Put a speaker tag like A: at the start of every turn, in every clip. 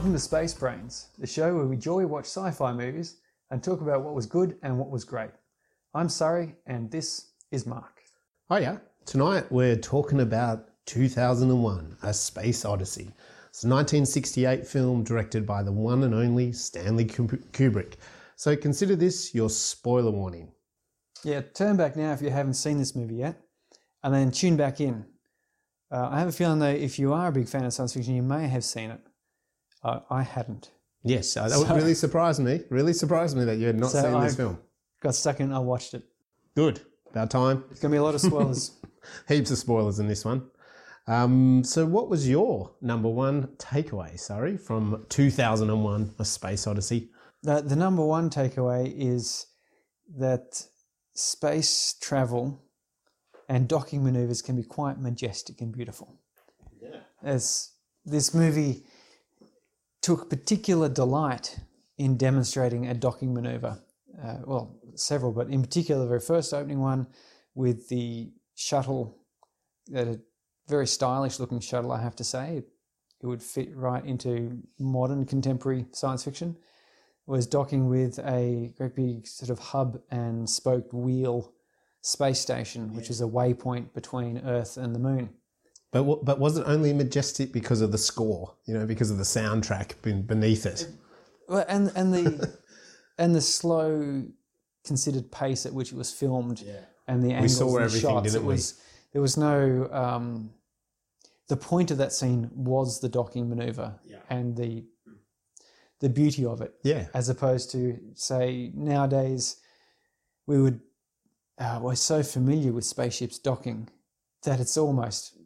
A: Welcome to Space Brains, the show where we joy watch sci fi movies and talk about what was good and what was great. I'm Surrey, and this is Mark.
B: Hiya. Tonight we're talking about 2001 A Space Odyssey. It's a 1968 film directed by the one and only Stanley Kubrick. So consider this your spoiler warning.
A: Yeah, turn back now if you haven't seen this movie yet, and then tune back in. Uh, I have a feeling though, if you are a big fan of science fiction, you may have seen it. Uh, I hadn't.
B: Yes, uh, that would
A: So-
B: really surprised me. Really surprised me that you had not
A: So
B: seen this
A: I-
B: film.
A: Got stuck in, I watched it.
B: Good. About time.
A: It's going to be a lot of spoilers.
B: Heaps of spoilers in this one. Um, so, what was your number one takeaway, sorry, from 2001 A Space Odyssey?
A: the, the number one takeaway is that space travel and docking maneuvers can be quite majestic and beautiful. Yeah. As this movie took particular delight in demonstrating a docking maneuver. Uh, well, several, but in particular, the very first opening one with the shuttle, a very stylish looking shuttle, I have to say. It would fit right into modern contemporary science fiction was docking with a great big sort of hub and spoked wheel space station, which is a waypoint between Earth and the Moon.
B: But wa- but was it only majestic because of the score? You know, because of the soundtrack beneath it.
A: Well, and and the and the slow, considered pace at which it was filmed, and the angles we
B: saw
A: and the
B: everything,
A: shots.
B: didn't
A: it
B: we?
A: was there was no. Um, the point of that scene was the docking maneuver and the the beauty of it.
B: Yeah,
A: as opposed to say nowadays we would uh, we're so familiar with spaceships docking that it's almost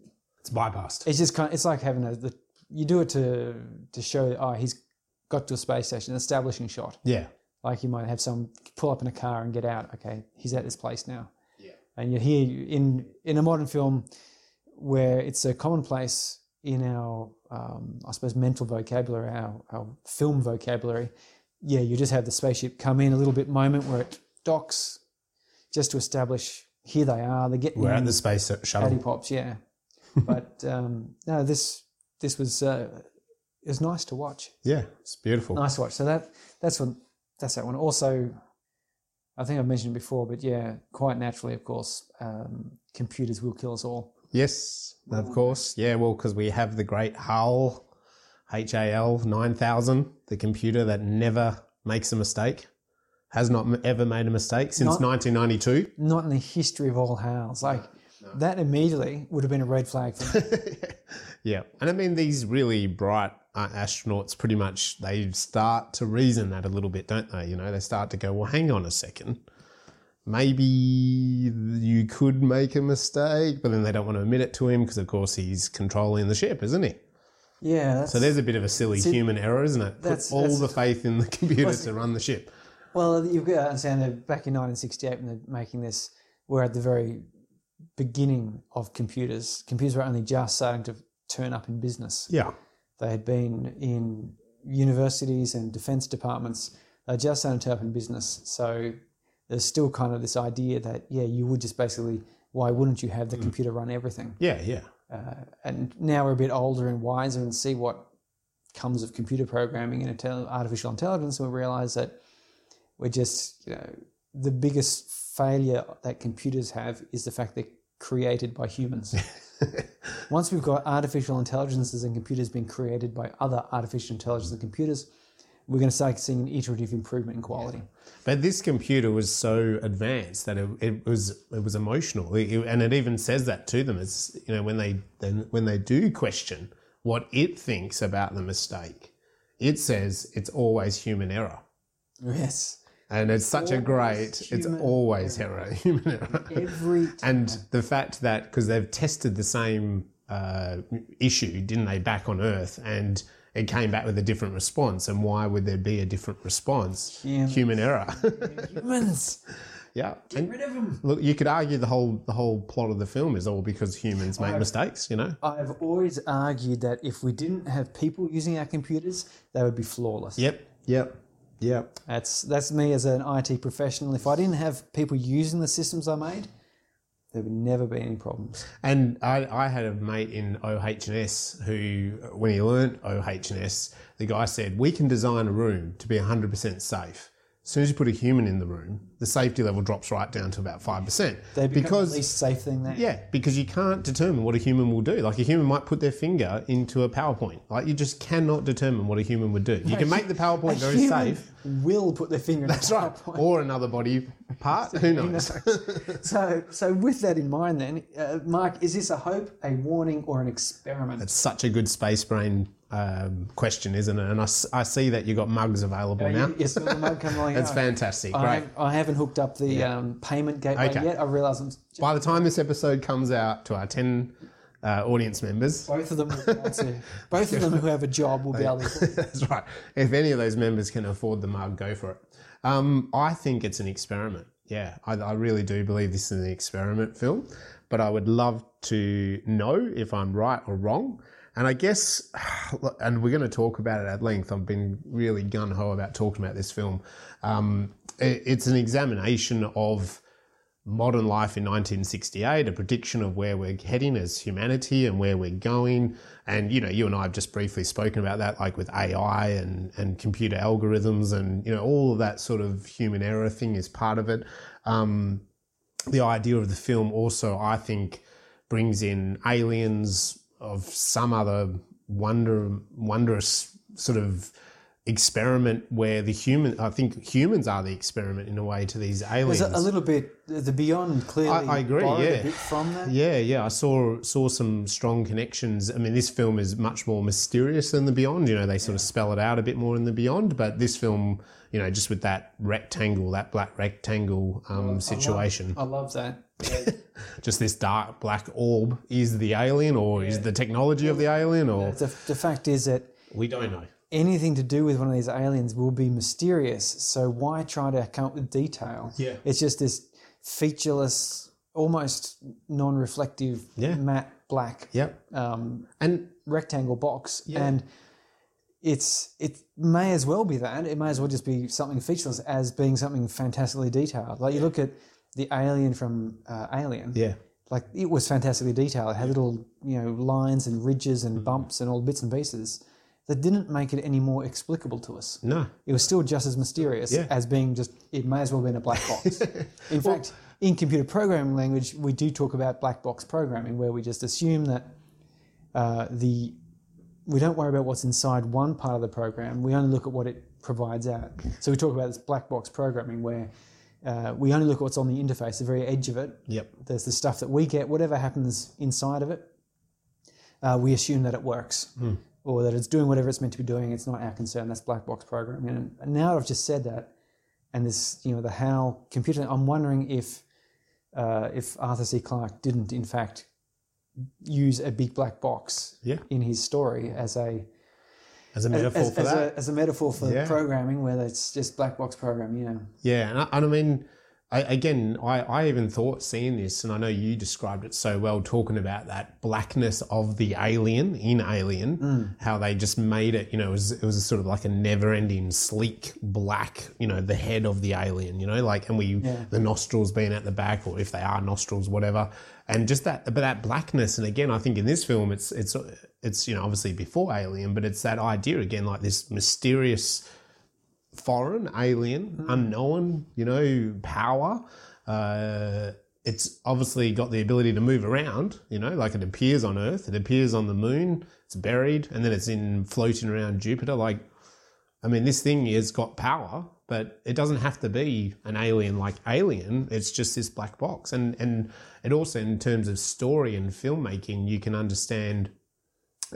B: it's bypassed.
A: it's just kind Of, it's like having a the, you do it to to show oh he's got to a space station establishing shot
B: Yeah,
A: like you might have some pull up in a car and get out okay he's at this place now yeah. and you hear in in a modern film where it's so commonplace in our um, i suppose mental vocabulary our, our film vocabulary yeah you just have the spaceship come in a little bit moment where it docks just to establish here they are they're getting
B: we're
A: in
B: at the space shuttle.
A: pops yeah but um, no this this was uh, it was nice to watch
B: Yeah, it's beautiful.
A: nice to watch. So that that's one. That's that one. Also, I think I've mentioned it before, but yeah, quite naturally, of course, um, computers will kill us all.
B: Yes, of course. Yeah, well, because we have the great HAL, HAL 9000, the computer that never makes a mistake, has not ever made a mistake since
A: Not-
B: 1992.
A: Not in the history of all HALs. Like that immediately would have been a red flag for me.
B: yeah, and I mean these really bright uh, astronauts pretty much they start to reason that a little bit, don't they? You know, they start to go, well, hang on a second. Maybe you could make a mistake, but then they don't want to admit it to him because, of course, he's controlling the ship, isn't he?
A: yeah. That's,
B: So there's a bit of a silly
A: See,
B: human error, isn't it? Put all
A: that's-
B: the faith in the computer to run the ship.
A: well, you've got to understand that back in 1968 when they're making this, we're at the very beginning of computers. Computers were only just starting to turn up in business.
B: Yeah.
A: They had been in universities and defense departments. They just started to up in business. So there's still kind of this idea that, yeah, you would just basically, why wouldn't you have the computer run everything?
B: Yeah, yeah.
A: Uh, and now we're a bit older and wiser and see what comes of computer programming and intel- artificial intelligence. And we realize that we're just, you know, the biggest failure that computers have is the fact they're created by humans. Once we've got artificial intelligences and computers being created by other artificial intelligence and computers, we're going to start seeing an iterative improvement in quality.
B: But this computer was so advanced that it, it was it was emotional, It- it- and it even says that to them. It's you know when they then when they do question what it thinks about the mistake, it says it's always human error.
A: Yes.
B: And it's such a great, it's always error, human error.
A: Every time.
B: And the fact that, because they've tested the same uh, issue, didn't they, back on Earth, and it came back with a different response. And why would there be a different response?
A: Humans.
B: Human error.
A: humans.
B: yeah.
A: Get
B: And
A: rid of them.
B: look, you could argue the whole the whole plot of the film is all because humans make mistakes. You know.
A: I've always argued that if we didn't have people using our computers, they would be flawless.
B: Yep. Yep. Yep.
A: That's that's me as an IT professional. If I didn't have people using the systems I made, there would never be any problems.
B: And I, I had a mate in OH&S who, when he learnt OH&S, the guy said, we can design a room to be 100% safe. As soon as you put a human in the room, the safety level drops right down to about 5%.
A: They become
B: because,
A: the least safe thing there.
B: yeah, because you can't determine what a human will do. Like a human might put their finger into a PowerPoint. Like you just cannot determine what a human would do. You can make the PowerPoint very
A: Human
B: safe.
A: Will put their finger in
B: That's
A: the
B: right. Or another body part. Who knows?
A: So, so with that in mind, then, uh, Mark, is this a hope, a warning, or an experiment?
B: It's such a good space brain um, question, isn't it? And I see that you've got mugs available now.
A: You, you saw the mug come along.
B: That's fantastic.
A: I,
B: Great.
A: I haven't hooked up the um, payment gateway
B: Okay.
A: yet. I realise I'm just,
B: By the time this episode comes out to our 10 uh, audience members,
A: both of them. Will be able to, both of them who have a job will be able to.
B: that's right. If any of those members can afford the mug, go for it. Um, I think it's an experiment. Yeah, I, I really do believe this is an experiment film, but I would love to know if I'm right or wrong. And I guess, and we're going to talk about it at length. I've been really gun ho about talking about this film. Um, it- it's an examination of modern life in 1968, a prediction of where we're heading as humanity and where we're going. And, you know, you and I have just briefly spoken about that, like with AI and, and computer algorithms and, you know, all of that sort of human error thing is part of it. Um, the idea of the film also, I think, brings in aliens of some other wonder, wondrous sort of experiment where the human, I think humans are the experiment in a way to these aliens.
A: There's a, a little bit the beyond clearly.
B: I- I agree, yeah.
A: A bit from that.
B: Yeah, yeah, I saw saw some strong connections. I mean, this film is much more mysterious than the Beyond. You know, they sort of spell it out a bit more in the Beyond, but this film, you know, just with that rectangle, that black rectangle um, situation,
A: I love that.
B: just this dark black orb is the alien, or is the technology of the alien, or
A: the, the fact is that
B: we don't know.
A: anything to do with one of these aliens will be mysterious. So why try to come up with detail?
B: Yeah.
A: It's just this featureless, almost non-reflective,
B: Yeah.
A: matte black
B: Yep,
A: um,
B: and
A: rectangle box, and it's it may as well be that. It may as well just be something featureless as being something fantastically detailed. Like you look at the alien from uh, Alien.
B: yeah,
A: like it was fantastically detailed. It had little, you know, lines and ridges
B: Mm-hmm.
A: and bumps and all bits and pieces that didn't make it any more explicable to us.
B: no,
A: It was still just as mysterious
B: Yeah.
A: as being just. It may as well have been a black box. In fact, in computer programming language, we do talk about black box programming, where we just assume that uh, the we don't worry about what's inside one part of the program. We only look at what it provides out. So we talk about this black box programming, where uh, we only look at what's on the interface, the very edge of it,
B: yep,
A: there's the stuff that we get, whatever happens inside of it, uh, we assume that it works or that it's doing whatever it's meant to be doing. It's not our concern. That's black box programming. And now I've just said that, and this, you know, the HAL computer. I'm wondering if uh, if Arthur C. Clarke didn't, in fact, use a big black box
B: Yeah.
A: in his story as a
B: as a metaphor
A: as,
B: for
A: as
B: that.
A: a as a metaphor for
B: Yeah.
A: programming, where it's just black box programming. You know,
B: Yeah, and I, and I mean, I, again, I, I even thought seeing this, and I know you described it so well, talking about that blackness of the alien in Alien, mm. how they just made it. You know, it was it was a sort of like a never-ending sleek black. You know, the head of the alien. You know, like and we the nostrils being at the back, or if they are nostrils, whatever. And just that, but that blackness, and again, I think in this film, it's it's it's you know obviously before Alien, but it's that idea again, like this mysterious foreign, alien, unknown, you know, power. Uh, it's obviously got the ability to move around, you know, like it appears on Earth, it appears on the moon, it's buried, and then it's in floating around Jupiter. Like, I mean, this thing has got power, but it doesn't have to be an alien like Alien. It's just this black box. And and it also, in terms of story and filmmaking, you can understand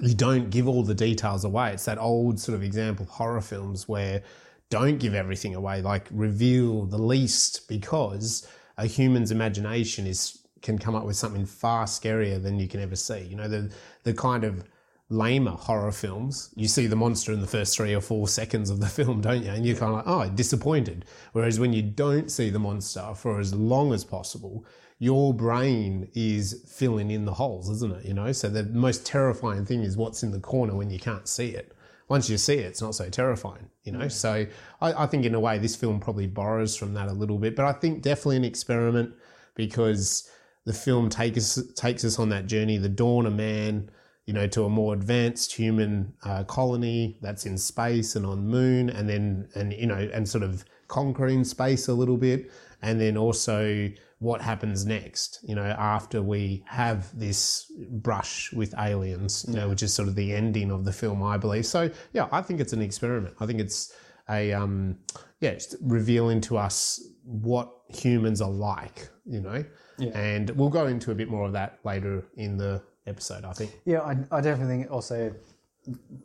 B: you don't give all the details away. It's that old sort of example of horror films where don't give everything away, like reveal the least, because a human's imagination is can come up with something far scarier than you can ever see. You know, the the kind of lamer horror films, you see the monster in the first three or four seconds of the film, don't you? And you're kind of like, oh, disappointed. Whereas when you don't see the monster for as long as possible, your brain is filling in the holes, isn't it? You know, so the most terrifying thing is what's in the corner when you can't see it. Once you see it, it's not so terrifying, you know. So I, I think in a way this film probably borrows from that a little bit, but I think definitely an experiment because the film takes us takes us on that journey, the dawn of man, you know, to a more advanced human uh, colony that's in space and on moon, and then and you know, and sort of conquering space a little bit, and then also what happens next, you know, after we have this brush with aliens, you know, which is sort of the ending of the film, I believe. So yeah, I think it's an experiment. I think it's a um, yeah, it's revealing to us what humans are like, you know,
A: Yeah.
B: and we'll go into a bit more of that later in the episode. I think.
A: Yeah, I, I definitely think also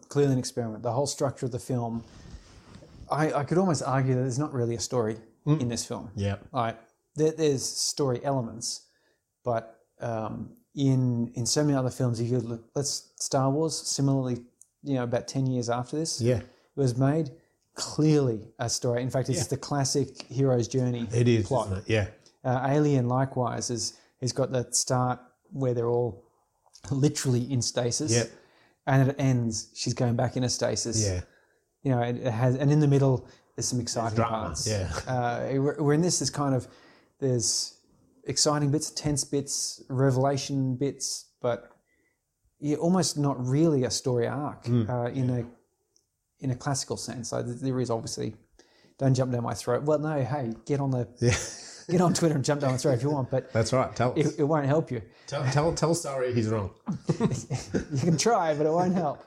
A: clearly an experiment. The whole structure of the film, I, I could almost argue that there's not really a story in this film.
B: Yeah.
A: Like there, there's story elements, but um, in in so many other films, if you look. Let's Star Wars. Similarly, you know, about ten years after this,
B: Yeah.
A: it was made clearly a story. In fact, it's the classic hero's journey.
B: It is,
A: plot.
B: it? Yeah.
A: Uh, Alien, likewise, is has got that start where they're all literally in stasis,
B: Yep.
A: and it ends. She's going back into stasis.
B: Yeah.
A: You know, it, it has, and in the middle, there's some exciting parts.
B: yeah.
A: Uh, we're, we're in this. There's kind of there's exciting bits, tense bits, revelation bits, but yeah, almost not really a story arc
B: Hmm.
A: uh, in a in a classical sense. So there is obviously. Don't jump down my throat. Well, no. Hey, get on the
B: Yeah.
A: get on Twitter and jump down my throat if you want, but
B: That's right. Tell
A: it, it won't help you.
B: tell, tell, tell Sorry he's wrong.
A: You can try, but it won't help.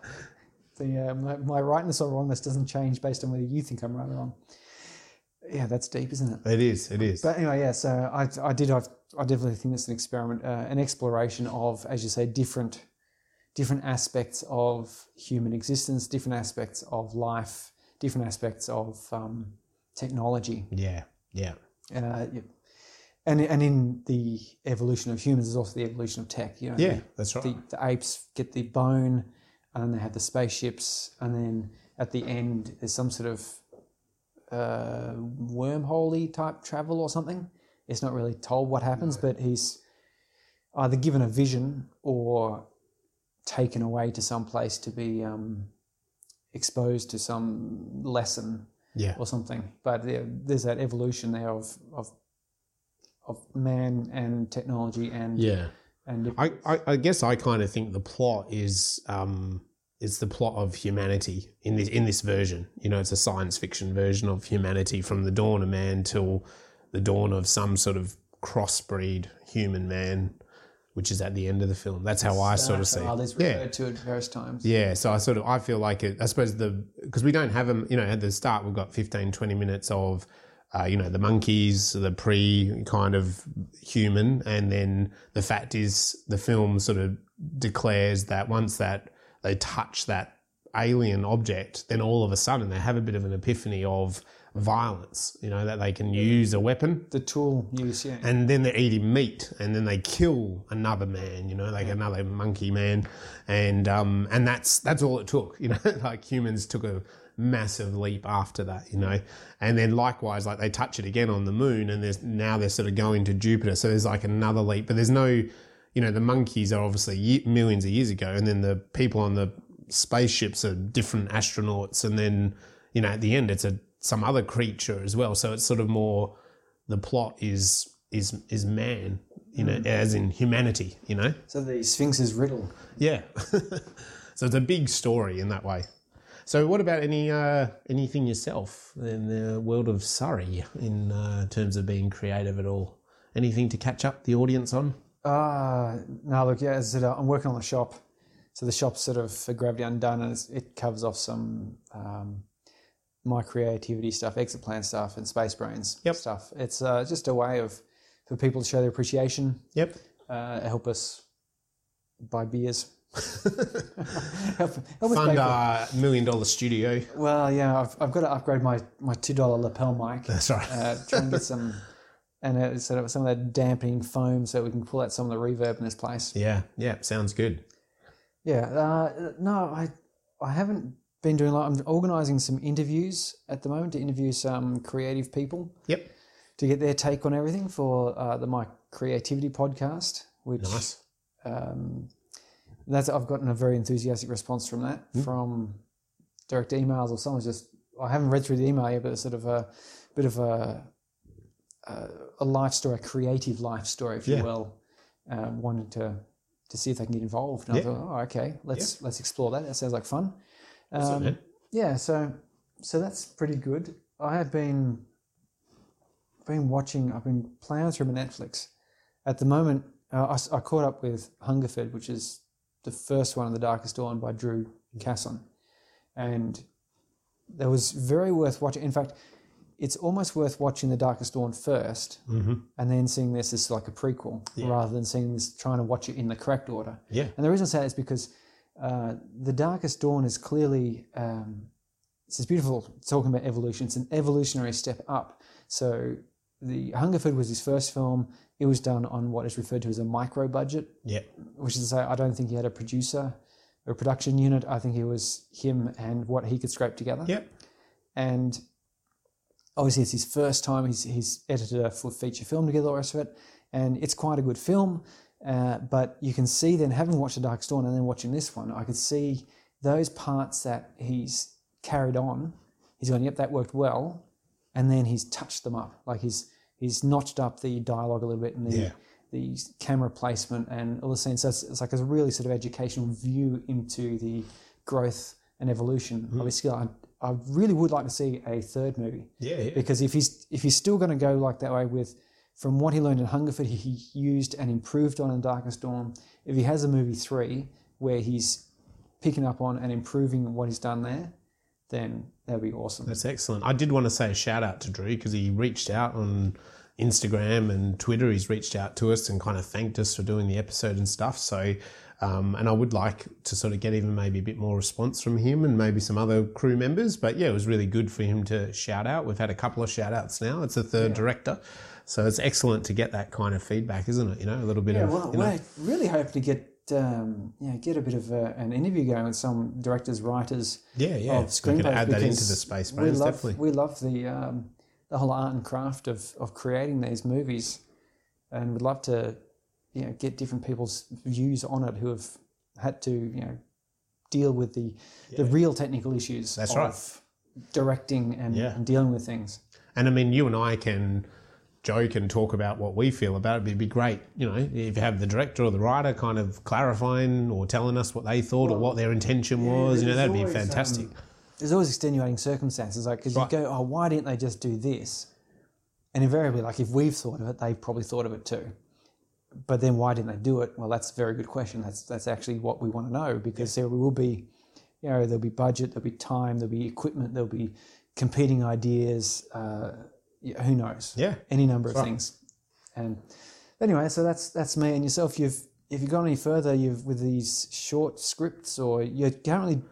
A: The, uh, my, my rightness or wrongness doesn't change based on whether you think I'm right or wrong. Yeah, that's deep, isn't it?
B: It is. It is.
A: But anyway, yeah. So I, I did. I've, I definitely think it's an experiment, uh, an exploration of, as you say, different, different aspects of human existence, different aspects of life, different aspects of um, technology.
B: yeah. Yeah.
A: Uh, yeah. and and in the evolution of humans, is also the evolution of tech. You know,
B: Yeah.
A: the-
B: That's right.
A: the, the apes get the bone, and then they have the spaceships, and then at the end there's some sort of uh, wormholey type travel or something. It's not really told what happens, but he's either given a vision or taken away to some place to be um, exposed to some lesson
B: yeah.
A: or something. But there, there's that evolution there of of of man and technology and
B: Yeah.
A: and
B: I, I, I guess I kind of think the plot is um, it's the plot of humanity in this in this version. You know, it's a science fiction version of humanity from the dawn of man till the dawn of some sort of crossbreed human man, which is at the end of the film. That's how I sort of see. It. Yeah.
A: referred to at various times.
B: Yeah, so I sort of I feel like it. I suppose the because we don't have them. You know, at the start we've got 15, 20 minutes of, uh, you know, the monkeys, the pre kind of human, and then the fact is the film sort of declares that once that they touch that alien object, then all of a sudden they have a bit of an epiphany of violence. You know that they can use a weapon
A: The tool use, yeah.
B: and then they're eating meat, and then they kill another man, you know, like another monkey man, and um, and that's that's all it took, you know, like humans took a massive leap after that, you know, and then likewise, like they touch it again on the moon, and there's now they're sort of going to Jupiter, so there's like another leap, but there's no, you know, the monkeys are obviously millions of years ago, and then the people on the spaceships are different astronauts, and then you know at the end it's a some other creature as well, so it's sort of more the plot is is is man, you know, as in humanity, you know.
A: So the Sphinx's riddle.
B: Yeah. so it's a big story in that way. So what about any uh, anything yourself in the world of Surrey in uh, terms of being creative at all? Anything to catch up the audience on?
A: Uh, no, look, yeah, as I said, uh, I'm working on the shop. So the shop's sort of for Gravity Undone, and it's, it covers off some um, my creativity stuff, exit plan stuff, and Space Brains
B: Yep.
A: stuff. It's uh, just a way of for people to show their appreciation,
B: Yep.
A: uh, help us buy beers. help, help us
B: Fund
A: for-
B: our million dollar studio.
A: Well, yeah, I've, I've got to upgrade my, my two dollar lapel mic.
B: That's right.
A: Uh, try and get some and uh, sort of some of that dampening foam so we can pull out some of the reverb in this place.
B: Yeah, yeah, sounds good.
A: Yeah, uh, no, I I haven't been doing a lot. I'm organising some interviews at the moment to interview some creative people
B: Yep.
A: to get their take on everything for uh, the My Creativity podcast, which
B: Nice.
A: um, that's I've gotten a very enthusiastic response from that
B: Hmm.
A: from direct emails or someone's just I haven't read through the email yet, but it's sort of a bit of a a, a life story, a creative life story, if
B: Yeah.
A: you will, um, wanting to to see if they can get involved. And I thought, oh, okay, let's let's explore that. That sounds like fun. Um, yeah, so so that's pretty good. I have been been watching. I've been playing through my Netflix. At the moment, uh, I, I caught up with Hungerford, which is the first one in the Darkest Dawn by Drew Casson, and that was very worth watching. In fact, it's almost worth watching the Darkest Dawn 1st
B: Mm-hmm.
A: and then seeing this as like a prequel,
B: Yeah.
A: rather than seeing this trying to watch it in the correct order.
B: Yeah.
A: And the reason I say that is because uh, the Darkest Dawn is clearly um, it's this beautiful talking about evolution. It's an evolutionary step up. So the Hungerford was his first film. It was done on what is referred to as a micro budget,
B: Yeah.
A: which is to say, I don't think he had a producer or a production unit. I think it was him and what he could scrape together.
B: Yep.
A: And obviously, it's his first time. He's, he's edited a full feature film together, all the rest of it. And it's quite a good film. Uh, but you can see then, having watched The Darkest Dawn and then watching this one, I could see those parts that he's carried on. He's gone, yep, that worked well. And then he's touched them up. Like he's he's notched up the dialogue a little bit and the,
B: Yeah.
A: the camera placement and all the scenes. So it's, it's like a really sort of educational view into the growth and evolution
B: Mm-hmm.
A: of his skill. I, really would like to see a third movie
B: Yeah. yeah.
A: because if he's if he's still going to go like that way with from what he learned in Hungerford, he, he used and improved on in Darkest Dawn. If he has a movie three where he's picking up on and improving what he's done there, then that'd be awesome.
B: That's excellent. I did want to say a shout out to Drew because he reached out on Instagram and Twitter. He's reached out to us and kind of thanked us for doing the episode and stuff. So, um, and I would like to sort of get even maybe a bit more response from him and maybe some other crew members. But yeah, it was really good for him to shout out. We've had a couple of shout outs now. It's the third director. So it's excellent to get that kind of feedback, isn't it? You know, a little bit of.
A: Yeah,
B: of,
A: well,
B: you know,
A: I really hope to get um, yeah get a bit of a, an interview going with some directors, writers
B: yeah, yeah.
A: of
B: We could add that into the space
A: we love,
B: definitely.
A: We love the um, the whole art and craft of, of creating these movies, and we'd love to you know get different people's views on it who have had to you know deal with the the real technical issues
B: That's
A: of
B: right.
A: directing and,
B: Yeah.
A: and dealing with things.
B: And I mean, you and I can joke and talk about what we feel about it. But it'd be great, you know, if you have the director or the writer kind of clarifying or telling us what they thought or what their intention was. You know, that'd be fantastic.
A: um, There's always extenuating circumstances, like because
B: Right.
A: you go, oh, why didn't they just do this? And invariably, like if we've thought of it, they've probably thought of it too. But then why didn't they do it? Well, that's a very good question. That's that's actually what we want to know because there will be, you know, there'll be budget, there'll be time, there'll be equipment, there'll be competing ideas. Uh, who knows?
B: Yeah.
A: any number of
B: right.
A: things. And anyway, so that's that's me and yourself. You've if you've gone any further, you've with these short scripts, or you're currently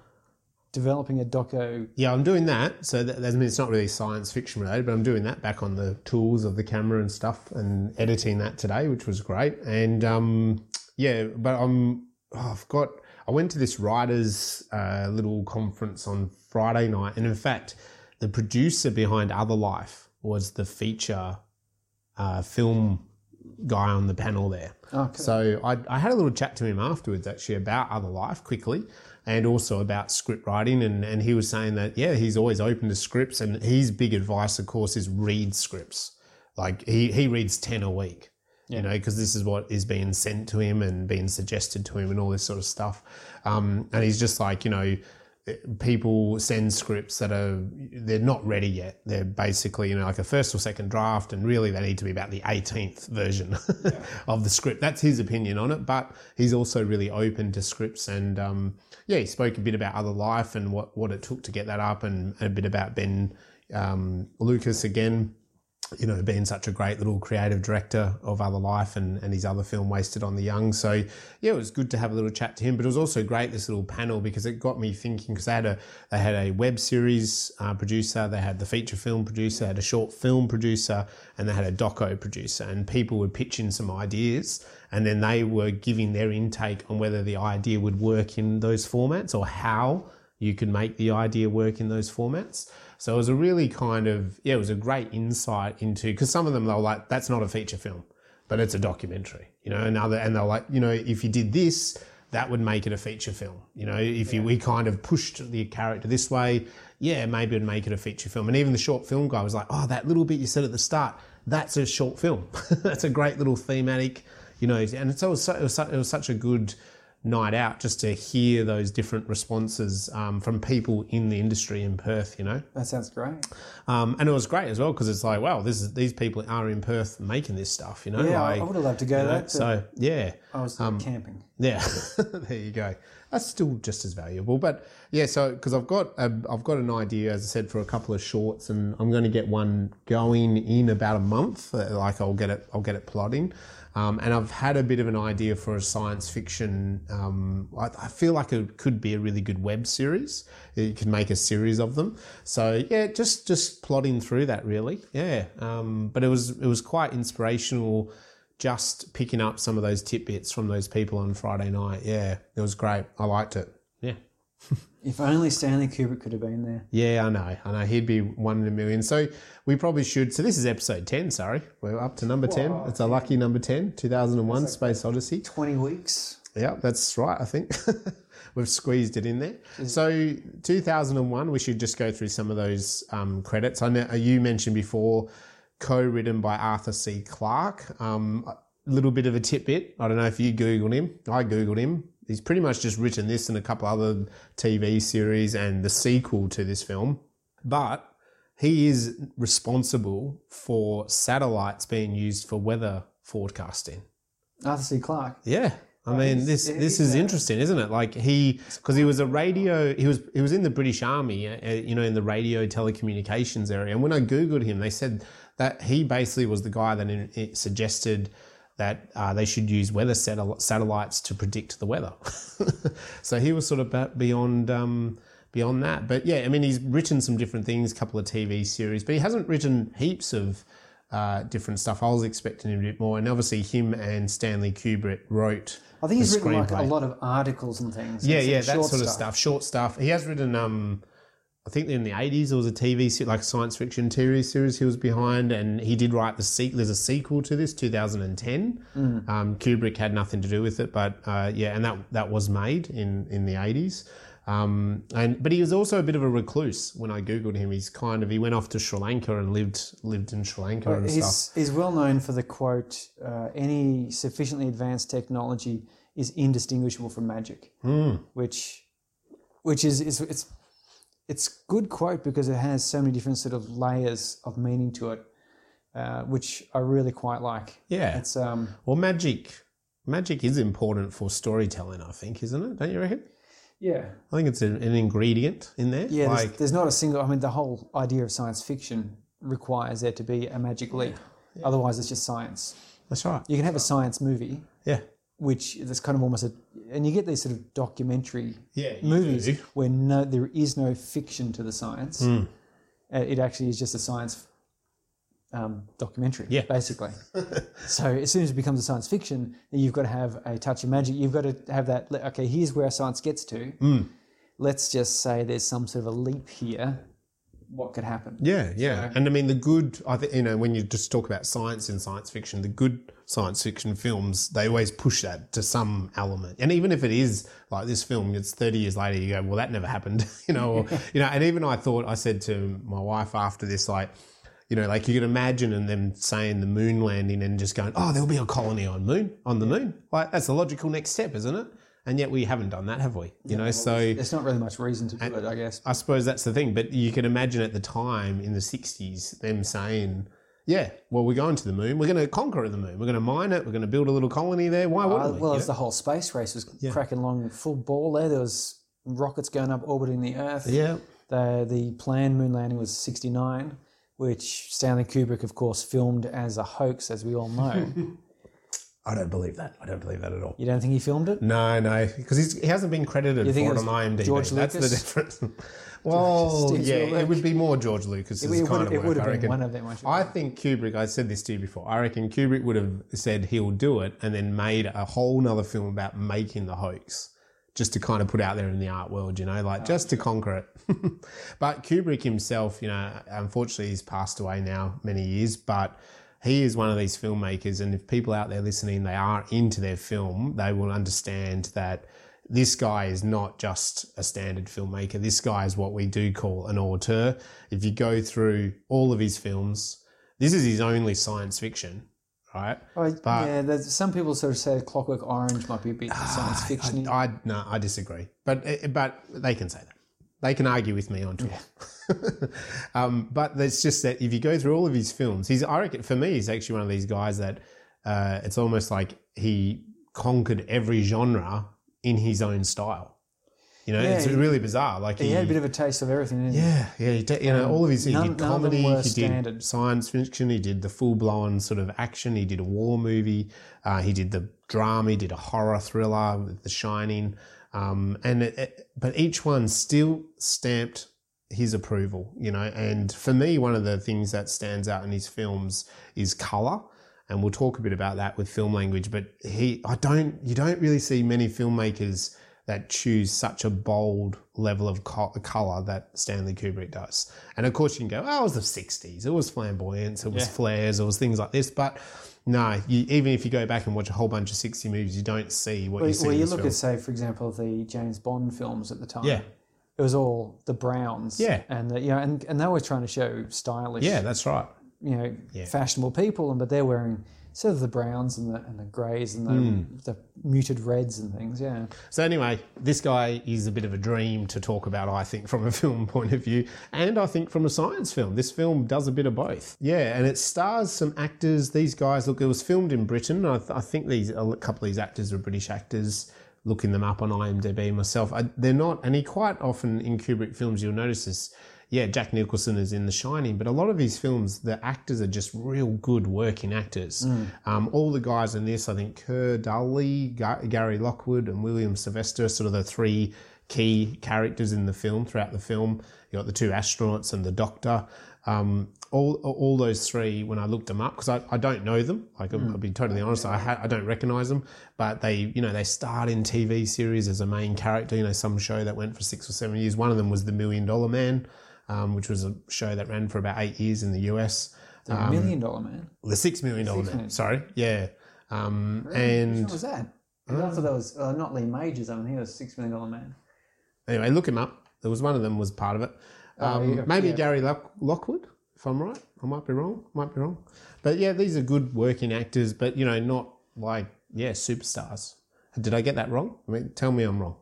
A: developing a doco.
B: Yeah, I'm doing that. So that, I mean, it's not really science fiction related, but I'm doing that back on the tools of the camera and stuff and editing that today, which was great. And um, yeah, but I'm oh, I've got I went to this writers uh, little conference on Friday night, and in fact, the producer behind Other Life was the feature uh, film guy on the panel there.
A: Okay.
B: So I, I had a little chat to him afterwards, actually, about Other Life quickly, and also about script writing. And, and he was saying that, yeah, he's always open to scripts. And his big advice, of course, is read scripts. Like he, he reads 10 a week, you know, because this is what is being sent to him and being suggested to him and all this sort of stuff. Um, and he's just like, you know, people send scripts that are they're not ready yet. They're basically you know like a first or second draft and really they need to be about the 18th version of the script. That's his opinion on it but he's also really open to scripts and um, yeah he spoke a bit about other life and what what it took to get that up and, and a bit about ben um, lucas again you know, being such a great little creative director of Other Life and, and his other film, Wasted on the Young. So, yeah, it was good to have a little chat to him, but it was also great, this little panel, because it got me thinking, because they had a, they had a web series uh, producer, they had the feature film producer, they had a short film producer, and they had a doco producer, and people were pitching some ideas, and then they were giving their intake on whether the idea would work in those formats or how you could make the idea work in those formats. So it was a really kind of, yeah, it was a great insight into, because some of them they were like, that's not a feature film, but it's a documentary, you know, and other, and they're like, you know, if you did this, that would make it a feature film. You know, if you, we kind of pushed the character this way, yeah, maybe it'd make it a feature film. And even the short film guy was like, oh, that little bit you said at the start, that's a short film. that's a great little thematic, you know, and it's always, it was, it was such a good, night out just to hear those different responses um, from people in the industry in Perth, you know.
A: That sounds great.
B: Um, and it was great as well because it's like, wow, this is these people are in Perth making this stuff, you know.
A: Yeah,
B: like,
A: I would have loved to go
B: you know,
A: there.
B: So yeah,
A: I was uh, camping.
B: yeah, there you go. That's still just as valuable, but yeah. So because I've got a, I've got an idea, as I said, for a couple of shorts, and I'm going to get one going in about a month. uh, Like I'll get it, I'll get it plotting. Um, and I've had a bit of an idea for a science fiction. Um, I, I feel like it could be a really good web series. You can make a series of them. So yeah, just just plotting through that really. Yeah. Um, but it was it was quite inspirational. Just picking up some of those tidbits from those people on Friday night. Yeah, it was great. I liked it. Yeah.
A: If only Stanley Kubrick could have been there.
B: Yeah, I know. I know. He'd be one in a million. So we probably should. So this is episode 10, sorry. We're up to number 10. It's a lucky number 10, 2001 Space Odyssey.
A: 20 weeks.
B: Yeah, that's right, I think. We've squeezed it in there. So 2001, we should just go through some of those um, credits. I know you mentioned before, co-written by Arthur C. Clarke. Um, a little bit of a tidbit. I don't know if you Googled him. I Googled him. He's pretty much just written this and a couple other TV series and the sequel to this film. But he is responsible for satellites being used for weather forecasting.
A: Arthur C. Clarke.
B: Yeah. I mean, this this is
A: a-
B: interesting, isn't it? Like he, because he was a radio, he was he was in the British Army, uh, uh, you know, in the radio telecommunications area. And when I googled him, they said that he basically was the guy that in, suggested that uh, they should use weather satel- satellites to predict the weather. so he was sort of beyond um, beyond that. But yeah, I mean, he's written some different things, a couple of TV series, but he hasn't written heaps of uh, different stuff. I was expecting him a bit more, and obviously him and Stanley Kubrick wrote.
A: I think he's written like a lot of articles and things.
B: Yeah, yeah, that sort of stuff, short stuff. He has written, um, I think in the eighties there was a TV like science fiction TV series he was behind, and he did write the sequel. There's a sequel to this, 2010.
A: Mm.
B: Um, Kubrick had nothing to do with it, but uh, yeah, and that that was made in in the eighties. Um, and but he was also a bit of a recluse. When I googled him, he's kind of he went off to Sri Lanka and lived lived in Sri Lanka and stuff.
A: He's, he's well known for the quote uh, any sufficiently advanced technology is indistinguishable from magic,
B: Hmm.
A: which which is, is it's it's good quote because it has so many different sort of layers of meaning to it, uh, which I really quite like.
B: Yeah.
A: It's um
B: Well, magic, magic is important for storytelling. I think, isn't it? Don't you reckon?
A: yeah
B: I think it's an, an ingredient in there.
A: yeah.
B: like
A: there's not a single. I mean, the whole idea of science fiction requires there to be a magic leap. Otherwise, it's just science.
B: that's right.
A: You can have a science movie,
B: Yeah,
A: which is kind of almost a, and you get these sort of documentary
B: yeah.
A: movies
B: do.
A: where no, there is no fiction to the science. Uh, It actually is just a science um, documentary,
B: Yeah.
A: basically. so as soon as it becomes a science fiction, you've got to have a touch of magic. You've got to have that. Okay, here's where science gets to.
B: Hmm.
A: Let's just say there's some sort of a leap here. What could happen?
B: Yeah, yeah. And I mean, the good, I think, you know, when you just talk about science in science fiction, the good science fiction films, they always push that to some element. And even if it is like this film, it's 30 years later, you go, well, that never happened, you know, or, you know, and even I thought, I said to my wife after this, like, you know, like you can imagine and them saying the moon landing and just going, oh, there'll be a colony on moon, on the moon. Like, that's the logical next step, isn't it? And yet we haven't done that, have we? You know, so.
A: There's not really much reason to do it, I guess.
B: I suppose that's the thing. But you can imagine at the time in the 60s them saying, yeah, well, we're going to the moon. We're going to conquer the moon. We're going to mine it. We're going to build a little colony there. Why wouldn't
A: Uh,
B: we?
A: well,
B: you
A: as
B: know?
A: the whole space race was cracking along full ball there, there was rockets going up orbiting the Earth.
B: yeah.
A: The the planned moon landing was 69. which Stanley Kubrick, of course, filmed as a hoax, as we all know.
B: I don't believe that. I don't believe that at all.
A: you don't think he filmed it?
B: No, no, because he hasn't been credited
A: You
B: for
A: think
B: it
A: it
B: on IMDb.
A: George
B: That's the difference. well, yeah, it
A: Spielberg?
B: would be more George Lucas's
A: It, it
B: kind
A: would,
B: of
A: it
B: work.
A: would
B: I
A: have been
B: reckon.
A: one of them. I
B: I
A: think.
B: think Kubrick, I said this to you before, I reckon Kubrick would have said he'll do it and then made a whole nother film about making the hoax just to kind of put out there in the art world, you know, like oh. just to conquer it. but Kubrick himself, you know, unfortunately he's passed away now many years, but he is one of these filmmakers. And if people out there listening, they are into their film, they will understand that this guy is not just a standard filmmaker. This guy is what we do call an auteur. If you go through all of his films, this is his only science fiction, right?
A: Oh,
B: but-
A: yeah, some people sort of say Clockwork Orange might be a bit science fiction.
B: I, I no, I disagree. But uh, but they can say that. They can argue with me on Twitter. um, but it's just that if you go through all of his films, he's I reckon for me he's actually one of these guys that uh, it's almost like he conquered every genre in his own style. You know,
A: Yeah,
B: it's
A: he-
B: really bizarre. Like
A: he had a bit of a taste of everything. Didn't he?
B: yeah, yeah, he did, you know, all of his, he
A: none-
B: did
A: of them
B: comedy, he did
A: standard.
B: science fiction, he did the full blown sort of action, he did a war movie, uh, he did the drama, he did a horror thriller with The Shining, um, and it, it- but each one still stamped his approval, you know. And for me, one of the things that stands out in his films is color. And we'll talk a bit about that with film language, but he, I don't, you don't really see many filmmakers that choose such a bold level of co- color that Stanley Kubrick does. And of course, you can go, oh, it was the 60s. It was flamboyance, it was
A: Yeah.
B: flares, it was things like this. But no, you, even if you go back and watch a whole bunch of 60 movies, you don't see what
A: Well,
B: you see
A: well, you look
B: film.
A: at, say, for example, the James Bond films at the time.
B: Yeah.
A: It was all the browns.
B: Yeah.
A: And, the, you know, and, and they were trying to show stylish,
B: yeah, that's right.
A: you know,
B: Yeah.
A: fashionable people, and but they're wearing sort of the browns and the, and the greys and the,
B: Hmm.
A: the muted reds and things, yeah.
B: So anyway, this guy is a bit of a dream to talk about, I think, from a film point of view, and I think from a science film. This film does a bit of both. Yeah, and it stars some actors. These guys, look, it was filmed in Britain. I, th- I think these a couple of these actors are British actors. Looking them up on IMDb myself, I, they're not. And he quite often in Kubrick films, you'll notice this. Yeah, Jack Nicholson is in The Shining, but a lot of his films, the actors are just real good working actors. Um, all the guys in this, I think Keir Dullea, Ga- Gary Lockwood, and William Sylvester, sort of the three key characters in the film throughout the film. You got the two astronauts and the doctor. Um, all, all those three, when I looked them up, because I, I don't know them, like I'll, I'll be totally honest, I, ha- I don't recognize them, but they, you know, they starred in TV series as a main character, you know, some show that went for six or seven years. One of them was The Million Dollar Man, um, which was a show that ran for about eight years in the US.
A: The Million Dollar Man.
B: The Six Million Dollar Man, sorry, yeah. Um,
A: Which
B: and
A: one was that? I thought that was uh, not Lee Majors. I mean, he was Six Million Dollar Man.
B: Anyway, look him up. There was one of them was part of it. Um,
A: Oh,
B: maybe. Gary Lock- Lockwood, if I'm right. I might be wrong. Might be wrong. But yeah, these are good working actors, but you know, not like yeah, superstars. Did I get that wrong? I mean, tell me I'm wrong.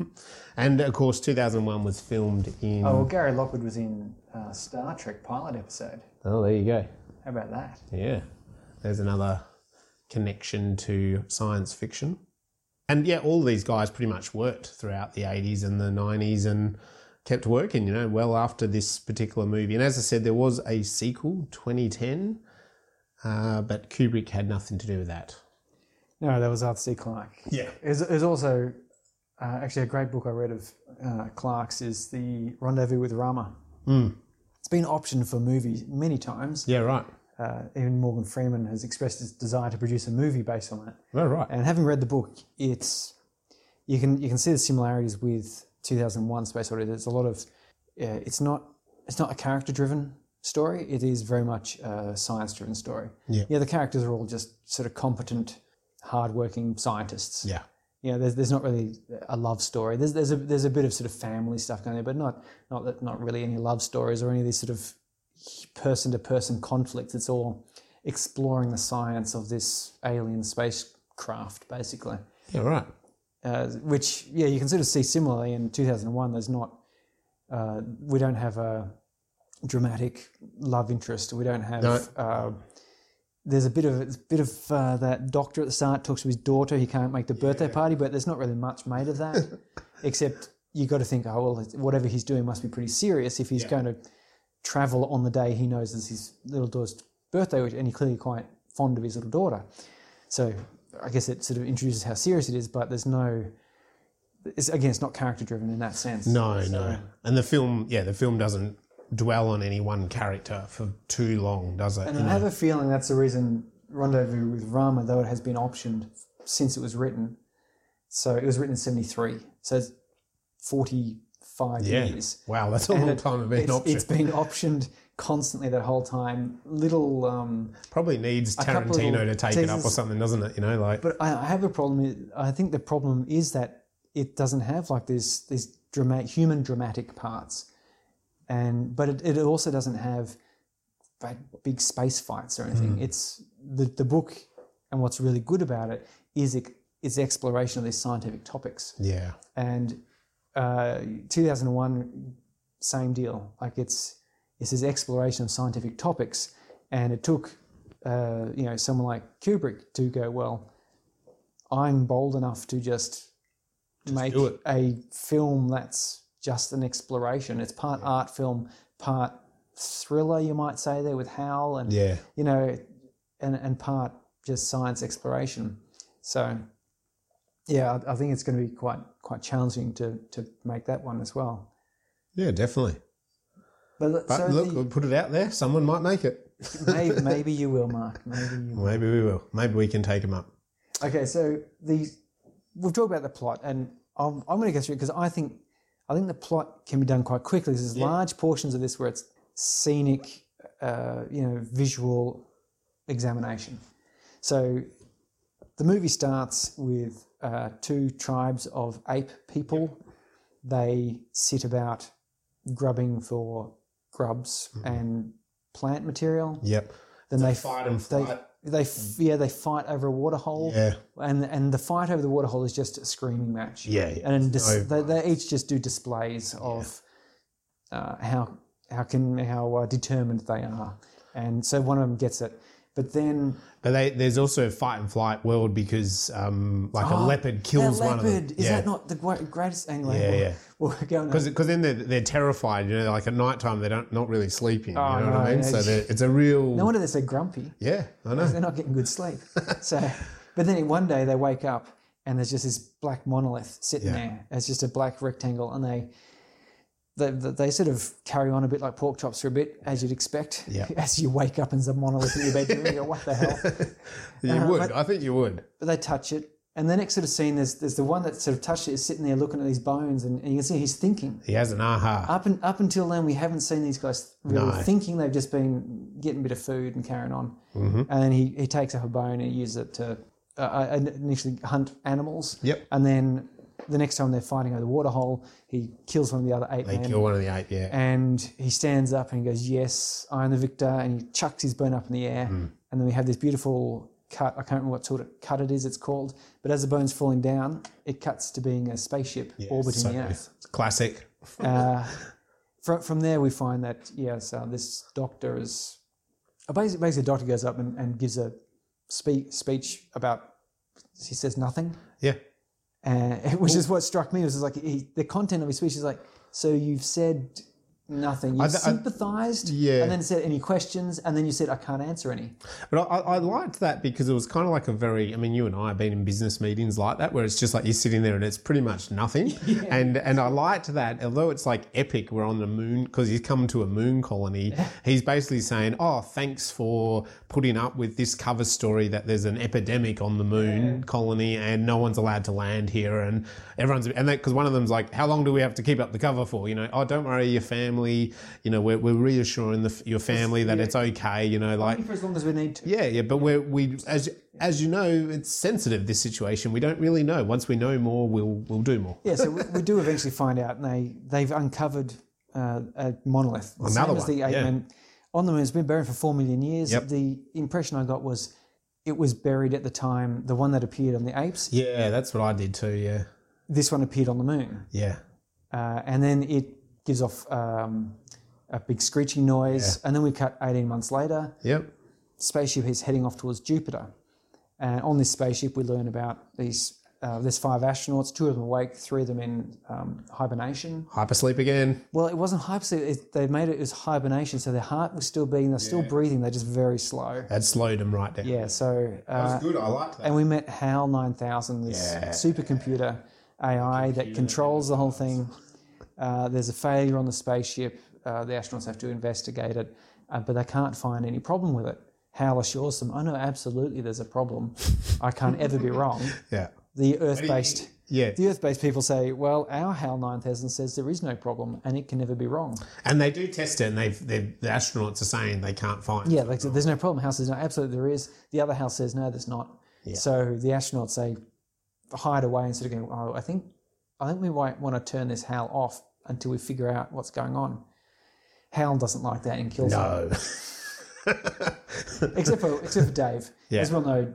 B: and of course, 2001 was filmed in.
A: Oh, well, Gary Lockwood was in uh, Star Trek pilot episode.
B: oh, there you go.
A: How about that?
B: Yeah, there's another connection to science fiction. And yeah, all these guys pretty much worked throughout the 80s and the 90s and kept working, you know, well after this particular movie. And as I said, there was a sequel, 2010, uh, but Kubrick had nothing to do with that.
A: No, that was Arthur C. Clarke.
B: Yeah.
A: There's, also uh, actually a great book I read of uh, Clarke's is the Rendezvous with Rama. It's been optioned for movies many times.
B: Yeah, right.
A: Uh, even Morgan Freeman has expressed his desire to produce a movie based on it.
B: Oh, right.
A: And having read the book, it's you can you can see the similarities with 2001: Space Odyssey. There's a lot of uh, it's not it's not a character driven story. It is very much a science driven story.
B: Yeah.
A: Yeah. The characters are all just sort of competent, hardworking scientists.
B: Yeah.
A: You know, there's, there's not really a love story. There's there's a there's a bit of sort of family stuff going there, but not not not really any love stories or any of these sort of person to person conflicts. It's all exploring the science of this alien spacecraft, basically.
B: Yeah, right.
A: Uh, which yeah, you can sort of see similarly in 2001. There's not uh, we don't have a dramatic love interest. We don't have.
B: No.
A: Uh, there's a bit of a bit of uh, that doctor at the start talks to his daughter. He can't make the birthday party, but there's not really much made of that, except you got to think, oh well, whatever he's doing must be pretty serious if he's going to travel on the day he knows is his little daughter's birthday, which, and he's clearly quite fond of his little daughter. So I guess it sort of introduces how serious it is, but there's no. It's, again, it's not character driven in that sense.
B: No,
A: So-
B: no. And the film, yeah, the film doesn't dwell on any one character for too long, does it?
A: And I have a feeling that's the reason Rendezvous with Rama, though it has been optioned since it was written. So it was written in 73. So it's 45
B: yeah.
A: years.
B: Wow, that's a
A: And
B: long time of being
A: it's,
B: option.
A: it's been optioned constantly that whole time. Little, um,
B: Probably needs Tarantino to take it up or something, doesn't it? You know, like
A: but I, I have a problem. I think the problem is that it doesn't have like this these dramatic human dramatic parts, and but it, it also doesn't have big space fights or anything. It's the the book, and what's really good about it is it is exploration of these scientific topics.
B: yeah,
A: And uh, 2001, same deal. Like it's it's this exploration of scientific topics, and it took uh, you know someone like Kubrick to go well. I'm bold enough to just, make a film that's just an exploration. It's part art film, part thriller, you might say there with HAL, and
B: yeah.
A: you know, and and part just science exploration. So, yeah, I, I think it's going to be quite quite challenging to to make that one as well.
B: Yeah, definitely.
A: But,
B: But
A: so
B: look,
A: the-
B: we'll put it out there. Someone might make it.
A: maybe, maybe you will, Mark. Maybe you. Will.
B: Maybe we will. Maybe we can take them up.
A: Okay, so the we've talked about the plot, and I'm, I'm going to go through it because I think I think the plot can be done quite quickly. There's large portions of this where it's scenic, uh, you know, visual examination. So the movie starts with uh, two tribes of ape people. They sit about grubbing for grubs and plant material.
B: Yep.
A: Then they
B: fight and
A: they
B: flight.
A: they yeah they fight over a water hole.
B: Yeah.
A: And and the fight over the water hole is just a screaming match.
B: Yeah, yeah.
A: And dis-
B: No-
A: they, they each just do displays of uh, how how can how uh, determined they are, and so one of them gets it. But then
B: But they, there's also a fight and flight world because um, like a
A: Oh,
B: leopard kills
A: that
B: one of them.
A: leopard, Is
B: yeah.
A: that not the greatest? angler?
B: Yeah, yeah.
A: we'll on.
B: Because then they're, they're terrified, you know, like at night time, they don't not really sleeping.
A: Oh,
B: you know what I
A: no,
B: mean?
A: yeah.
B: So it's a real.
A: No wonder they're so grumpy.
B: yeah, I know.
A: They're not getting good sleep. so, but then one day they wake up and there's just this black monolith sitting
B: Yeah.
A: there. It's just a black rectangle, and they, they they sort of carry on a bit like pork chops for a bit, as you'd expect.
B: Yeah.
A: As you wake up and there's a monolith in your bedroom, you go, "What the hell?"
B: You
A: Uh,
B: would.
A: but-
B: I think you would.
A: But they touch it, and the next sort of scene, there's there's the one that sort of touched it is sitting there looking at these bones, and, and you can see he's thinking.
B: He has an aha.
A: Up and up until then, we haven't seen these guys really
B: No.
A: thinking. They've just been getting a bit of food and carrying on.
B: Mm-hmm.
A: And then he, he takes up a bone and he uses it to uh, uh, initially hunt animals.
B: Yep.
A: And then the next time they're fighting over the water hole, he kills one of the other eight
B: They
A: men.
B: kill one of the ape, yeah.
A: And he stands up and he goes, "Yes, I am the victor." And he chucks his bone up in the air.
B: Hmm.
A: And then we have this beautiful cut. I can't remember what sort of cut it is. It's called. But as the bone's falling down, it cuts to being a spaceship orbiting
B: so
A: the Earth.
B: it's classic.
A: Uh, from, from there, we find that yes, uh, this doctor is uh, basically, basically the doctor goes up and, and gives a speak, speech about. He says nothing,
B: Yeah.
A: Uh, which is what struck me. Was like he, the content of his speech is like, so you've said nothing,
B: th- I-
A: sympathised,
B: yeah.
A: and then said any questions, and then you said I can't answer any.
B: But I, I liked that because it was kind of like a very, I mean, you and I have been in business meetings like that where it's just like you're sitting there and it's pretty much nothing. And and I liked that, although it's like epic, we're on the moon because he's come to a moon colony. He's basically saying, oh, thanks for putting up with this cover story that there's an epidemic on the moon colony and no one's allowed to land here. And everyone's, and that, because one of them's like, how long do we have to keep up the cover for? You know, oh, don't worry, your family, you know, we're, we're reassuring the, your family that it's okay, you know, like,
A: For as long as we need to.
B: yeah, yeah, but we're, we as as you know, it's sensitive. This situation, we don't really know. Once we know more, we'll we'll do more.
A: Yeah, so we, we do eventually find out, and they they've uncovered uh, a monolith, the
B: Another
A: same as the
B: one,
A: ape
B: yeah.
A: man on the moon. It's been buried for four million years.
B: Yep.
A: The impression I got was it was buried at the time. The one that appeared on the apes,
B: Yeah, that's what I did too. Yeah,
A: this one appeared on the moon,
B: yeah,
A: uh, and then it gives off um, a big screeching noise, and then we cut eighteen months later.
B: yep,
A: Spaceship is heading off towards Jupiter, and on this spaceship we learn about these uh, there's five astronauts, two of them awake, three of them in um, hibernation.
B: Hypersleep again.
A: Well, it wasn't hypersleep. It, they made it as hibernation, so their heart was still beating. They're still breathing. They're just very slow.
B: That slowed them right down.
A: Yeah. So uh,
B: good. I liked that.
A: and we met HAL 9000, this
B: Yeah.
A: supercomputer AI that controls the whole thing. Uh, there's a failure on the spaceship. Uh, the astronauts have to investigate it, uh, but they can't find any problem with it. HAL assures them, "Oh no, absolutely, there's a problem. I can't ever be wrong."
B: Yeah.
A: The Earth-based
B: Yeah.
A: the Earth-based people say, "Well, our HAL 9000 says there is no problem, and it can never be wrong."
B: And they do test it, and they've, they've the astronauts are saying they can't find.
A: Yeah, like there's no problem. HAL says no, absolutely there is. The other HAL says no, there's not. Yeah. So the astronauts say hide away instead of going. Oh, I think I think we might want to turn this HAL off until we figure out what's going on. HAL doesn't like that and kills.
B: No.
A: Except for except for Dave.
B: Yeah.
A: As we all know,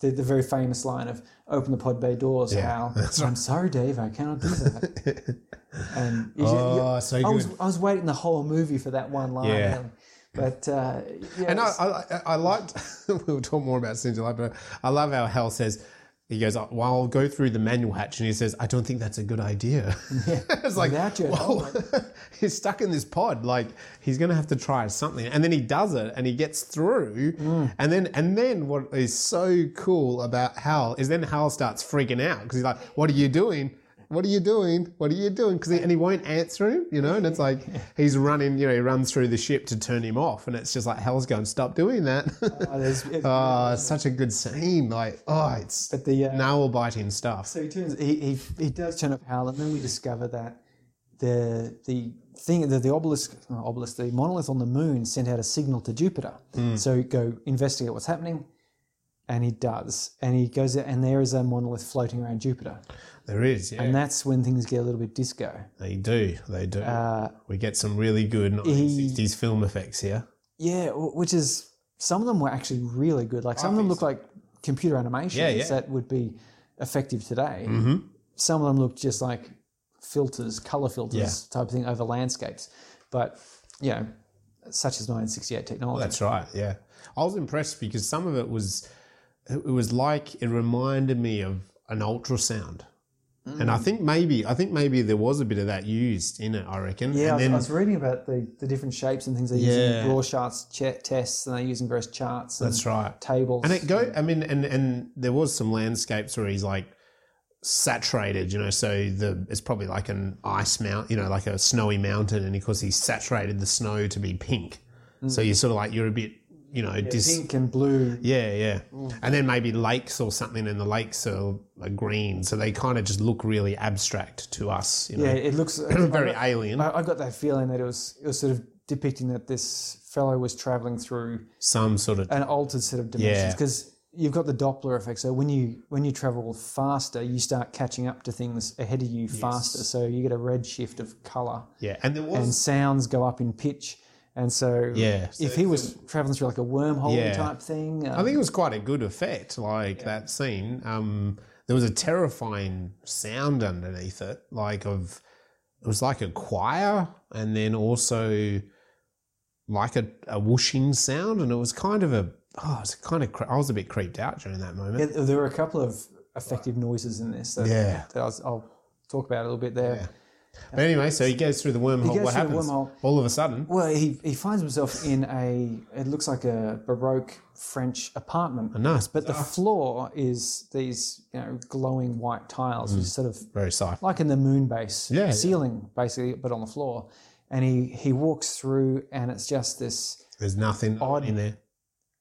A: the, the very famous line of "Open the pod bay doors,
B: Yeah,
A: HAL."
B: that's
A: I'm sorry, Dave, I cannot do that. and you-
B: Oh, so
A: I was. I was waiting the whole movie for that one line.
B: Yeah.
A: really. But uh, yeah,
B: And I, I, I- I liked, we'll talk more about later, but I love how Hal says, he goes, well, I'll go through the manual hatch, and he says, I don't think that's a good idea. it's like,
A: your
B: well, he's stuck in this pod. Like, he's going to have to try something. And then he does it, and he gets through.
A: Mm.
B: And then, and then what is so cool about Hal is then Hal starts freaking out because he's like, what are you doing? What are you doing? What are you doing? Because and he won't answer him, you know. And it's like he's running, you know, he runs through the ship to turn him off, and it's just like Hal's going, stop doing that.
A: there's- it's-
B: Oh, it's such a good scene. Like, oh, it's
A: But the uh,
B: nail biting stuff.
A: so he turns he, he he does turn up Hal, and then we discover that the the thing the, the obelisk obelisk the monolith on the moon sent out a signal to Jupiter.
B: Hmm.
A: So go investigate what's happening, and he does, and he goes out, and there is a monolith floating around Jupiter,
B: There is, yeah.
A: and that's when things get a little bit disco.
B: they do, they do.
A: Uh,
B: we get some really good 1960s film effects here.
A: Yeah, which is some of them were actually really good. Like some of them look like computer animations
B: Yeah, yeah.
A: that would be effective today. Mm-hmm. Some of them look just like filters, color filters
B: Yeah.
A: type of thing over landscapes. But you know, such as 1968 technology.
B: That's right, yeah. I was impressed because some of it was, it was like it reminded me of an ultrasound. And I
A: Mm.
B: think maybe, I think maybe there was a bit of that used in it. I reckon.
A: yeah, I
B: and
A: was,
B: then
A: I was reading about the, the different shapes and things they're
B: Yeah.
A: using Rorschach's ch- tests and they're using various charts and
B: that's right.
A: tables.
B: And it go. I mean, and and there was some landscapes where he's like saturated, you know. So the it's probably like an ice mount, you know, like a snowy mountain, and of course he's saturated the snow to be pink. So you're sort of like you're a bit, you know, dis-
A: pink and blue.
B: yeah, yeah. Mm. And then maybe lakes or something, and the lakes are, are green, so they kind of just look really abstract to us, you know,
A: Yeah, it looks
B: very alien.
A: I, I got that feeling that it was it was sort of depicting that this fellow was traveling through
B: Some sort of
A: an altered set of dimensions
B: Yeah.
A: because you've got the Doppler effect. So when you when you travel faster, you start catching up to things ahead of you faster. So you get a red shift of color,
B: yeah. And there was
A: and sounds go up in pitch. And so
B: Yeah.
A: if he was traveling through like a wormhole
B: Yeah.
A: type thing, uh,
B: I think it was quite a good effect, like that scene. Um, there was a terrifying sound underneath it, like of it was like a choir, and then also like a, a whooshing sound, and it was kind of a oh, it was kind of I was a bit creeped out during that moment.
A: yeah, there were a couple of effective noises in this that,
B: Yeah.
A: that I was, I'll talk about a little bit there.
B: But anyway, so he goes through the wormhole.
A: goes
B: what
A: through the
B: happens?
A: wormhole.
B: All of a sudden,
A: Well, he, he finds himself in a, it looks like a Baroque French apartment.
B: a nice,
A: But the floor is these, you know, glowing white tiles, which is sort of
B: very sci
A: like in the moon base
B: Mm. Yeah, yeah.
A: ceiling, basically, but on the floor. And he, he walks through, and it's just this,
B: There's nothing
A: Odd.
B: in there.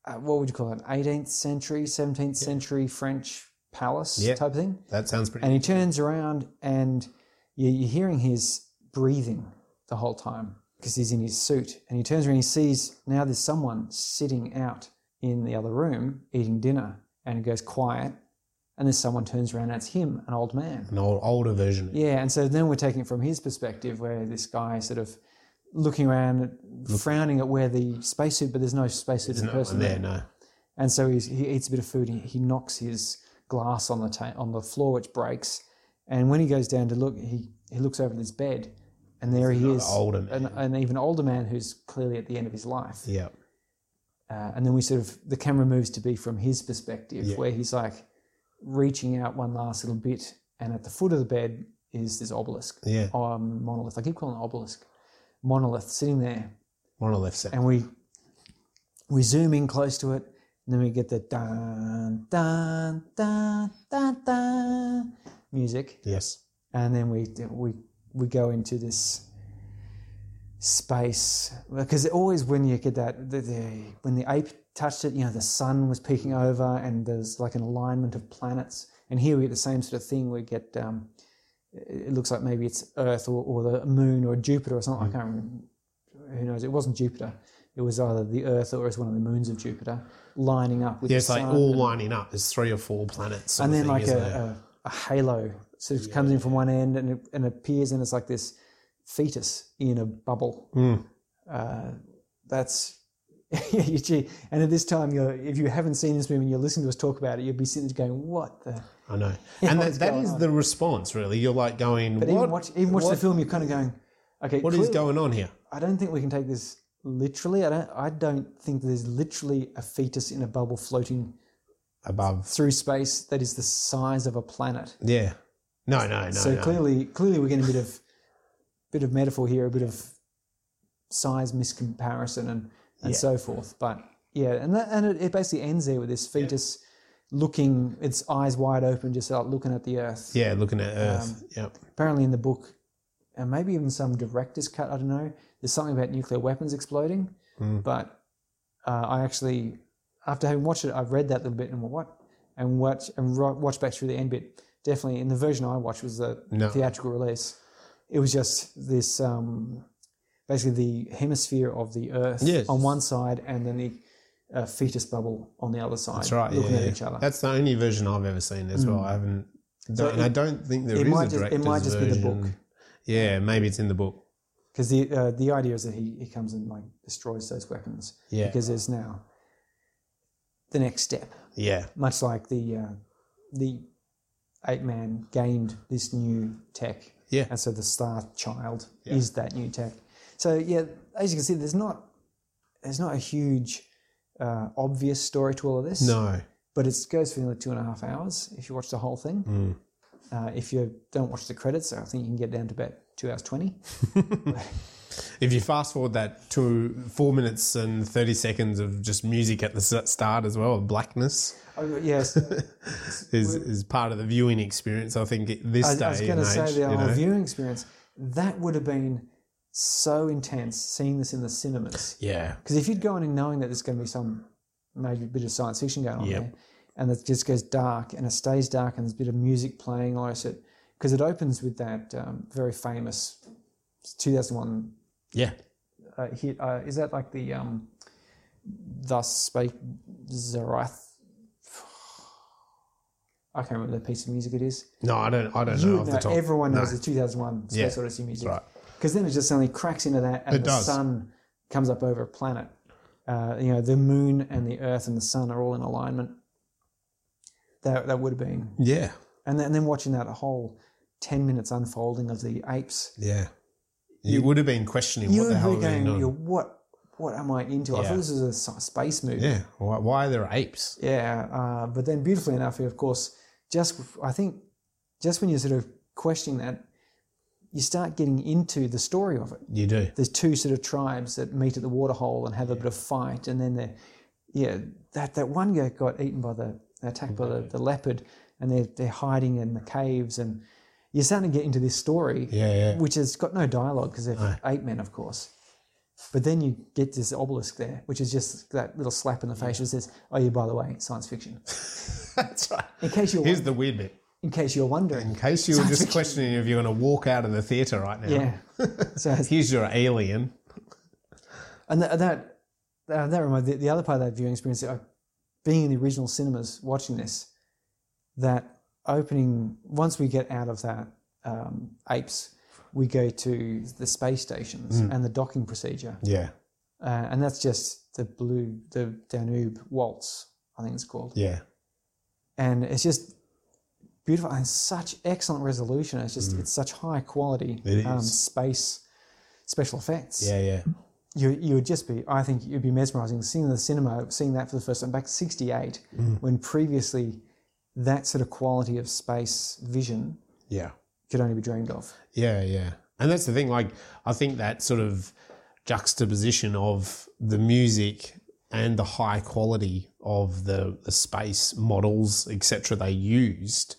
A: uh, what would you call it, 18th century, 17th century French palace
B: Yeah.
A: type thing.
B: That sounds pretty.
A: And he turns around, and you're hearing his breathing the whole time because he's in his suit. And he turns around, and he sees now there's someone sitting out in the other room eating dinner, and it goes quiet. And then someone turns around, and it's him, an old man.
B: an old, older version.
A: Yeah, and so then we're taking it from his perspective, where this guy is sort of looking around, frowning at where the spacesuit, but there's no spacesuit in
B: no
A: person there.
B: there, no.
A: And so he's, he eats a bit of food. He, he knocks his glass on the ta- on the floor, which breaks. And when he goes down to look, he, he looks over at his bed, and there he is, an, an even older man who's clearly at the end of his life.
B: Yeah.
A: Uh, and then we sort of the camera moves to be from his perspective,
B: Yeah.
A: where he's like, reaching out one last little bit, and at the foot of the bed is this obelisk,
B: Yeah.
A: um, monolith. I keep calling it obelisk, monolith sitting there,
B: Monolith set.
A: and we we zoom in close to it, and then we get the dun dun dun dun dun music,
B: Yes.
A: and then we we we go into this space because always when you get that the, the when the ape touched it you know the sun was peeking over and there's like an alignment of planets and here we get the same sort of thing we get um, it looks like maybe it's earth or, or the moon or jupiter or something i can't remember who knows it wasn't jupiter it was either the earth or it was one of the moons of jupiter lining up with
B: Yeah,
A: the
B: it's like
A: sun
B: all lining up. There's three or four planets.
A: and then
B: thing,
A: like a? A, halo sort of comes in from one end and it, and appears and it's like this fetus in a bubble
B: Mm.
A: uh, that's and at this time you're if you haven't seen this movie and you're listening to us talk about it you'll be sitting there going what the
B: I know. And that, that is
A: on?
B: the response, really. You're like going,
A: but
B: what,
A: even watch even watch
B: what,
A: the film you're kind of going okay
B: what is
A: clearly-
B: going on here?
A: I don't think we can take this literally I don't I don't think there's literally a fetus in a bubble floating
B: Above.
A: through space that is the size of a planet
B: Yeah. No, no, no.
A: so
B: no.
A: clearly, clearly, we're getting a bit of bit of metaphor here, a bit of size miscomparison, and and
B: Yeah.
A: so forth. But yeah, and that, and it, it basically ends there with this fetus looking, its eyes wide open, just like looking at the earth.
B: Yeah, looking at Earth.
A: Um,
B: yep.
A: Apparently, in the book, and maybe even some director's cut, I don't know. There's something about nuclear weapons exploding,
B: Mm.
A: but uh, I actually, after having watched it, I've read that little bit and went, what and watch and ro- watched back through the end bit. Definitely, in the version I watched was the
B: No.
A: theatrical release. It was just this, um, basically the hemisphere of the Earth
B: Yes.
A: on one side, and then the uh, fetus bubble on the other side,
B: That's right.
A: looking
B: yeah,
A: at
B: yeah.
A: each other.
B: That's the only version I've ever seen as well. I haven't. Don't, and
A: it-
B: I don't think there is
A: it might
B: a
A: just- it
B: director's
A: might just be the
B: version.
A: book.
B: Yeah, maybe it's in the book.
A: Because the uh, the idea is that he, he comes and like destroys those weapons.
B: Yeah.
A: Because there's now the next step,
B: Yeah.
A: much like the uh, the ape man gained this new tech,
B: Yeah.
A: and so the star child
B: Yeah.
A: is that new tech. So yeah, as you can see, there's not there's not a huge uh, obvious story to all of this.
B: No.
A: but it goes for nearly two and a half hours if you watch the whole thing.
B: Mm.
A: Uh, if you don't watch the credits, I think you can get down to about two hours twenty.
B: If you fast forward that to four minutes and 30 seconds of just music at the start as well, blackness
A: Oh, yes,
B: is, is part of the viewing experience. I think this
A: I,
B: day
A: I was going to say the
B: you
A: whole
B: know.
A: viewing experience that would have been so intense seeing this in the cinemas.
B: Yeah.
A: Because if you'd gone in knowing that there's going to be some maybe a bit of science fiction going on
B: Yep.
A: there, and it just goes dark and it stays dark and there's a bit of music playing, I said, because it opens with that um, very famous 2001
B: Yeah.
A: uh, hit. Uh, is that like the um, Thus Spake Zarath? I can't remember the piece of music it is.
B: No, I don't. I don't
A: You
B: know off
A: know,
B: the top.
A: everyone knows
B: No.
A: the 2001 Space
B: Yeah,
A: Odyssey music.
B: right.
A: Because then it just suddenly cracks into that, and
B: It
A: the
B: does.
A: sun comes up over a planet. Uh, you know, the moon and the earth and the sun are all in alignment. That that would have been,
B: Yeah.
A: and then, and then watching that whole ten minutes unfolding of the apes,
B: Yeah. You, would have been questioning
A: you
B: what the hell are
A: going,
B: doing.
A: "What? What am I into?" I
B: Yeah.
A: thought this was a space movie.
B: Yeah. Why, why are there apes?
A: Yeah, uh, but then beautifully enough, of course, just I think just when you're sort of questioning that, you start getting into the story of it.
B: You do.
A: There's two sort of tribes that meet at the waterhole and have a bit of fight, and then they, yeah, that that one guy got eaten by the attacked by the, the leopard, and they're they're hiding in the caves, and you're starting to get into this story,
B: Yeah. Yeah.
A: which has got no dialogue because they're ape men, of course. But then you get this obelisk there, which is just that little slap in the face that says, "Oh, yeah, by the way, science fiction."
B: That's right.
A: In case you're
B: Here's the weird bit.
A: in case you're wondering,
B: In case you were just questioning if you're going to walk out of the theatre right now.
A: yeah. so it's-
B: Here's your alien.
A: and that that uh, that reminds the, the other part of that viewing experience, uh, being in the original cinemas, watching this, that opening. Once we get out of that um, apes, we go to the space stations and the docking procedure,
B: Yeah.
A: uh, and that's just the blue, the Danube waltz, I think it's called.
B: Yeah.
A: and it's just beautiful and such excellent resolution. It's just it's such high quality
B: Mm.
A: Um, space special effects.
B: Yeah. Yeah.
A: You you would just be I think you'd be mesmerizing seeing the cinema, seeing that for the first time back '68
B: Mm.
A: when previously that sort of quality of space vision
B: Yeah.
A: could only be dreamed of.
B: Yeah, yeah. And that's the thing. Like, I think that sort of juxtaposition of the music and the high quality of the, the space models, etc., they used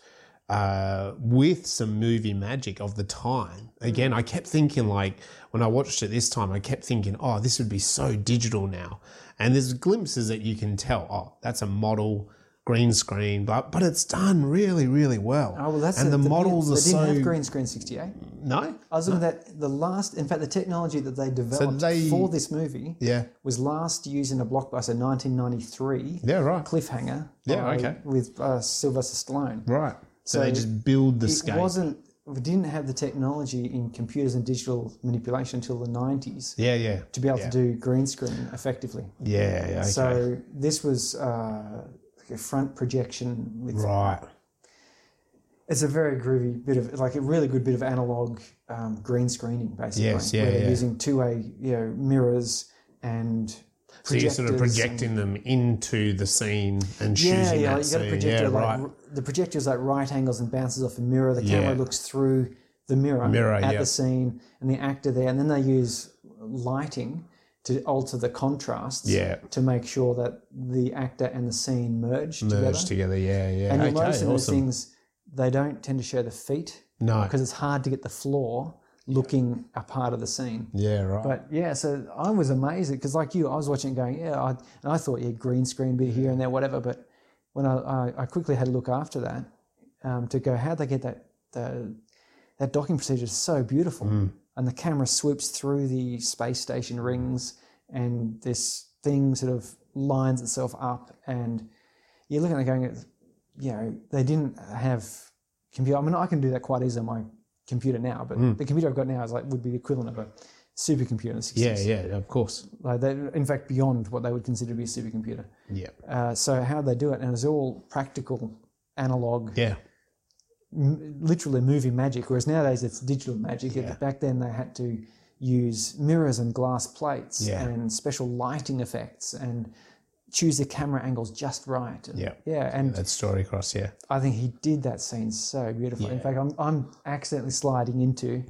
B: uh, with some movie magic of the time. Again, I kept thinking, like, when I watched it this time, I kept thinking, oh, this would be so digital now. And there's glimpses that you can tell, oh, that's a model. Green screen, but but it's done really, really well.
A: Oh well, that's
B: and
A: it.
B: the,
A: They
B: models
A: didn't,
B: are
A: they didn't have green screen sixty eight.
B: no,
A: I was looking at the last. In fact, the technology that they developed
B: they-
A: for this movie
B: yeah,
A: was last used in a blockbuster, nineteen ninety three.
B: yeah, right.
A: Cliffhanger.
B: Yeah,
A: by-
B: okay.
A: With uh, Sylvester Stallone.
B: Right. So,
A: So
B: they just build the scale.
A: It
B: scape.
A: wasn't. We didn't have the technology in computers and digital manipulation until the nineties
B: yeah, yeah.
A: to be able
B: yeah.
A: to do green screen effectively.
B: Yeah, yeah, okay.
A: So this was uh, a front projection with
B: right.
A: It's a very groovy bit of like a really good bit of analog um, green screening, basically.
B: Yes, yeah,
A: where they're
B: yeah.
A: using two-way, you know, mirrors and
B: So you're sort of projecting them into the scene and
A: And,
B: choosing
A: yeah, yeah,
B: that
A: you got a projector
B: Yeah,
A: like
B: right.
A: the projector's like right angles and bounces off a mirror. The camera
B: Yeah.
A: looks through the mirror,
B: Mirror,
A: at
B: yeah.
A: the scene and the actor there, and then they use lighting to alter the contrasts
B: Yeah.
A: to make sure that the actor and the scene merge, together.
B: Merged together. Yeah, yeah.
A: And you'll
B: okay,
A: notice in those
B: awesome.
A: things they don't tend to show the feet
B: No.
A: because it's hard to get the floor looking a part of the scene.
B: Yeah, right.
A: But yeah, so I was amazed because, like you, I was watching it going, yeah, I, and I thought, yeah, green screen bit here and there, whatever. But when I, I, I quickly had a look after that um, to go, how'd they get that? The, that docking procedure is so beautiful.
B: Mm.
A: And the camera swoops through the space station rings, and this thing sort of lines itself up. And you're looking at it going, you know, they didn't have computer. I mean, I can do that quite easily on my computer now, but the computer I've got now is like would be the equivalent of a supercomputer in the 60s.
B: yeah, yeah, of course.
A: Like they, in fact, beyond what they would consider to be a supercomputer.
B: Yeah.
A: Uh, so how do they do it, and it's all practical, analog,
B: Yeah.
A: M- literally movie magic. Whereas nowadays it's digital magic.
B: Yeah.
A: Back then they had to use mirrors and glass plates
B: Yeah.
A: and special lighting effects and choose the camera angles just right. And-
B: Yeah.
A: yeah, and
B: That story cross, yeah.
A: I think he did that scene so beautifully. In fact, I'm, I'm accidentally sliding into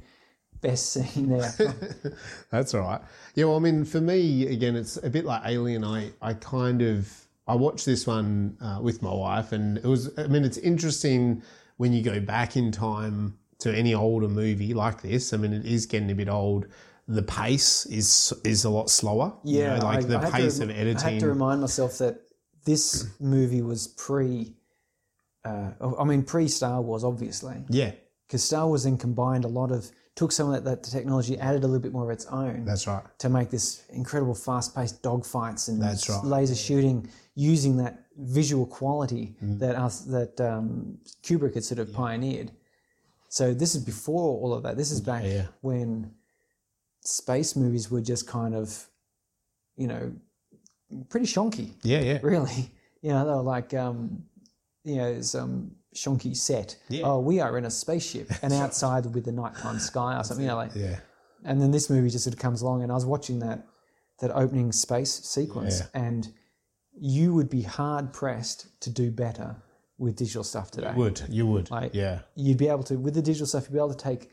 A: best scene there.
B: That's all right. Yeah, well, I mean, for me, again, it's a bit like Alien. I, I kind of, I watched this one uh, with my wife, and it was, I mean, it's interesting when you go back in time to any older movie like this. I mean, it is getting a bit old. The pace is is a lot slower. you
A: Yeah,
B: know, like
A: I-
B: the
A: I
B: pace
A: to,
B: of editing.
A: I had to remind myself that this movie was pre. Uh, I mean, pre Star Wars, obviously,
B: yeah,
A: because Star Wars then combined a lot of took some of that, that technology, added a little bit more of its own
B: that's right.
A: to make this incredible fast-paced dogfights and
B: That's right.
A: laser shooting using that visual quality
B: Mm.
A: that us that um, Kubrick had sort of pioneered. So this is before all of that. This is back
B: Yeah.
A: when space movies were just kind of, you know, pretty shonky,
B: Yeah, yeah.
A: really. You know, they were like, um, you know, some shonky set.
B: Yeah.
A: Oh, we are in a spaceship, and outside with the nighttime sky or something. You know, like
B: Yeah,
A: and then this movie just sort of comes along, and I was watching that that opening space sequence,
B: Yeah.
A: and you would be hard pressed to do better with digital stuff today.
B: you would. You would.
A: Like-
B: yeah.
A: You'd be able to with the digital stuff, you'd be able to take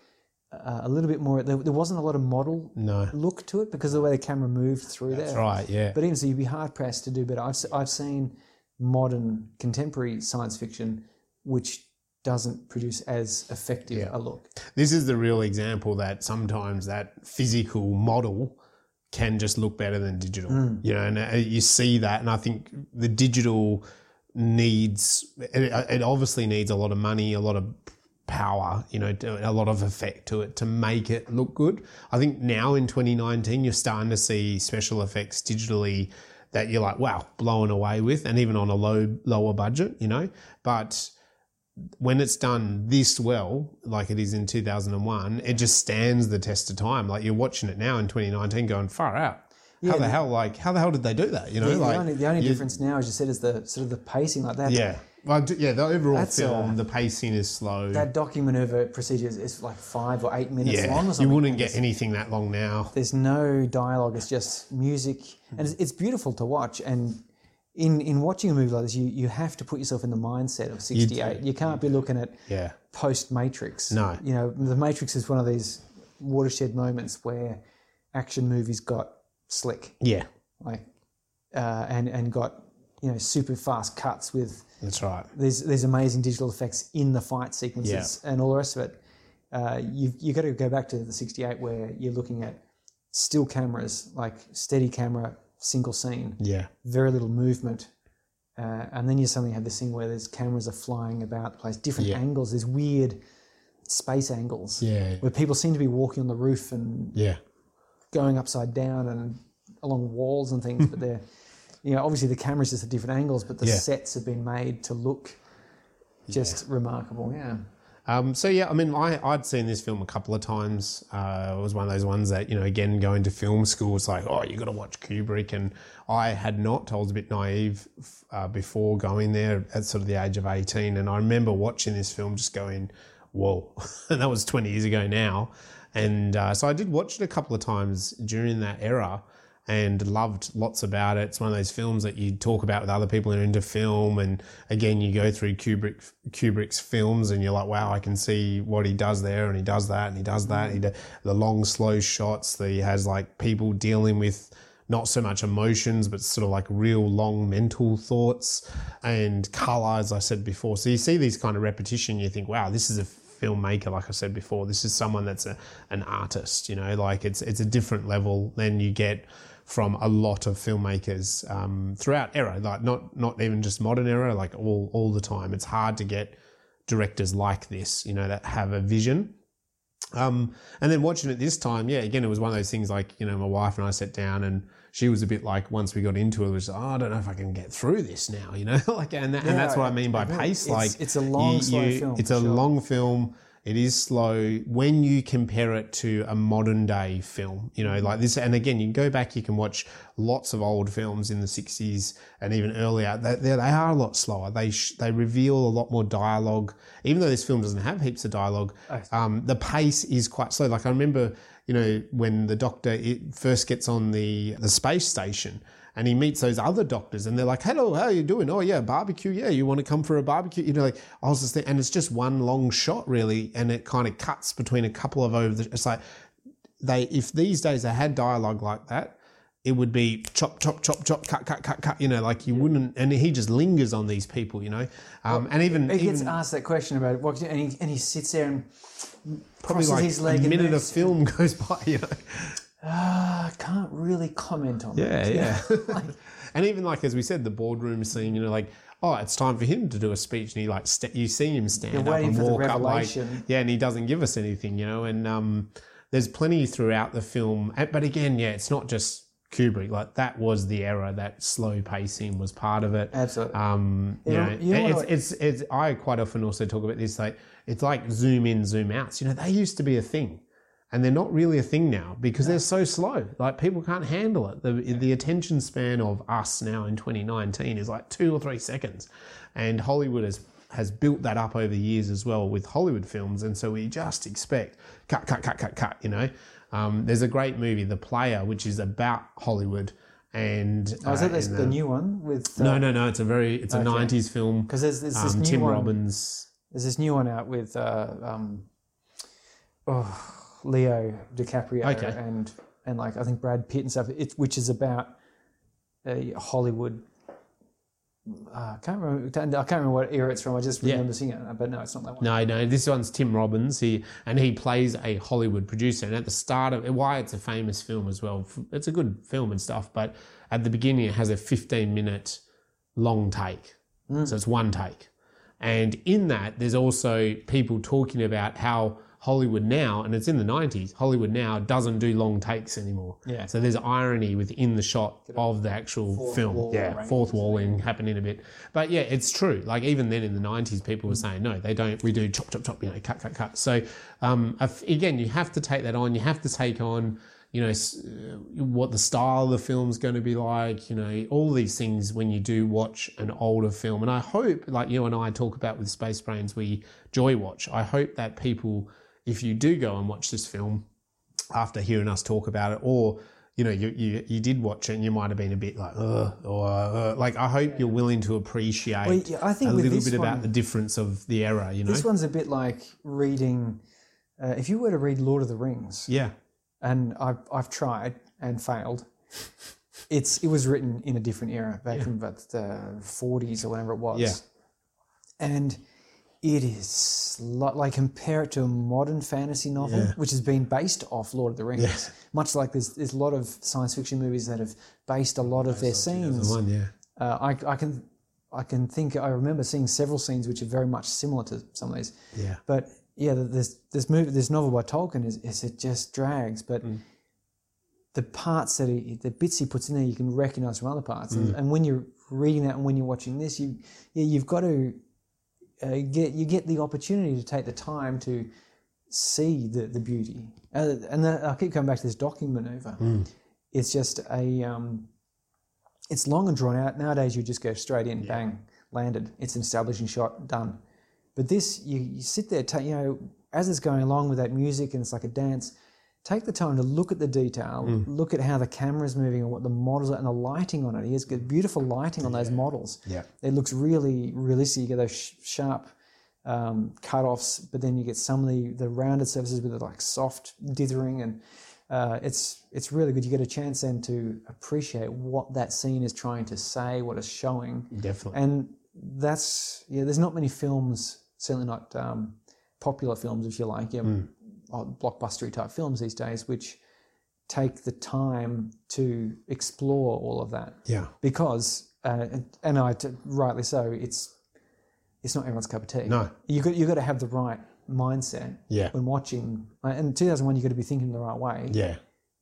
A: uh, a little bit more. There, there wasn't a lot of model
B: No.
A: look to it because of the way the camera moved through
B: That's
A: there.
B: That's right. Yeah.
A: But even so, you'd be hard pressed to do better. I've, I've seen modern contemporary science fiction which doesn't produce as effective
B: Yeah.
A: a look.
B: this is the real example that sometimes that physical model can just look better than digital you know and uh, you see that and i think the digital needs it, it obviously needs a lot of money a lot of power you know a lot of effect to it to make it look good i think now in 2019 you're starting to see special effects digitally that you're like wow blown away with and even on a low lower budget you know but when it's done this well, like it is in 2001, it just stands the test of time. Like you're watching it now in 2019 going far out. Yeah, how the
A: the-
B: hell, like, how the hell did they do that? You know,
A: Yeah,
B: like,
A: the only, the only
B: you-
A: difference now, as you said, is the sort of the pacing like that.
B: yeah. Well, yeah, the overall film,
A: uh,
B: the pacing is slow.
A: That docking maneuver procedure is, like five or eight minutes
B: yeah,
A: long or
B: you wouldn't get anything that long now.
A: There's no dialogue. It's just music, and it's, it's beautiful to watch. And in in watching a movie like this, you you have to put yourself in the mindset of sixty eight. You can't be looking at
B: Yeah.
A: post Matrix.
B: No.
A: you know the Matrix is one of these watershed moments where action movies got slick,
B: Yeah.
A: like uh, and and got you know super fast cuts with
B: That's right.
A: there's there's amazing digital effects in the fight sequences and all the rest of it. Uh, you've you got to go back to the '68 where you're looking at still cameras, like steady camera, single scene,
B: Yeah.
A: very little movement, uh, and then you suddenly have this thing where there's cameras are flying about the place, different
B: Yeah.
A: angles, there's weird space angles
B: Yeah.
A: where people seem to be walking on the roof and
B: Yeah.
A: going upside down and along walls and things, but they're, you know, obviously the camera's just at different angles, but the
B: Yeah.
A: sets have been made to look just remarkable. Yeah.
B: Um, so yeah, I mean, I, I'd seen this film a couple of times. Uh, it was one of those ones that you know, again, going to film school, it's like, oh, you got to watch Kubrick, and I had not. I was a bit naive uh, before going there at sort of the age of eighteen, and I remember watching this film, just going, whoa, and that was twenty years ago now, and uh, so I did watch it a couple of times during that era. And loved lots about it. It's one of those films that you talk about with other people who are into film, and again, you go through Kubrick Kubrick's films, and you're like, wow, I can see what he does there, and he does that, and he does that. He mm. do, the long, slow shots. That he has like people dealing with not so much emotions, but sort of like real long mental thoughts and color, as I said before. So you see these kind of repetition, you think, wow, this is a filmmaker. Like I said before, this is someone that's a, an artist. You know, like it's it's a different level than you get from a lot of filmmakers um, throughout era, like not not even just modern era, like all all the time. It's hard to get directors like this, you know, that have a vision. Um, and then watching it this time, yeah, again, it was one of those things like, you know, my wife and I sat down and she was a bit like, once we got into it, it was, oh, I don't know if I can get through this now, you know, like, and, that, and that's what I mean by pace.
A: It's-
B: like,
A: it's a long, slow film,
B: It's a
A: sure.
B: long film. It is slow when you compare it to a modern day film, you know, like this. And again, you can go back, you can watch lots of old films in the 60s and even earlier. They, they, they are a lot slower. They, sh- they reveal a lot more dialogue. Even though this film doesn't have heaps of dialogue, um, the pace is quite slow. Like I remember, you know, when the doctor it first gets on the, the space station and he meets those other doctors and they're like, hello, how are you doing? Oh yeah, barbecue. Yeah, you want to come for a barbecue? You know, like I was just thinking, and it's just one long shot really. And it kind of cuts between a couple of over the, it's like they, if these days they had dialogue like that, it would be chop, chop, chop, chop, cut, cut, cut, cut, you know, like you wouldn't, and he just lingers on these people, you know, um, and even,
A: He gets
B: even
A: asked that question about what, and he, and he sits there and
B: probably
A: crosses
B: like
A: his leg
B: a minute of film goes by, you know.
A: Ah, I can't really comment on
B: Yeah,
A: that.
B: yeah. yeah. and even like as we said, the boardroom scene, you know, like oh, it's time for him to do a speech, and he like st- you see him stand
A: You're
B: up and
A: for the
B: walk up, like
A: revelation.
B: yeah, and he doesn't give us anything, you know, and um, there's plenty throughout the film, but again, yeah, it's not just Kubrick. Like that was the era that slow pacing was part of it.
A: Absolutely.
B: Um, you
A: You
B: know,
A: you know
B: it's, it's it's I quite often also talk about this like it's like zoom in, zoom outs. You know, they used to be a thing, and they're not really a thing now because they're so slow. Like people can't handle it. The the attention span of us now in 2019 is like two or three seconds, and Hollywood has has built that up over the years as well with Hollywood films, and so we just expect cut, cut, cut, cut, cut. You know, um, there's a great movie, The Player, which is about Hollywood. And
A: Oh, is
B: uh,
A: that this,
B: in
A: the new one with?
B: no, no, no. It's a very it's a '90s film.
A: Because there's, there's this
B: Um,
A: new
B: Tim
A: one.
B: Robbins.
A: There's this new one out with uh, um, oh, Leo DiCaprio
B: Okay.
A: and and like I think Brad Pitt and stuff. It, which is about a Hollywood. Uh, I can't remember. I can't remember what era it's from. I just
B: Yeah.
A: remember seeing it, but no, it's not that one.
B: No, no. This one's Tim Robbins. He and he plays a Hollywood producer. And at the start of why it's a famous film as well. It's a good film and stuff. But at the beginning, it has a 15 minute long take. So it's one take. And in that, there's also people talking about how Hollywood now, and it's in the 90s, Hollywood now doesn't do long takes anymore.
A: Yeah.
B: So there's irony within the shot of the actual
A: Fourth
B: film.
A: wall
B: yeah,
A: range
B: fourth walling happening a bit. But yeah, it's true. Like even then in the 90s, people were saying, no, they don't, we do chop, chop, chop, you know, cut, cut, cut. So um, if- again, you have to take that on. You have to take on, you know, uh, what the style of the film's going to be like, you know, all these things when you do watch an older film. And I hope, like you and I talk about with Space Brains, we joy watch. I hope that people, if you do go and watch this film after hearing us talk about it, or you know, you, you you did watch it and you might have been a bit like, Ugh, or uh, like, I hope you're willing to appreciate
A: Well, yeah, I think
B: a little bit about the difference of the era. You know,
A: This one's a bit like reading. Uh, if you were to read Lord of the Rings,
B: yeah,
A: and I've I've tried and failed. It's it was written in a different era back in about the forties or whatever it was.
B: Yeah.
A: And it is like compare it to a modern fantasy novel,
B: Yeah.
A: which has been based off Lord of the Rings. Much like there's there's a lot of science fiction movies that have based a lot of their scenes.
B: one, yeah,
A: Uh, I I can I can think I remember seeing several scenes which are very much similar to some of these.
B: yeah,
A: But yeah, this this movie, this novel by Tolkien is, is it just drags. But
B: Mm.
A: the parts that he, the bits he puts in there, you can recognize from other parts.
B: Mm.
A: And, and when you're reading that and when you're watching this, you yeah, you've got to uh, get you get the opportunity to take the time to see the the beauty. Uh, and the, I keep coming back to this docking maneuver.
B: Mm.
A: It's just a um, it's long and drawn out. Nowadays, you just go straight in, bang, landed. It's an establishing shot, done. But this, you, you sit there, ta you know, as it's going along with that music, and it's like a dance. Take the time to look at the detail, look at how the camera's moving and what the models are, and the lighting on it. He has good, beautiful lighting on those models.
B: Yeah.
A: it looks really realistic. You get those sh- sharp um, cut-offs, but then you get some of the, the rounded surfaces with the like soft dithering, and uh, it's it's really good. You get a chance then to appreciate what that scene is trying to say, what it's showing,
B: definitely.
A: and that's yeah. There's not many films, certainly not um, popular films, if you like, yeah, blockbustery type films these days, which take the time to explore all of that
B: yeah,
A: because uh, and, and I t- rightly so. It's it's not everyone's cup of tea.
B: No.
A: you got you got to have the right mindset
B: Yeah.
A: when watching. uh, And 2001, you got to be thinking the right way
B: yeah,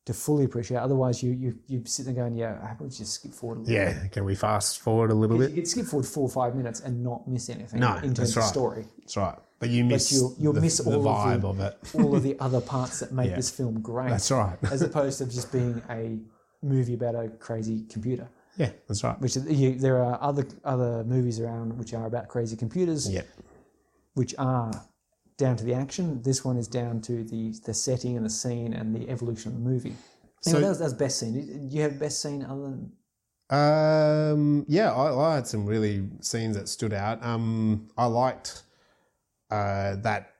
A: to fully appreciate. Otherwise, you you you sit there going, yeah, I would just skip forward. A little
B: yeah. Can we fast forward a little
A: You
B: bit?
A: You could skip forward four or five minutes and not miss anything
B: No,
A: in terms
B: that's
A: of story.
B: That's right. But you miss
A: you'll- you'll
B: the,
A: miss
B: the
A: all of
B: vibe
A: the-
B: of it.
A: All of the other parts that make
B: Yeah.
A: this film great,
B: That's right.
A: as opposed to just being a movie about a crazy computer.
B: yeah, that's right.
A: Which you, there are other other movies around which are about crazy computers,
B: Yeah,
A: which are down to the action. This one is down to the the setting and the scene and the evolution of the movie.
B: So-
A: Anyway, that was, that was best scene. Do you have best scene other than
B: Um, yeah, I, I had some really scenes that stood out. Um, I liked uh, that